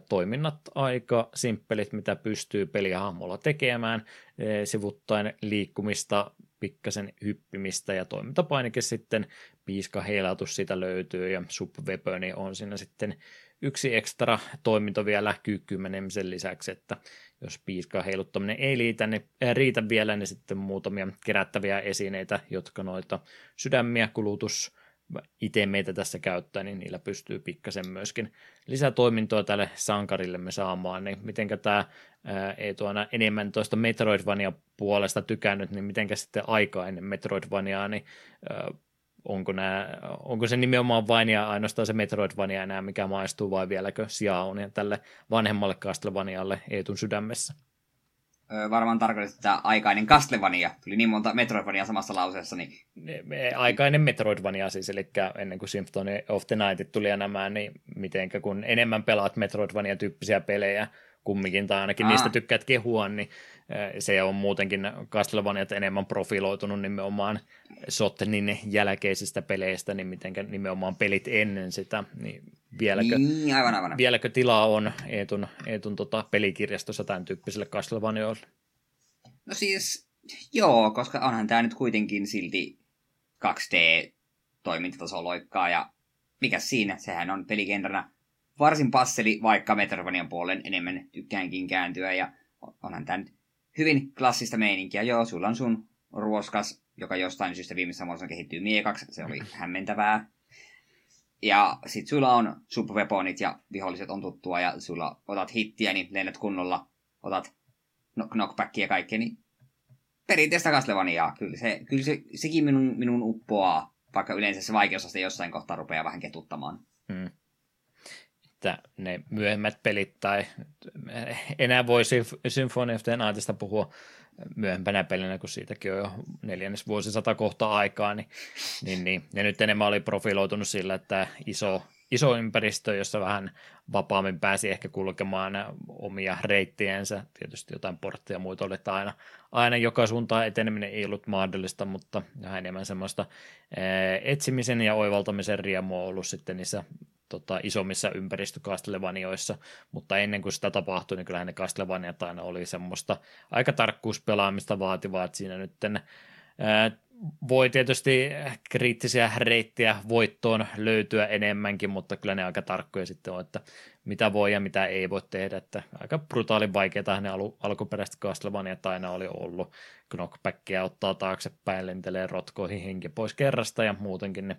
[SPEAKER 1] Toiminnat aika simppelit, mitä pystyy pelihahmolla tekemään. Sivuttain liikkumista, pikkasen hyppimistä ja toimintapainike sitten piiska heilautus siitä löytyy ja subweaponi on siinä sitten yksi ekstra toiminto vielä kyykkyyn lisäksi, että jos piiskaa heiluttaminen ei liitä, niin, äh, riitä vielä, niin sitten muutamia kerättäviä esineitä, jotka noita sydämiä, kulutus, meitä tässä käyttää, niin niillä pystyy pikkasen myöskin lisätoimintoa tälle sankarillemme saamaan, niin mitenkä tämä ää, ei tuona enemmän tuosta Metroidvania puolesta tykännyt, niin mitenkä sitten aikaa ennen Metroidvaniaa, niin ää, onko, nämä, onko se nimenomaan vain ja ainoastaan se Metroidvania enää, mikä maistuu, vai vieläkö sijaa on ja tälle vanhemmalle Castlevanialle Eetun sydämessä?
[SPEAKER 2] Öö, varmaan tarkoitit, että aikainen Castlevania. Tuli niin monta Metroidvania samassa lauseessa. Niin...
[SPEAKER 1] Aikainen Metroidvania siis, eli ennen kuin Symphony of the Night tuli ja nämä, niin mitenkä kun enemmän pelaat Metroidvania-tyyppisiä pelejä, kumminkin, tai ainakin Aa. niistä tykkäät kehua, niin se on muutenkin Castlevaniat enemmän profiloitunut nimenomaan Sottenin jälkeisistä peleistä, niin mitenkä nimenomaan pelit ennen sitä, niin vieläkö,
[SPEAKER 2] niin, aivan, aivan.
[SPEAKER 1] vieläkö tilaa on Eetun, Eetun tota pelikirjastossa tämän tyyppiselle Castlevanialle?
[SPEAKER 2] No siis, joo, koska onhan tämä nyt kuitenkin silti 2D-toimintatasoloikkaa, ja mikä siinä, sehän on peligenränä varsin passeli, vaikka Metroidvanian puolen enemmän tykkäänkin kääntyä, ja onhan tämä nyt hyvin klassista meininkiä. Joo, sulla on sun ruoskas, joka jostain syystä viimeisessä muodossa kehittyy miekaksi, se oli hämmentävää. Ja sit sulla on subweaponit ja viholliset on tuttua, ja sulla otat hittiä, niin lennät kunnolla, otat knockbackia ja kaikkea, niin perinteistä Castlevaniaa. Kyllä, se, kyllä se, sekin minun, minun uppoaa, vaikka yleensä se vaikeusaste jossain kohtaa rupeaa vähän ketuttamaan. Hmm
[SPEAKER 1] että ne myöhemmät pelit tai enää voi Symphony of the Nightista puhua myöhempänä pelinä, kun siitäkin on jo neljännes vuosisata kohta aikaa, niin, niin, niin. ja nyt enemmän oli profiloitunut sillä, että iso, iso ympäristö, jossa vähän vapaammin pääsi ehkä kulkemaan omia reittiensä, tietysti jotain portteja ja muita oli, että aina, aina joka suuntaan eteneminen ei ollut mahdollista, mutta vähän enemmän semmoista etsimisen ja oivaltamisen riemua ollut sitten niissä tota, isommissa ympäristökastlevanioissa, mutta ennen kuin sitä tapahtui, niin kyllähän ne kastlevaniat aina oli semmoista aika tarkkuuspelaamista vaativaa, että siinä nyt ää, voi tietysti kriittisiä reittiä voittoon löytyä enemmänkin, mutta kyllä ne aika tarkkoja sitten on, että mitä voi ja mitä ei voi tehdä, että aika brutaalin vaikeaa ne al- alkuperäiset Castlevaniat aina oli ollut, knockbackia ottaa taaksepäin, lentelee rotkoihin henki pois kerrasta ja muutenkin ne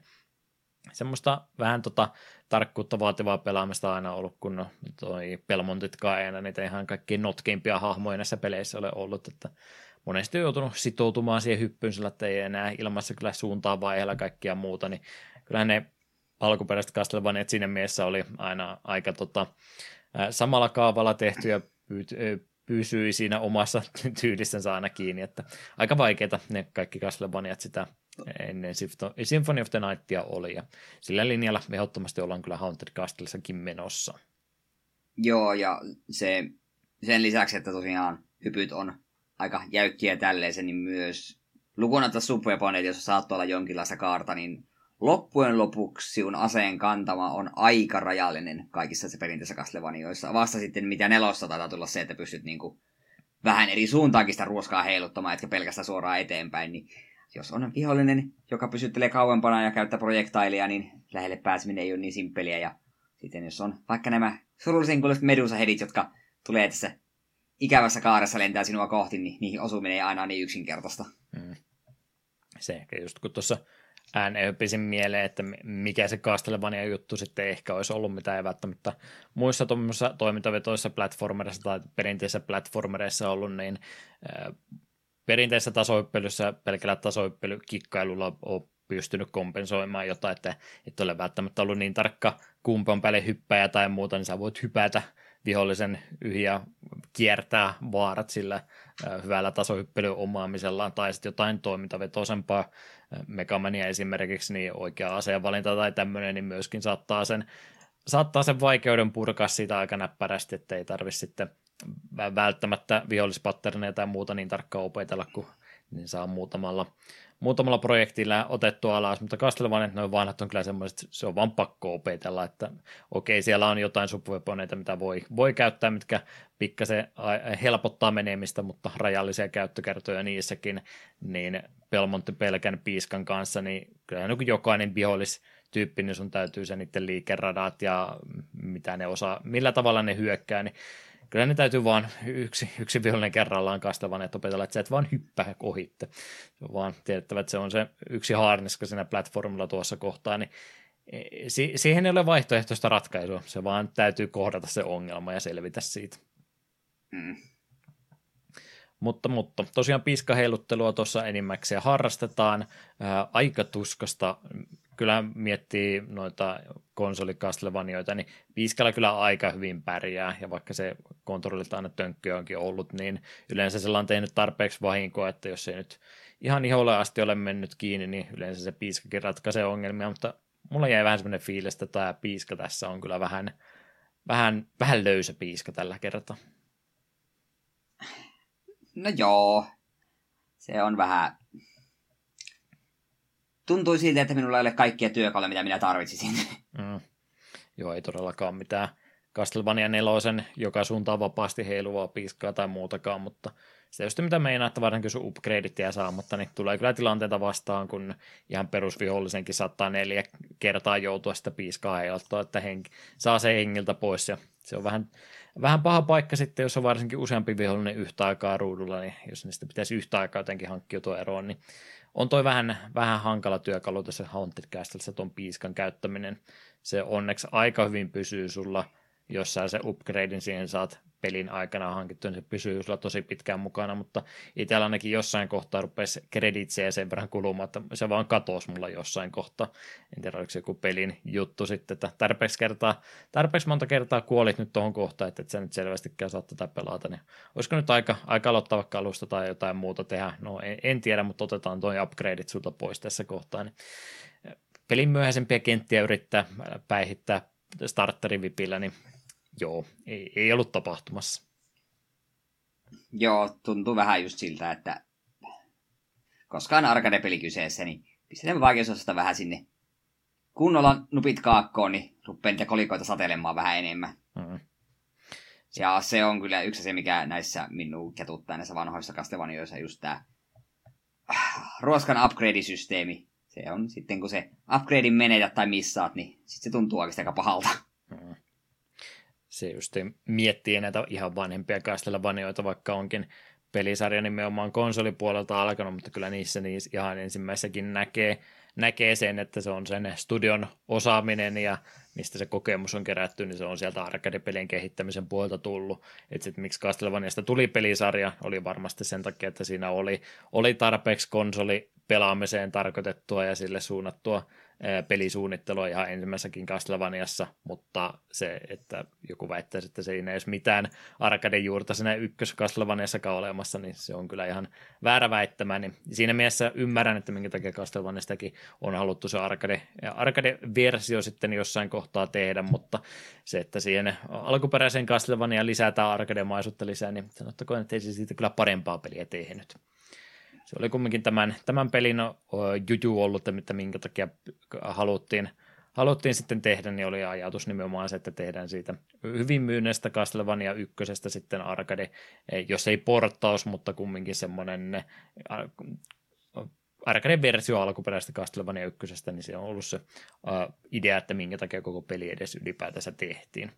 [SPEAKER 1] semmoista vähän tota tarkkuutta vaativaa pelaamista aina ollut, kun toi Pelmontitkaan ei niitä ihan kaikkein notkeimpia hahmoja näissä peleissä ole ollut, että monesti on joutunut sitoutumaan siihen hyppyyn sillä, että ei enää ilmassa kyllä suuntaa vaiheella kaikkia muuta, niin kyllähän ne alkuperäiset Castlevaniat siinä mielessä oli aina aika tota, samalla kaavalla tehty ja pysyi siinä omassa tyylissensä aina kiinni, että aika vaikeita ne kaikki Castlevaniat sitä ennen Symphony of the Nightia oli, ja sillä linjalla ehdottomasti ollaan kyllä Haunted Castlessakin menossa.
[SPEAKER 2] Joo, ja se, sen lisäksi, että tosiaan hypyt on aika jäykkiä tälleen, niin myös lukunotta subweaponit, jos saat olla jonkinlaista kaarta, niin loppujen lopuksi sun aseen kantama on aika rajallinen kaikissa se perinteisissä Castlevanijoissa. Vasta sitten, mitä nelossa taitaa tulla se, että pystyt niinku vähän eri suuntaankin sitä ruoskaa heiluttamaan, etkä pelkästään suoraan eteenpäin, niin jos on vihollinen, joka pysyttelee kauempana ja käyttää projektailia, niin lähelle pääseminen ei ole niin simppeliä. Ja sitten jos on vaikka nämä surullisen kuuloiset medusahedit, jotka tulee tässä ikävässä kaaressa lentää sinua kohti, niin niihin osuminen ei aina niin yksinkertaista. Mm.
[SPEAKER 1] Se ehkä just kun tuossa ääneen mieleen, että mikä se Castlevania juttu sitten ehkä olisi ollut, mitä ei välttämättä muissa toimintavetoissa platformereissa tai perinteisissä platformereissa ollut, niin perinteisessä tasoippelyssä pelkällä tasoippelykikkailulla on pystynyt kompensoimaan jotain, että et ole välttämättä ollut niin tarkka kumpi on päälle hyppäjä tai muuta, niin sä voit hypätä vihollisen yhi ja kiertää vaarat sillä hyvällä tasohyppelyn omaamisellaan, tai sitten jotain toimintavetoisempaa mekamania esimerkiksi, niin oikea aseenvalinta tai tämmöinen, niin myöskin saattaa sen, saattaa sen vaikeuden purkaa siitä aika näppärästi, että ei tarvitse sitten välttämättä vihollispatterneja tai muuta niin tarkkaan opetella, kun niin saa muutamalla, muutamalla projektilla otettua alas, mutta Castlevania, noin vanhat on kyllä semmoiset, se on vaan pakko opetella, että okei, siellä on jotain subweaponeita, mitä voi, voi käyttää, mitkä pikkasen helpottaa menemistä, mutta rajallisia käyttökertoja niissäkin, niin Pelmontti pelkän piiskan kanssa, niin kyllä niin jokainen vihollis tyyppi, niin sun täytyy se niiden liikeradat ja mitä ne osaa, millä tavalla ne hyökkää, niin kyllä ne täytyy vaan yksi, yksi vihollinen kerrallaan kastavan, että opetella, että sä et vaan hyppää ohitte. Vaan tiedettävä, että se on se yksi haarniska siinä platformilla tuossa kohtaa, niin e, si- siihen ei ole vaihtoehtoista ratkaisua, se vaan täytyy kohdata se ongelma ja selvitä siitä. Mm. Mutta, mutta tosiaan piiskaheiluttelua tuossa enimmäkseen harrastetaan. Ää, aika tuskasta kyllä miettii noita konsolikastlevanioita, niin piiskalla kyllä aika hyvin pärjää, ja vaikka se kontrollilta aina tönkköä onkin ollut, niin yleensä sillä on tehnyt tarpeeksi vahinkoa, että jos ei nyt ihan iholle asti ole mennyt kiinni, niin yleensä se piiskakin ratkaisee ongelmia, mutta mulla jäi vähän semmoinen fiilis, että tämä piiska tässä on kyllä vähän, vähän, vähän löysä piiska tällä kertaa.
[SPEAKER 2] No joo, se on vähän tuntui siltä, että minulla ei ole kaikkia työkaluja, mitä minä tarvitsisin. Mm.
[SPEAKER 1] Joo, ei todellakaan mitään Castlevania nelosen joka suuntaan vapaasti heiluvaa piiskaa tai muutakaan, mutta se just mitä meinaa, että varsinkin sun upgradeit jää saamatta, niin tulee kyllä tilanteita vastaan, kun ihan perusvihollisenkin saattaa neljä kertaa joutua sitä piiskaa heilottaa, että henki, saa se hengiltä pois ja se on vähän, vähän paha paikka sitten, jos on varsinkin useampi vihollinen yhtä aikaa ruudulla, niin jos niistä pitäisi yhtä aikaa jotenkin hankkiutua eroon, niin on toi vähän, vähän hankala työkalu tässä Haunted Castlessa tuon piiskan käyttäminen. Se onneksi aika hyvin pysyy sulla, jos sä se upgradein siihen saat pelin aikana hankittu, niin se pysyy sulla tosi pitkään mukana, mutta itsellä ainakin jossain kohtaa rupesi kreditsiä sen verran kulumaan, että se vaan katosi mulla jossain kohtaa. En tiedä, oliko se joku pelin juttu sitten, että tarpeeksi, kertaa, tarpeeksi monta kertaa kuolit nyt tuohon kohtaan, että et sä nyt selvästikään saa tätä pelata, niin olisiko nyt aika, aika aloittaa vaikka alusta tai jotain muuta tehdä? No en, en tiedä, mutta otetaan tuo upgradeit sulta pois tässä kohtaa, niin pelin myöhäisempiä kenttiä yrittää päihittää starterivipillä, niin joo, ei, ei ollut tapahtumassa.
[SPEAKER 2] Joo, tuntuu vähän just siltä, että koska on arcade-peli kyseessä, niin pistetään vaikeusosasta vähän sinne kunnolla nupit kaakkoon, niin rupeaa niitä kolikoita satelemaan vähän enemmän. Mm-hmm. Ja se on kyllä yksi se, mikä näissä minun ketuttaa näissä vanhoissa Castlevanijoissa, just tämä ruoskan upgrade-systeemi. Se on sitten, kun se upgradein menetät tai missaat, niin sitten se tuntuu oikeasti aika pahalta. Mm-hmm
[SPEAKER 1] se just miettii näitä ihan vanhempia Castlevaniaita, vaikka onkin pelisarja nimenomaan konsolipuolelta alkanut, mutta kyllä niissä, niissä ihan ensimmäisessäkin näkee, näkee sen, että se on sen studion osaaminen ja mistä se kokemus on kerätty, niin se on sieltä arcade-pelien kehittämisen puolelta tullut. Että sitten miksi Castlevaniasta tuli pelisarja, oli varmasti sen takia, että siinä oli, oli tarpeeksi konsoli pelaamiseen tarkoitettua ja sille suunnattua pelisuunnittelua ihan ensimmäisessäkin Castlevaniassa, mutta se, että joku väittäisi, että se ei edes mitään arcade juurta siinä ykkös Castlevaniassakaan olemassa, niin se on kyllä ihan väärä väittämä. Niin siinä mielessä ymmärrän, että minkä takia Castlevaniastakin on haluttu se arcade, arcade-versio sitten jossain kohtaa tehdä, mutta se, että siihen alkuperäiseen Castlevania lisätään arcade-maisuutta lisää, niin sanottakoon, että ei se siitä kyllä parempaa peliä tehnyt se oli kumminkin tämän, tämän pelin juju ollut, että minkä takia haluttiin, haluttiin sitten tehdä, niin oli ajatus nimenomaan se, että tehdään siitä hyvin myynnestä Castlevania ykkösestä sitten arcade, jos ei portaus, mutta kumminkin semmoinen arcade-versio alkuperäisestä Castlevania ykkösestä, niin se on ollut se idea, että minkä takia koko peli edes ylipäätänsä tehtiin.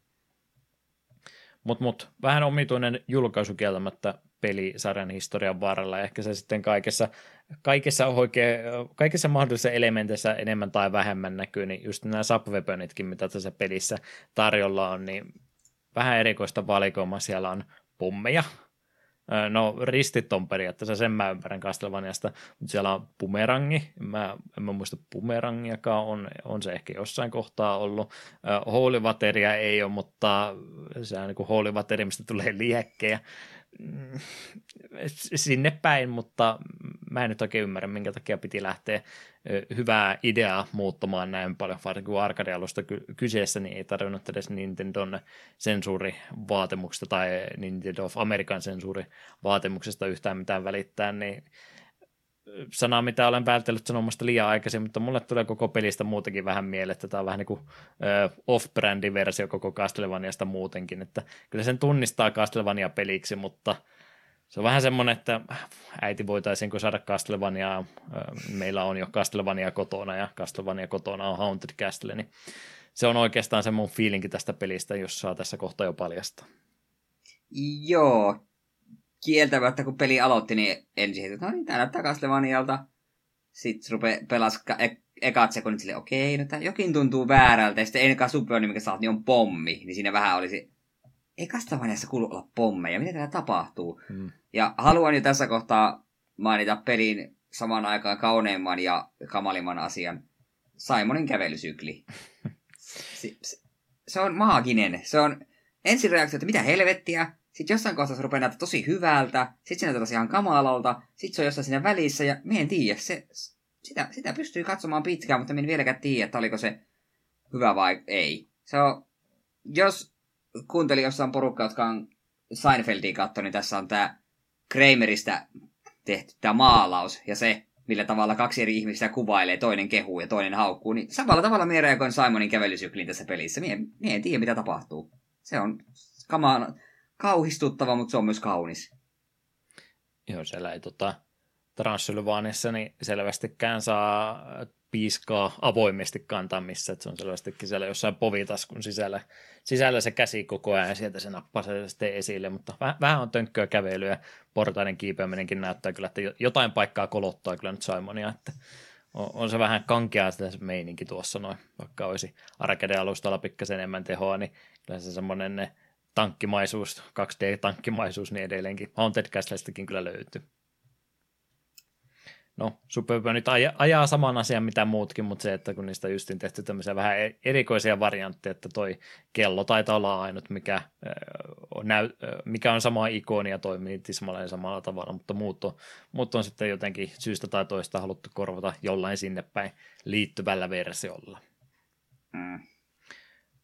[SPEAKER 1] Mutta mut, vähän omituinen julkaisu kieltämättä pelisarjan historian varrella. Ehkä se sitten kaikessa, kaikessa, oikein, kaikessa mahdollisissa elementeissä enemmän tai vähemmän näkyy, niin just nämä subweaponitkin, mitä tässä pelissä tarjolla on, niin vähän erikoista valikoimaa. Siellä on pommeja, No ristit on periaatteessa, sen mä ymmärrän Castlevaniasta, mutta siellä on pumerangi, mä, en mä muista pumerangiakaan, on, on se ehkä jossain kohtaa ollut. Holy ei ole, mutta se on niin kuin mistä tulee liekkejä. Mm, sinne päin, mutta mä en nyt oikein ymmärrä, minkä takia piti lähteä hyvää ideaa muuttamaan näin paljon, varsinkin kun arcade-alusta kyseessä, niin ei tarvinnut edes Nintendon sensuurivaatimuksesta tai Nintendo of American sensuurivaatimuksesta yhtään mitään välittää, niin sanaa, mitä olen vältellyt sanomasta liian aikaisin, mutta mulle tulee koko pelistä muutenkin vähän mieleen, että tämä on vähän niin kuin off-brandi versio koko Castlevaniasta muutenkin, että kyllä sen tunnistaa Castlevania peliksi, mutta se on vähän semmoinen, että äiti voitaisiinko saada Castlevania, meillä on jo Castlevania kotona ja Castlevania kotona on Haunted Castle, niin se on oikeastaan se mun fiilinki tästä pelistä, jos saa tässä kohta jo paljastaa.
[SPEAKER 2] Joo, kieltämättä kun peli aloitti, niin ensin että no niin, tää näyttää Castlevanialta. Sitten rupe pelas e- ekat sekunnit silleen, okei, no tää jokin tuntuu väärältä. Ja sitten ennen superioni, mikä saat, niin on pommi. Niin siinä vähän olisi, ei Castlevaniassa kuulu olla pommeja, mitä täällä tapahtuu? Hmm. Ja haluan jo tässä kohtaa mainita pelin saman aikaan kauneimman ja kamalimman asian. Simonin kävelysykli. se, se, se on maaginen. Se on ensireaktio, että mitä helvettiä, sitten jossain kohtaa se rupeaa näyttää tosi hyvältä, sitten se näyttää ihan kamalalta, sitten se on jossain siinä välissä, ja me en tiedä, se, sitä, sitä pystyy katsomaan pitkään, mutta en vieläkään tiedä, että oliko se hyvä vai ei. Se on, jos kuunteli jossain porukka, jotka on Seinfeldia katto, niin tässä on tämä Kramerista tehty tämä maalaus, ja se, millä tavalla kaksi eri ihmistä kuvailee, toinen kehuu ja toinen haukkuu, niin samalla tavalla minä reagoin Simonin kävelysyklin tässä pelissä. Mie, mie en tiedä, mitä tapahtuu. Se on kamaa, kauhistuttava, mutta se on myös kaunis.
[SPEAKER 1] Joo, siellä ei tota, Transylvaaniassa niin selvästikään saa piiskaa avoimesti kantaa missä, että se on selvästikin siellä jossain povitaskun sisällä, sisällä se käsi koko ajan ja sieltä se nappaa se sitten esille, mutta vähän, vähän on tönkköä kävelyä, portaiden kiipeäminenkin näyttää kyllä, että jotain paikkaa kolottaa kyllä nyt Simonia, että on, on se vähän kankea sitä se meininki tuossa noin, vaikka olisi arcade-alustalla pikkasen enemmän tehoa, niin kyllä se semmoinen tankkimaisuus, 2D-tankkimaisuus niin edelleenkin. Haunted Castlestakin kyllä löytyy. No, Superbird nyt ajaa saman asian mitä muutkin, mutta se, että kun niistä justin tehty tämmöisiä vähän e- erikoisia variantteja, että toi kello taitaa olla ainut, mikä, näy, mikä on sama ikoni ja toimii tismalleen samalla tavalla, mutta muut on, muut on sitten jotenkin syystä tai toista haluttu korvata jollain sinne päin liittyvällä versiolla. Mm.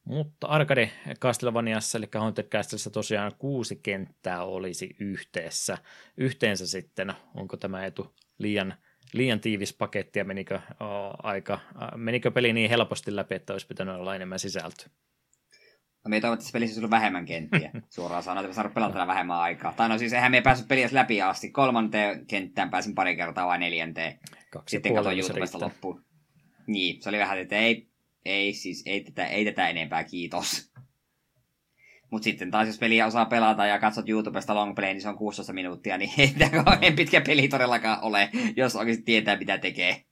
[SPEAKER 1] Mutta Arcade Castlevaniassa, eli Haunted Castlessa tosiaan kuusi kenttää olisi yhteensä. Yhteensä sitten, onko tämä etu liian, liian tiivis paketti ja menikö, o, aika, menikö peli niin helposti läpi, että olisi pitänyt olla enemmän sisältöä?
[SPEAKER 2] No me että pelissä olisi vähän kenttiä. Suoraan sanoen, että saanut pelata vähemmän aikaa. Tai no siis eihän me päässyt peliä läpi asti. Kolmanteen kenttään pääsin pari kertaa vai neljänteen. Kaksi Sitten katsoin YouTubesta loppuun. Niin, se oli vähän, että ei, ei siis, ei tätä, ei tätä enempää, kiitos. Mutta sitten taas jos peliä osaa pelata ja katsot YouTubesta longplay, niin se on 16 minuuttia, niin ei tämä kauhean pitkä peli todellakaan ole, jos oikeasti tietää mitä tekee.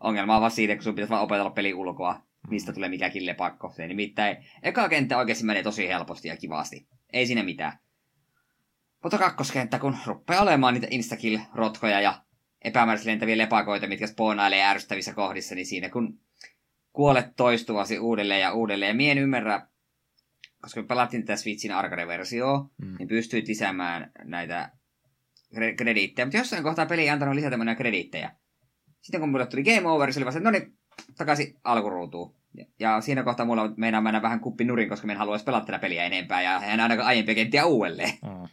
[SPEAKER 2] Ongelma on vaan siitä, kun sun pitäisi vaan opetella peli ulkoa, mistä tulee mikäkin lepakko. Se nimittäin eka kenttä oikeasti menee tosi helposti ja kivasti. Ei siinä mitään. Mutta kakkoskenttä, kun rupeaa olemaan niitä instakill-rotkoja ja epämääräisesti lentäviä lepakoita, mitkä spoonailee ärsyttävissä kohdissa, niin siinä kun kuolet toistuvasti uudelleen ja uudelleen. Ja mien ymmärrä, koska me pelattiin tätä Switchin arcade-versioa, mm. niin pystyy lisäämään näitä krediittejä. Mutta jossain kohtaa peli ei antanut lisätä näitä krediittejä. Sitten kun mulle tuli game over, se oli vasta, että no niin, takaisin alkuruutuun. Ja, ja siinä kohtaa mulla meinaa mennä vähän kuppi nurin, koska minä haluaisi pelata tätä peliä enempää ja en ainakaan aiempia kenttiä uudelleen. Mm.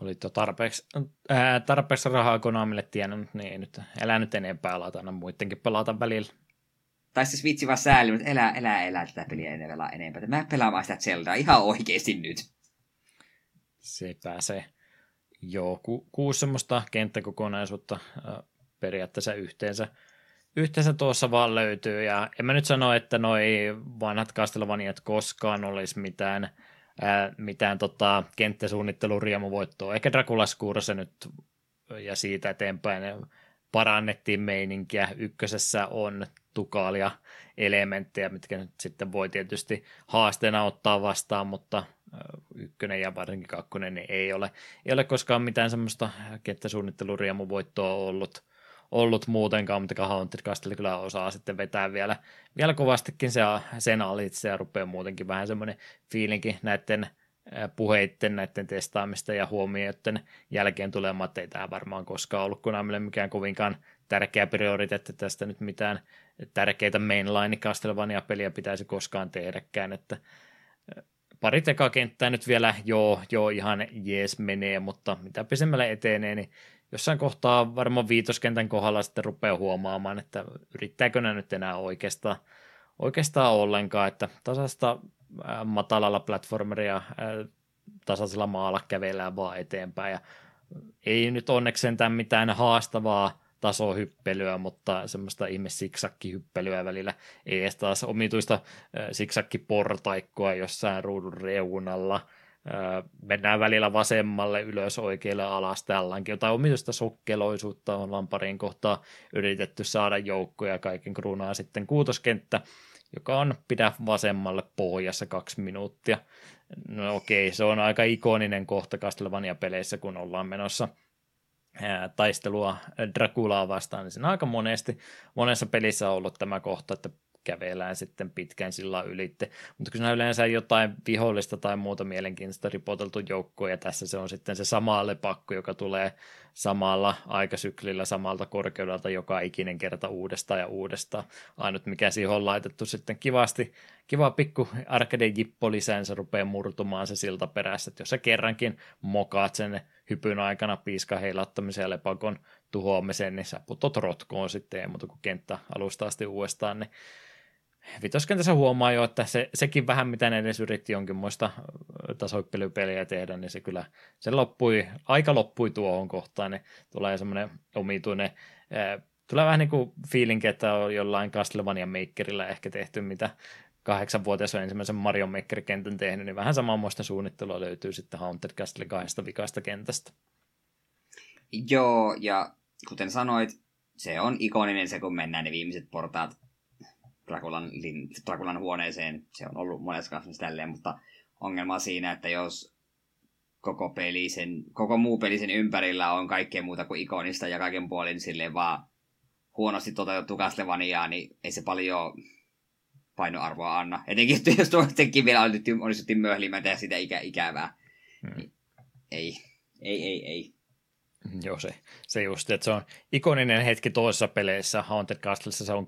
[SPEAKER 1] Oli tarpeeksi, ää, tarpeeksi rahaa Konamille tiennyt, niin ei nyt elänyt enempää aina muidenkin pelata välillä.
[SPEAKER 2] Tai se Switchi vaan sääli, mutta elää, elää, elää tätä peliä enää pelaa enempää. Mä pelaamaan sitä Zeldaa ihan oikeasti nyt.
[SPEAKER 1] Se pääsee. Joo, ku, kuusi semmoista kenttäkokonaisuutta äh, periaatteessa yhteensä, yhteensä tuossa vaan löytyy. Ja en mä nyt sano, että noi vanhat Castlevaniat koskaan olisi mitään, ää, mitään tota, kenttäsuunnittelun riemuvoittoa. Ehkä Dracula se nyt ja siitä eteenpäin parannettiin meininkiä. Ykkösessä on tukaalia elementtejä, mitkä nyt sitten voi tietysti haasteena ottaa vastaan, mutta ykkönen ja varsinkin kakkonen niin ei ole, ei ole koskaan mitään semmoista kenttäsuunnitteluriemuvoittoa ollut, ollut muutenkaan, mutta Haunted Castle kyllä osaa sitten vetää vielä, vielä kovastikin se, sen alitse ja rupeaa muutenkin vähän semmoinen fiilinki näiden puheitten, näiden testaamista ja huomioiden jälkeen tulemaan, että ei tämä varmaan koskaan ollut Konamille mikään kovinkaan tärkeä prioriteetti tästä nyt mitään tärkeitä mainline Castlevania-peliä pitäisi koskaan tehdäkään, että pari tekakenttää nyt vielä joo, joo ihan jees menee, mutta mitä pisemmälle etenee, niin jossain kohtaa varmaan viitoskentän kohdalla sitten rupeaa huomaamaan, että yrittääkö ne nyt enää oikeastaan, oikeastaan ollenkaan, että tasasta matalalla platformeria tasaisella maalla kävellään vaan eteenpäin ja ei nyt onneksi sentään mitään haastavaa tasohyppelyä, mutta semmoista ihme siksakkihyppelyä välillä. Ei edes taas omituista siksakkiportaikkoa jossain ruudun reunalla. Mennään välillä vasemmalle, ylös, oikealle, alas, tälläkin. Jotain omituista sokkeloisuutta on parin kohtaa yritetty saada joukkoja kaiken kruunaa sitten kuutoskenttä, joka on pidä vasemmalle pohjassa kaksi minuuttia. No okei, se on aika ikoninen kohta Castlevania-peleissä, kun ollaan menossa – taistelua Draculaa vastaan, niin siinä aika monesti, monessa pelissä on ollut tämä kohta, että kävelään sitten pitkään sillä ylitte. Mutta kun siinä yleensä jotain vihollista tai muuta mielenkiintoista ripoteltu joukkoa, ja tässä se on sitten se sama lepakko, joka tulee samalla aikasyklillä samalta korkeudelta joka ikinen kerta uudestaan ja uudestaan. Ainut mikä siihen on laitettu sitten kivasti, kiva pikku arcade jippo lisään, se rupeaa murtumaan se silta perässä, että jos sä kerrankin mokaat sen hypyn aikana piiska heilattamisen ja lepakon tuhoamisen, niin sä putot rotkoon sitten, ei muuta kuin kenttä alusta asti uudestaan, niin vitoskentässä huomaa jo, että se, sekin vähän mitä ne edes yritti jonkinmoista tasoippelypeliä tehdä, niin se kyllä se loppui, aika loppui tuohon kohtaan, niin tulee semmoinen omituinen, ää, tulee vähän niin kuin fiilinki, että on jollain Castlevania Makerilla ehkä tehty, mitä kahdeksanvuotias on ensimmäisen Mario Maker-kentän tehnyt, niin vähän samanmoista suunnittelua löytyy sitten Haunted Castle kahdesta vikaista kentästä.
[SPEAKER 2] Joo, ja kuten sanoit, se on ikoninen se, kun mennään ne viimeiset portaat Drakulan, Drakulan huoneeseen. Se on ollut monessa kanssa tälleen, mutta ongelma on siinä, että jos koko, peli sen, koko muu peli sen ympärillä on kaikkea muuta kuin ikonista ja kaiken puolin silleen vaan huonosti toteutettu Castlevaniaa, niin ei se paljon painoarvoa anna. Etenkin jos tuostenkin vielä onnistuttiin möhlimätä ja sitä ikä, ikävää. Hmm. Ei, ei, ei, ei.
[SPEAKER 1] Joo, se, se just, että se on ikoninen hetki toisessa peleissä. Haunted Castlessa se on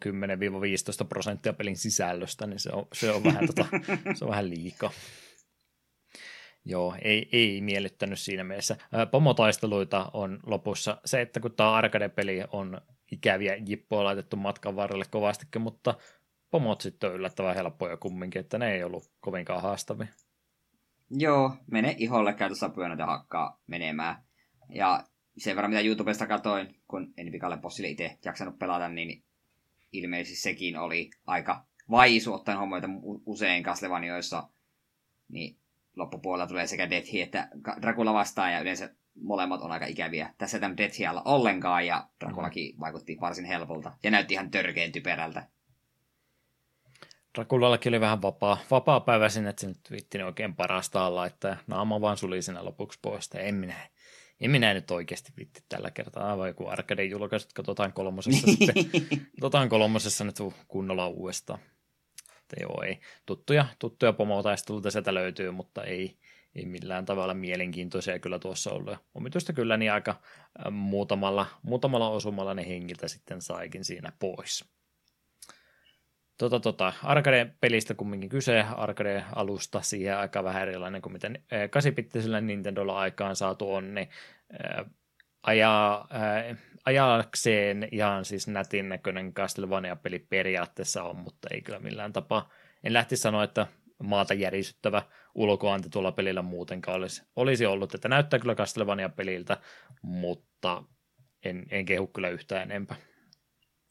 [SPEAKER 1] 10-15 prosenttia pelin sisällöstä, niin se on, se on, vähän, tota, se on vähän liikaa. Joo, ei, ei miellyttänyt siinä mielessä. Pomotaisteluita on lopussa se, että kun tämä arcade-peli on ikäviä jippoja laitettu matkan varrelle kovastikin, mutta pomot sitten on yllättävän helppoja kumminkin, että ne ei ollut kovinkaan haastavia.
[SPEAKER 2] Joo, mene iholle, käytä sapuja ja hakkaa menemään. Ja sen verran, mitä YouTubesta katoin, kun en Vikalle Bossille itse jaksanut pelata, niin ilmeisesti sekin oli aika vaisu ottaen huomioon, usein Castlevanijoissa niin loppupuolella tulee sekä Deathi että Dracula vastaan, ja yleensä molemmat on aika ikäviä. Tässä tämän Deathia olla ollenkaan, ja Draculakin vaikutti varsin helpolta, ja näytti ihan törkeen typerältä.
[SPEAKER 1] Drakulallakin oli vähän vapaa, vapaa päivä sinne, että se nyt vitti oikein parasta laittaa ja naama vaan suli siinä lopuksi pois. En minä, en minä nyt oikeasti vitti tällä kertaa. Aivan joku arcade julkaisu, että katsotaan kolmosessa sitten. Katsotaan kolmosessa nyt kunnolla uudestaan. Että joo, ei. Tuttuja, tuttuja pomotaisteluita sieltä löytyy, mutta ei, ei millään tavalla mielenkiintoisia kyllä tuossa ollut. omituista kyllä niin aika muutamalla, muutamalla osumalla ne hengiltä sitten saikin siinä pois. Tota, tota, Arcade-pelistä kumminkin kyse, Arcade-alusta siihen aika vähän erilainen kuin miten 8-bittisellä Nintendolla aikaan saatu on, niin ajaa, ää, ajakseen ihan siis nätin näköinen Castlevania-peli periaatteessa on, mutta ei kyllä millään tapaa. En lähti sanoa, että maata järisyttävä ulkoanti tuolla pelillä muutenkaan olisi, olisi ollut, että näyttää kyllä Castlevania-peliltä, mutta en, en kehu kyllä yhtään enempää.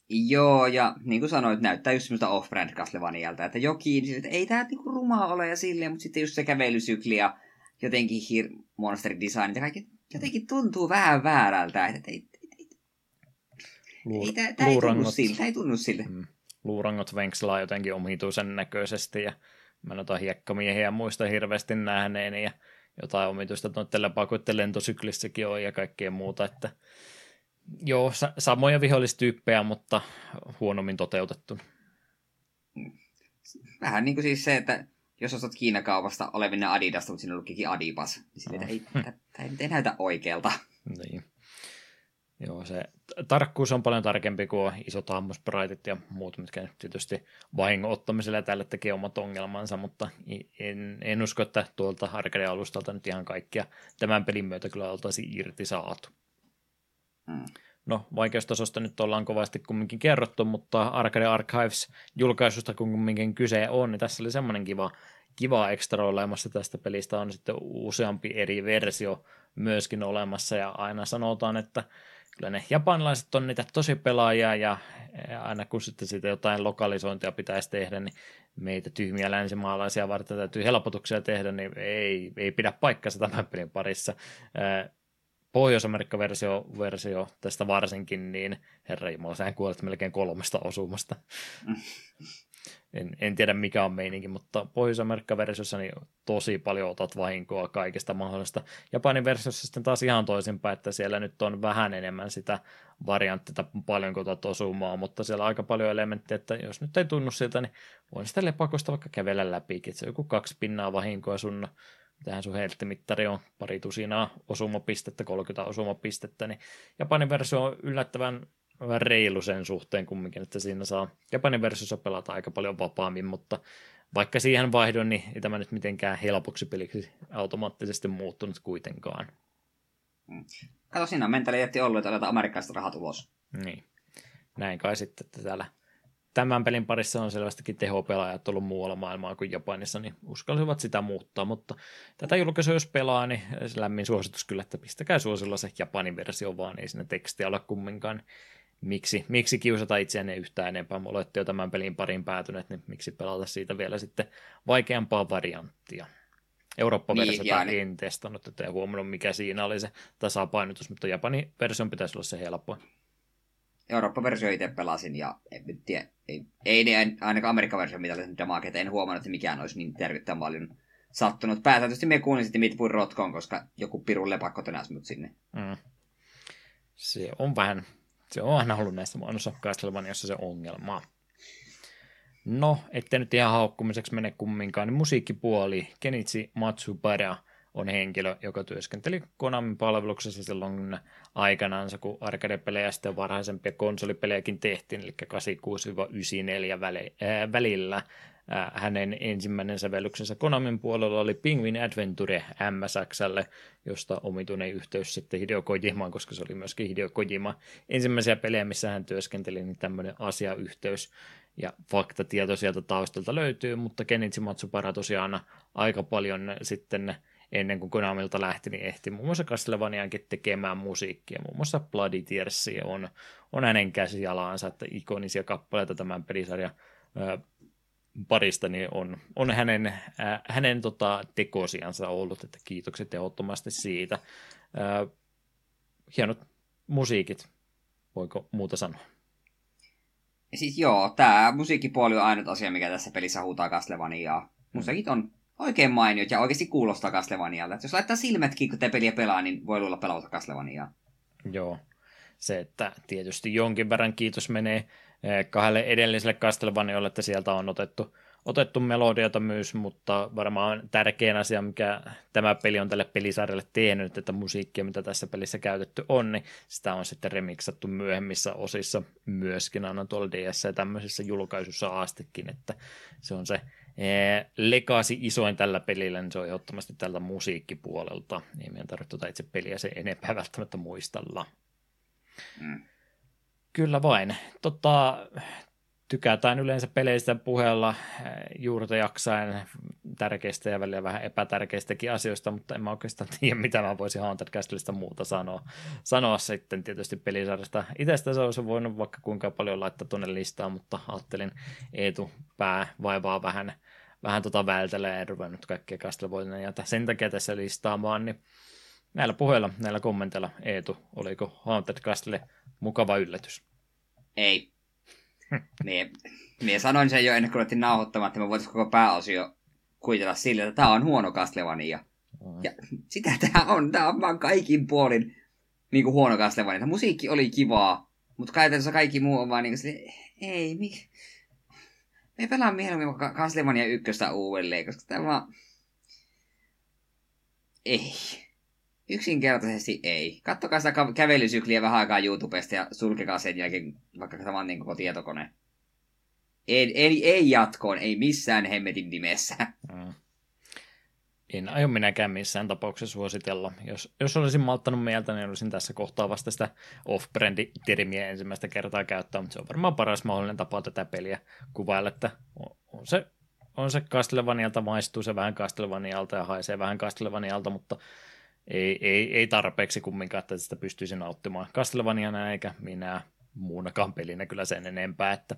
[SPEAKER 2] Joo, ja niin kuin sanoit, näyttää just semmoista off-brand Castlevanialta, että jokin, siis, että ei tämä niinku rumaa ole ja silleen, mutta sitten just se kävelysykli ja jotenkin hir- monster design ja kaikki jotenkin tuntuu vähän väärältä, että ei, ei, ei, Luur, ei tämä ei tunnu siltä, ei tunnu siltä. Mm,
[SPEAKER 1] luurangot venkselaa jotenkin omituisen näköisesti ja mä noita hiekkamiehiä muista hirveästi nähneeni ja jotain omituista noiden lepakoiden lentosyklissäkin on ja kaikkea muuta, että Joo, sa- samoja vihollistyyppejä, mutta huonommin toteutettu.
[SPEAKER 2] Vähän niin kuin siis se, että jos ostat Kiinakaupasta olevina Adidasta, mutta siinä lukikin Adipas, niin sille, no. ei, tämä ei, ei näytä oikealta.
[SPEAKER 1] Niin. Joo, se tarkkuus on paljon tarkempi kuin isot hammuspraitit ja muut, mitkä tietysti vahingon ottamisella tälle tekee omat ongelmansa, mutta en, en usko, että tuolta arcade-alustalta nyt ihan kaikkia tämän pelin myötä kyllä oltaisiin irti saatu. Mm. No, vaikeustasosta nyt ollaan kovasti kumminkin kerrottu, mutta Arcade Archives julkaisusta kun kumminkin kyse on, niin tässä oli semmoinen kiva, kiva ekstra olemassa tästä pelistä. On sitten useampi eri versio myöskin olemassa ja aina sanotaan, että kyllä ne japanilaiset on niitä tosi pelaajia ja aina kun sitten siitä jotain lokalisointia pitäisi tehdä, niin meitä tyhmiä länsimaalaisia varten täytyy helpotuksia tehdä, niin ei, ei pidä paikkansa tämän pelin parissa. Pohjois-Amerikka-versio versio tästä varsinkin, niin herra Jumala, sähän kuolet melkein kolmesta osumasta. en, en tiedä mikä on meininki, mutta Pohjois-Amerikka-versiossa niin tosi paljon otat vahinkoa kaikesta mahdollista. Japanin versiossa sitten taas ihan toisinpäin, että siellä nyt on vähän enemmän sitä varianttia, paljonko otat osumaa, mutta siellä on aika paljon elementtejä, että jos nyt ei tunnu siltä, niin voin sitä lepakosta vaikka kävellä läpi, että se on joku kaksi pinnaa vahinkoa sun tähän sun helttimittari on pari tusinaa osumapistettä, 30 osumapistettä, niin Japanin versio on yllättävän reilu sen suhteen kumminkin, että siinä saa Japanin versiossa pelata aika paljon vapaammin, mutta vaikka siihen vaihdon, niin ei tämä nyt mitenkään helpoksi peliksi automaattisesti muuttunut kuitenkaan.
[SPEAKER 2] Mm. Kato, siinä on mentaliteetti ollut, että otetaan amerikkalaista rahat ulos.
[SPEAKER 1] Niin. Näin kai sitten, että täällä tämän pelin parissa on selvästikin tehopelaajat ollut muualla maailmaa kuin Japanissa, niin uskalsivat sitä muuttaa, mutta tätä julkaisua jos pelaa, niin lämmin suositus kyllä, että pistäkää suosilla se Japanin versio vaan, ei sinne tekstiä ole kumminkaan. Miksi, miksi kiusata itseänne yhtään enempää? Me olette jo tämän pelin parin päätyneet, niin miksi pelata siitä vielä sitten vaikeampaa varianttia? Eurooppa-versiota niin, en testannut, että en huomannut mikä siinä oli se tasapainotus, mutta Japanin version pitäisi olla se helpoin.
[SPEAKER 2] Eurooppa-versio itse pelasin ja en tiedä, ei, ei ainakaan Amerikka-versio mitä oli damage, en huomannut, että mikään olisi niin tervittävän paljon sattunut. Pääsääntöisesti me kuulin sitten Midpool Rotkoon, koska joku pirun lepakko tönäsi mut sinne. Mm.
[SPEAKER 1] Se on vähän, se on aina ollut näissä muodossa Castlevaniassa se ongelma. No, ettei nyt ihan haukkumiseksi mene kumminkaan, niin musiikkipuoli, Kenichi Matsubara – on henkilö, joka työskenteli Konamin palveluksessa silloin aikanaan, kun arcade-pelejä ja sitten varhaisempia konsolipelejäkin tehtiin, eli 86-94 välillä. Hänen ensimmäinen sävellyksensä Konamin puolella oli Penguin Adventure MSXlle, josta omituinen yhteys sitten Hideo Kojimaan, koska se oli myöskin Hideo Kojima. Ensimmäisiä pelejä, missä hän työskenteli, niin tämmöinen asiayhteys ja faktatieto sieltä taustalta löytyy, mutta Kenichi Matsubara tosiaan aika paljon sitten ennen kuin Konamilta lähti, niin ehti muun muassa Castlevaniankin tekemään musiikkia. Muun muassa Bloody Tears on, on hänen käsijalaansa, että ikonisia kappaleita tämän pelisarjan parista niin on, on hänen, äh, hänen tota, tekosiansa ollut, että kiitokset ehdottomasti siitä. Äh, hienot musiikit, voiko muuta sanoa?
[SPEAKER 2] Siis joo, tämä musiikkipuoli on ainut asia, mikä tässä pelissä huutaa Castlevaniaa. Musiikit on oikein mainiot ja oikeasti kuulostaa Castlevanialle. Jos laittaa silmätkin, kun te peliä pelaa, niin voi luulla pelata Castlevaniaa.
[SPEAKER 1] Joo, se, että tietysti jonkin verran kiitos menee eh, kahdelle edelliselle Castlevanialle, että sieltä on otettu, otettu melodiota myös, mutta varmaan tärkein asia, mikä tämä peli on tälle pelisarjalle tehnyt, että musiikkia, mitä tässä pelissä käytetty on, niin sitä on sitten remiksattu myöhemmissä osissa myöskin aina tuolla DS ja tämmöisissä julkaisussa astikin, että se on se Lekasi isoin tällä pelillä, niin se on ehdottomasti tältä musiikkipuolelta. Ei meidän tarvitse tuota itse peliä se enempää välttämättä muistella. Mm. Kyllä vain. Tota, tykätään yleensä peleistä puheella eh, juurta jaksain tärkeistä ja välillä vähän epätärkeistäkin asioista, mutta en mä oikeastaan tiedä, mitä mä voisin Haunted Castleista muuta sanoa. sanoa sitten tietysti pelisarjasta. Itsestä se olisi voinut vaikka kuinka paljon laittaa tuonne listaan, mutta ajattelin Eetu pää vaivaa vähän, vähän tota vältellä ja ruvennut kaikkia Castlevania sen takia tässä listaamaan, niin näillä puheilla, näillä kommenteilla Eetu, oliko Haunted Castle mukava yllätys?
[SPEAKER 2] Ei. Mie, mie sanoin sen jo ennen kuin olettiin nauhoittamaan, että me voitaisiin koko pääosio kuitella sille, että tämä on huono Castlevania. Mm. Ja sitä tämä on. Tämä on vaan kaikin puolin niin kuin huono Castlevania. Musiikki oli kivaa, mutta käytännössä kaikki muu on vaan niin kuin ei, mi... Me pelaan mieluummin Castlevania ykköstä uudelleen, koska tämä Ei. Yksinkertaisesti ei. Kattokaa sitä kävelysykliä vähän aikaa YouTubesta ja sulkekaa sen jälkeen vaikka saman niin koko tietokone. Ei, ei, ei jatkoon, ei missään hemmetin nimessä. Mm.
[SPEAKER 1] En aio minäkään missään tapauksessa suositella. Jos, jos olisin malttanut mieltä, niin olisin tässä kohtaa vasta sitä off-brand-termiä ensimmäistä kertaa käyttää, mutta se on varmaan paras mahdollinen tapa tätä peliä kuvailla, että on se, on se Castlevanialta, maistuu se vähän Castlevanialta ja haisee vähän Castlevanialta, mutta ei, ei, ei tarpeeksi kumminkaan, että sitä pystyisi nauttimaan Castlevaniana eikä minä muunakaan pelinä kyllä sen enempää, että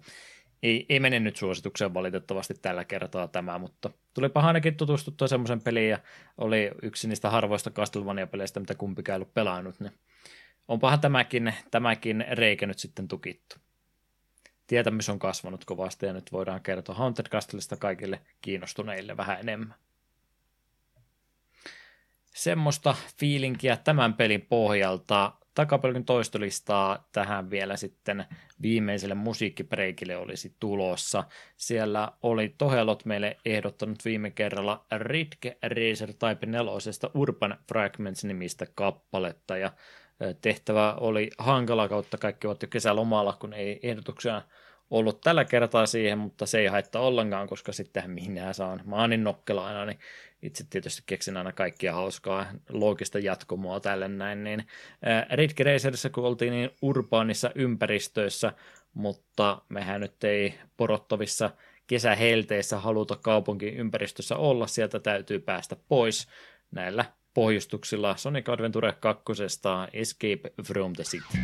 [SPEAKER 1] ei, ei mene nyt suositukseen valitettavasti tällä kertaa tämä, mutta tulipa ainakin tutustuttua semmoisen peliin ja oli yksi niistä harvoista Castlevania-peleistä, mitä kumpikaan ei ollut pelannut, niin onpahan tämäkin, tämäkin reikä nyt sitten tukittu. Tietämys on kasvanut kovasti ja nyt voidaan kertoa Haunted Castlesta kaikille kiinnostuneille vähän enemmän semmoista fiilinkiä tämän pelin pohjalta. Takapelkin toistolistaa tähän vielä sitten viimeiselle musiikkipreikille olisi tulossa. Siellä oli Tohelot meille ehdottanut viime kerralla Ridge Racer Type 4 Urban Fragments nimistä kappaletta ja tehtävä oli hankala kautta kaikki ovat jo kesälomalla, kun ei ehdotuksia ollut tällä kertaa siihen, mutta se ei haittaa ollenkaan, koska sitten minä saan maanin nokkelaina, niin itse tietysti keksin aina kaikkia hauskaa loogista jatkumoa tälle näin, niin Ridge Racerissa kun oltiin niin urbaanissa ympäristöissä, mutta mehän nyt ei porottavissa kesähelteissä haluta kaupunkiympäristössä olla, sieltä täytyy päästä pois näillä pohjustuksilla Sonic Adventure 2. Escape from the City.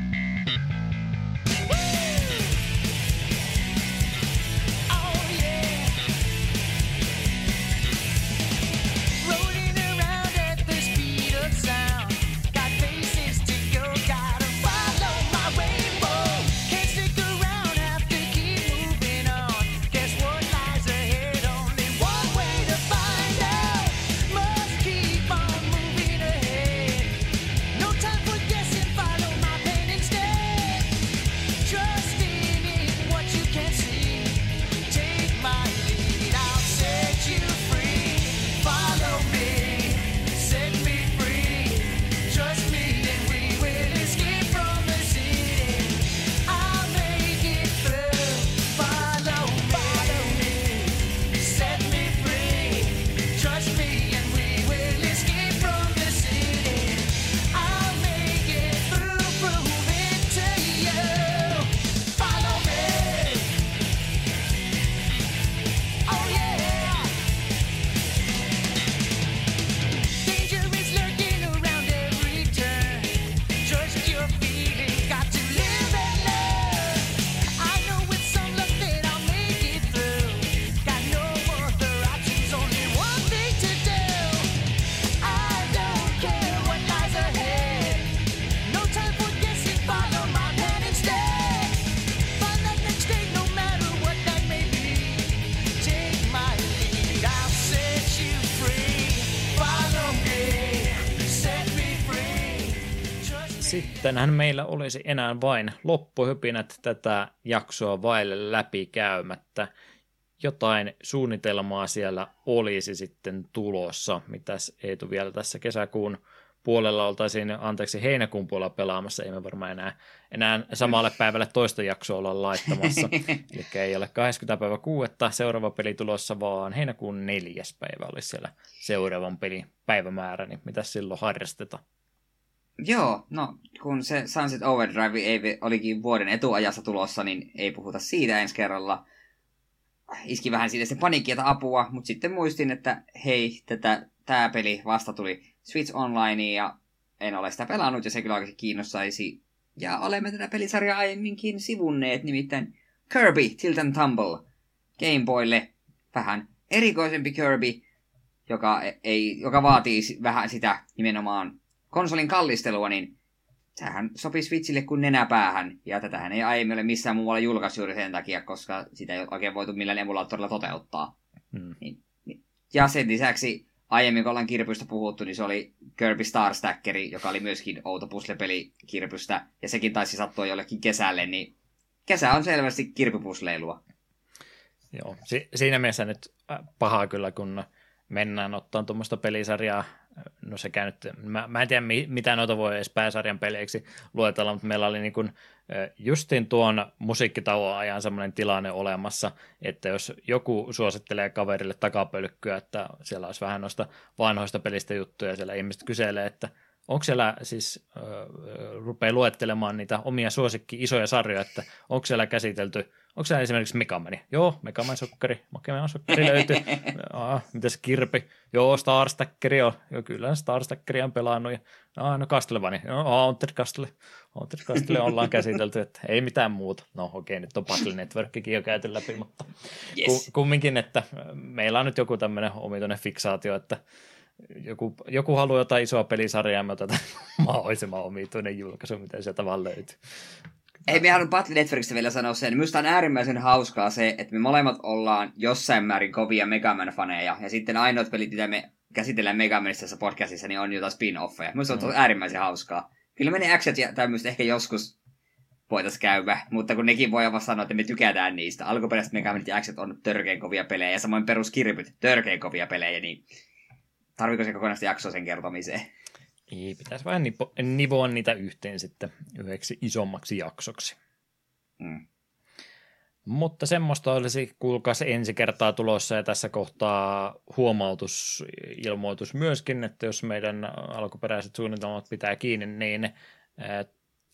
[SPEAKER 1] Sittenhän meillä olisi enää vain loppuhypinät tätä jaksoa vaille läpikäymättä. Jotain suunnitelmaa siellä olisi sitten tulossa. Mitäs Eetu vielä tässä kesäkuun puolella oltaisiin, anteeksi, heinäkuun puolella pelaamassa, ei me varmaan enää, enää samalle päivälle toista jaksoa olla laittamassa. Eli ei ole 20. päivä kuudetta seuraava peli tulossa, vaan heinäkuun neljäs päivä olisi siellä seuraavan pelin päivämäärä, niin mitä silloin harrastetaan?
[SPEAKER 2] Joo, no kun se Sunset Overdrive ei, olikin vuoden etuajassa tulossa, niin ei puhuta siitä ensi kerralla. Iski vähän siitä se paniikki, että apua, mutta sitten muistin, että hei, tätä, tämä peli vasta tuli Switch Online ja en ole sitä pelannut ja se kyllä oikeasti kiinnostaisi. Ja olemme tätä pelisarjaa aiemminkin sivunneet, nimittäin Kirby Tilt and Tumble Game Boylle vähän erikoisempi Kirby, joka, ei, joka vaatii vähän sitä nimenomaan konsolin kallistelua, niin sehän sopii Switchille kuin nenäpäähän, ja tätähän ei aiemmin ole missään muualla julkaisu juuri sen takia, koska sitä ei ole oikein voitu millään emulaattorilla toteuttaa. Hmm. Niin, niin. Ja sen lisäksi aiemmin, kun ollaan kirpystä puhuttu, niin se oli Kirby Star Stackeri, joka oli myöskin outo puslepeli kirpystä, ja sekin taisi sattua jollekin kesälle, niin kesä on selvästi kirpypusleilua.
[SPEAKER 1] Joo, si- siinä mielessä nyt äh, pahaa kyllä, kun mennään ottaa tuommoista pelisarjaa no se nyt, mä, mä en tiedä mitä noita voi edes pääsarjan peleiksi luetella, mutta meillä oli niin kuin justin tuon musiikkitauon ajan semmoinen tilanne olemassa, että jos joku suosittelee kaverille takapölkkyä, että siellä olisi vähän noista vanhoista pelistä juttuja, siellä ihmiset kyselee, että onko siellä siis, äh, rupeaa luettelemaan niitä omia suosikki isoja sarjoja, että onko siellä käsitelty Onko se esimerkiksi Megamani? Joo, Megaman sokkari, Megaman sokkari löytyy. ah, mitäs Kirpi? Joo, Starstackeri on. Joo, kyllä Starstackeri on pelannut. Ja, ah, no Castlevania. Joo, Haunted Castle. Haunted Castle ollaan käsitelty, että ei mitään muuta. No okei, nyt on Battle Networkikin jo käyty läpi, mutta yes. kumminkin, että meillä on nyt joku tämmöinen omituinen fiksaatio, että joku, joku haluaa jotain isoa pelisarjaa, me otetaan mahdollisimman omituinen julkaisu, mitä sieltä vaan löytyy.
[SPEAKER 2] Ei, me haluan Battle Networkista vielä sanoa sen. Minusta on äärimmäisen hauskaa se, että me molemmat ollaan jossain määrin kovia Megaman-faneja. Ja sitten ainoat pelit, mitä me käsitellään Megamanissa tässä podcastissa, niin on jotain spin-offeja. Minusta on mm. äärimmäisen hauskaa. Kyllä me ne actiot ja tämmöistä ehkä joskus voitaisiin käydä, mutta kun nekin voi vaan sanoa, että me tykätään niistä. Alkuperäiset Megamanit ja actiot on törkeän kovia pelejä, ja samoin peruskirpyt, törkeän kovia pelejä, niin tarviko se kokonaista jaksoa sen kertomiseen?
[SPEAKER 1] Ei, pitäisi vain nipo, nivoa niitä yhteen sitten yhdeksi isommaksi jaksoksi. Mm. Mutta semmoista olisi, kuulkaas ensi kertaa tulossa ja tässä kohtaa huomautus, ilmoitus myöskin, että jos meidän alkuperäiset suunnitelmat pitää kiinni, niin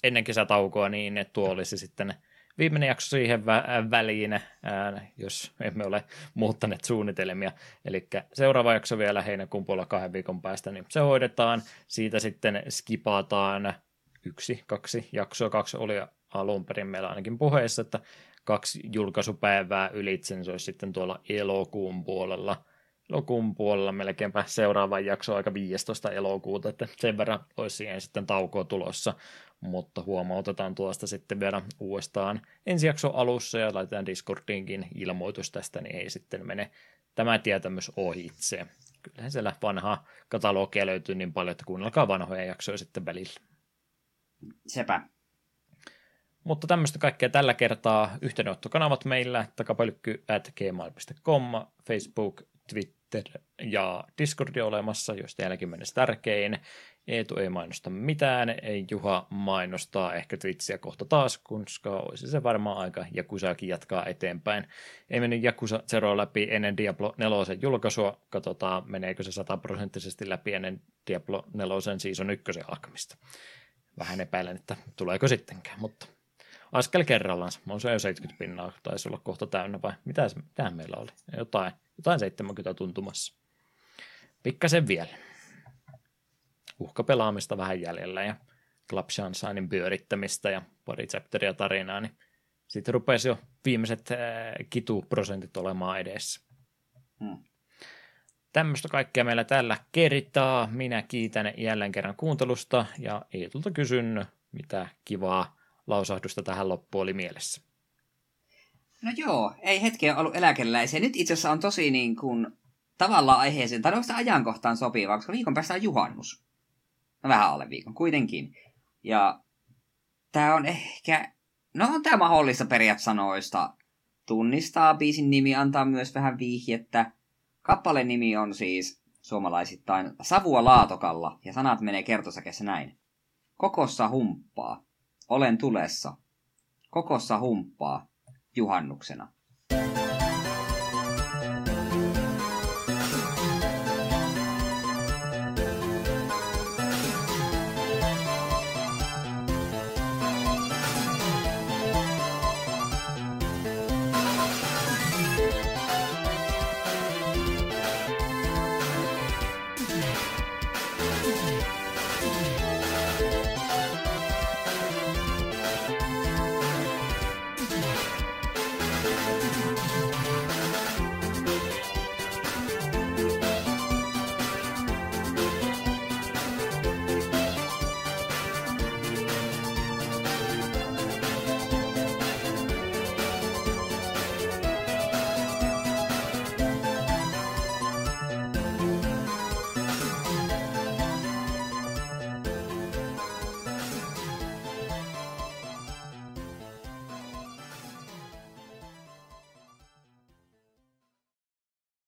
[SPEAKER 1] ennen kesätaukoa, niin tuo olisi sitten viimeinen jakso siihen vä- väliin, ää, jos emme ole muuttaneet suunnitelmia. Eli seuraava jakso vielä heinäkuun puolella kahden viikon päästä, niin se hoidetaan. Siitä sitten skipataan yksi, kaksi jaksoa, kaksi oli alun perin meillä ainakin puheessa, että kaksi julkaisupäivää ylitse, niin se olisi sitten tuolla elokuun puolella. Elokuun puolella melkeinpä seuraava jakso aika 15. elokuuta, että sen verran olisi siihen sitten taukoa tulossa mutta huomautetaan tuosta sitten vielä uudestaan ensi jakso alussa ja laitetaan Discordiinkin ilmoitus tästä, niin ei sitten mene tämä tietämys ohitse. Kyllähän siellä vanhaa katalogia löytyy niin paljon, että kuunnelkaa vanhoja jaksoja sitten välillä.
[SPEAKER 2] Sepä.
[SPEAKER 1] Mutta tämmöistä kaikkea tällä kertaa yhteydenottokanavat meillä, takapölkky at gmail.com, Facebook, Twitter ja Discord olemassa, joista mennessä tärkein. Eetu ei mainosta mitään, ei Juha mainostaa ehkä Twitchiä kohta taas, koska olisi se varmaan aika Jakusaakin jatkaa eteenpäin. Ei mennyt Jakusa Zero läpi ennen Diablo 4 julkaisua, katsotaan meneekö se sataprosenttisesti läpi ennen Diablo 4 Season 1 alkamista. Vähän epäilen, että tuleeko sittenkään, mutta askel kerrallaan. On se jo 70 pinnaa, taisi olla kohta täynnä vai mitä, mitä meillä oli? Jotain, jotain 70 tuntumassa. Pikkasen vielä uhkapelaamista vähän jäljellä ja Club Sunshinein pyörittämistä ja pari chapteria tarinaa, niin sitten rupesi jo viimeiset kituprosentit olemaan edessä. Hmm. Tämmöistä kaikkea meillä tällä kertaa. Minä kiitän jälleen kerran kuuntelusta ja Eetulta kysyn, mitä kivaa lausahdusta tähän loppuun oli mielessä.
[SPEAKER 2] No joo, ei hetkeä ollut eläkeläisiä. Nyt itse asiassa on tosi niin kuin tavallaan aiheeseen, tai ajankohtaan sopivaa, koska viikon päästä on juhannus. No vähän alle viikon, kuitenkin. Ja tää on ehkä, no on tää mahdollista periaat sanoista tunnistaa. Biisin nimi antaa myös vähän vihjettä. Kappaleen nimi on siis suomalaisittain Savua laatokalla, ja sanat menee kertosäkessä näin. Kokossa humppaa. Olen tulessa. Kokossa humppaa. Juhannuksena.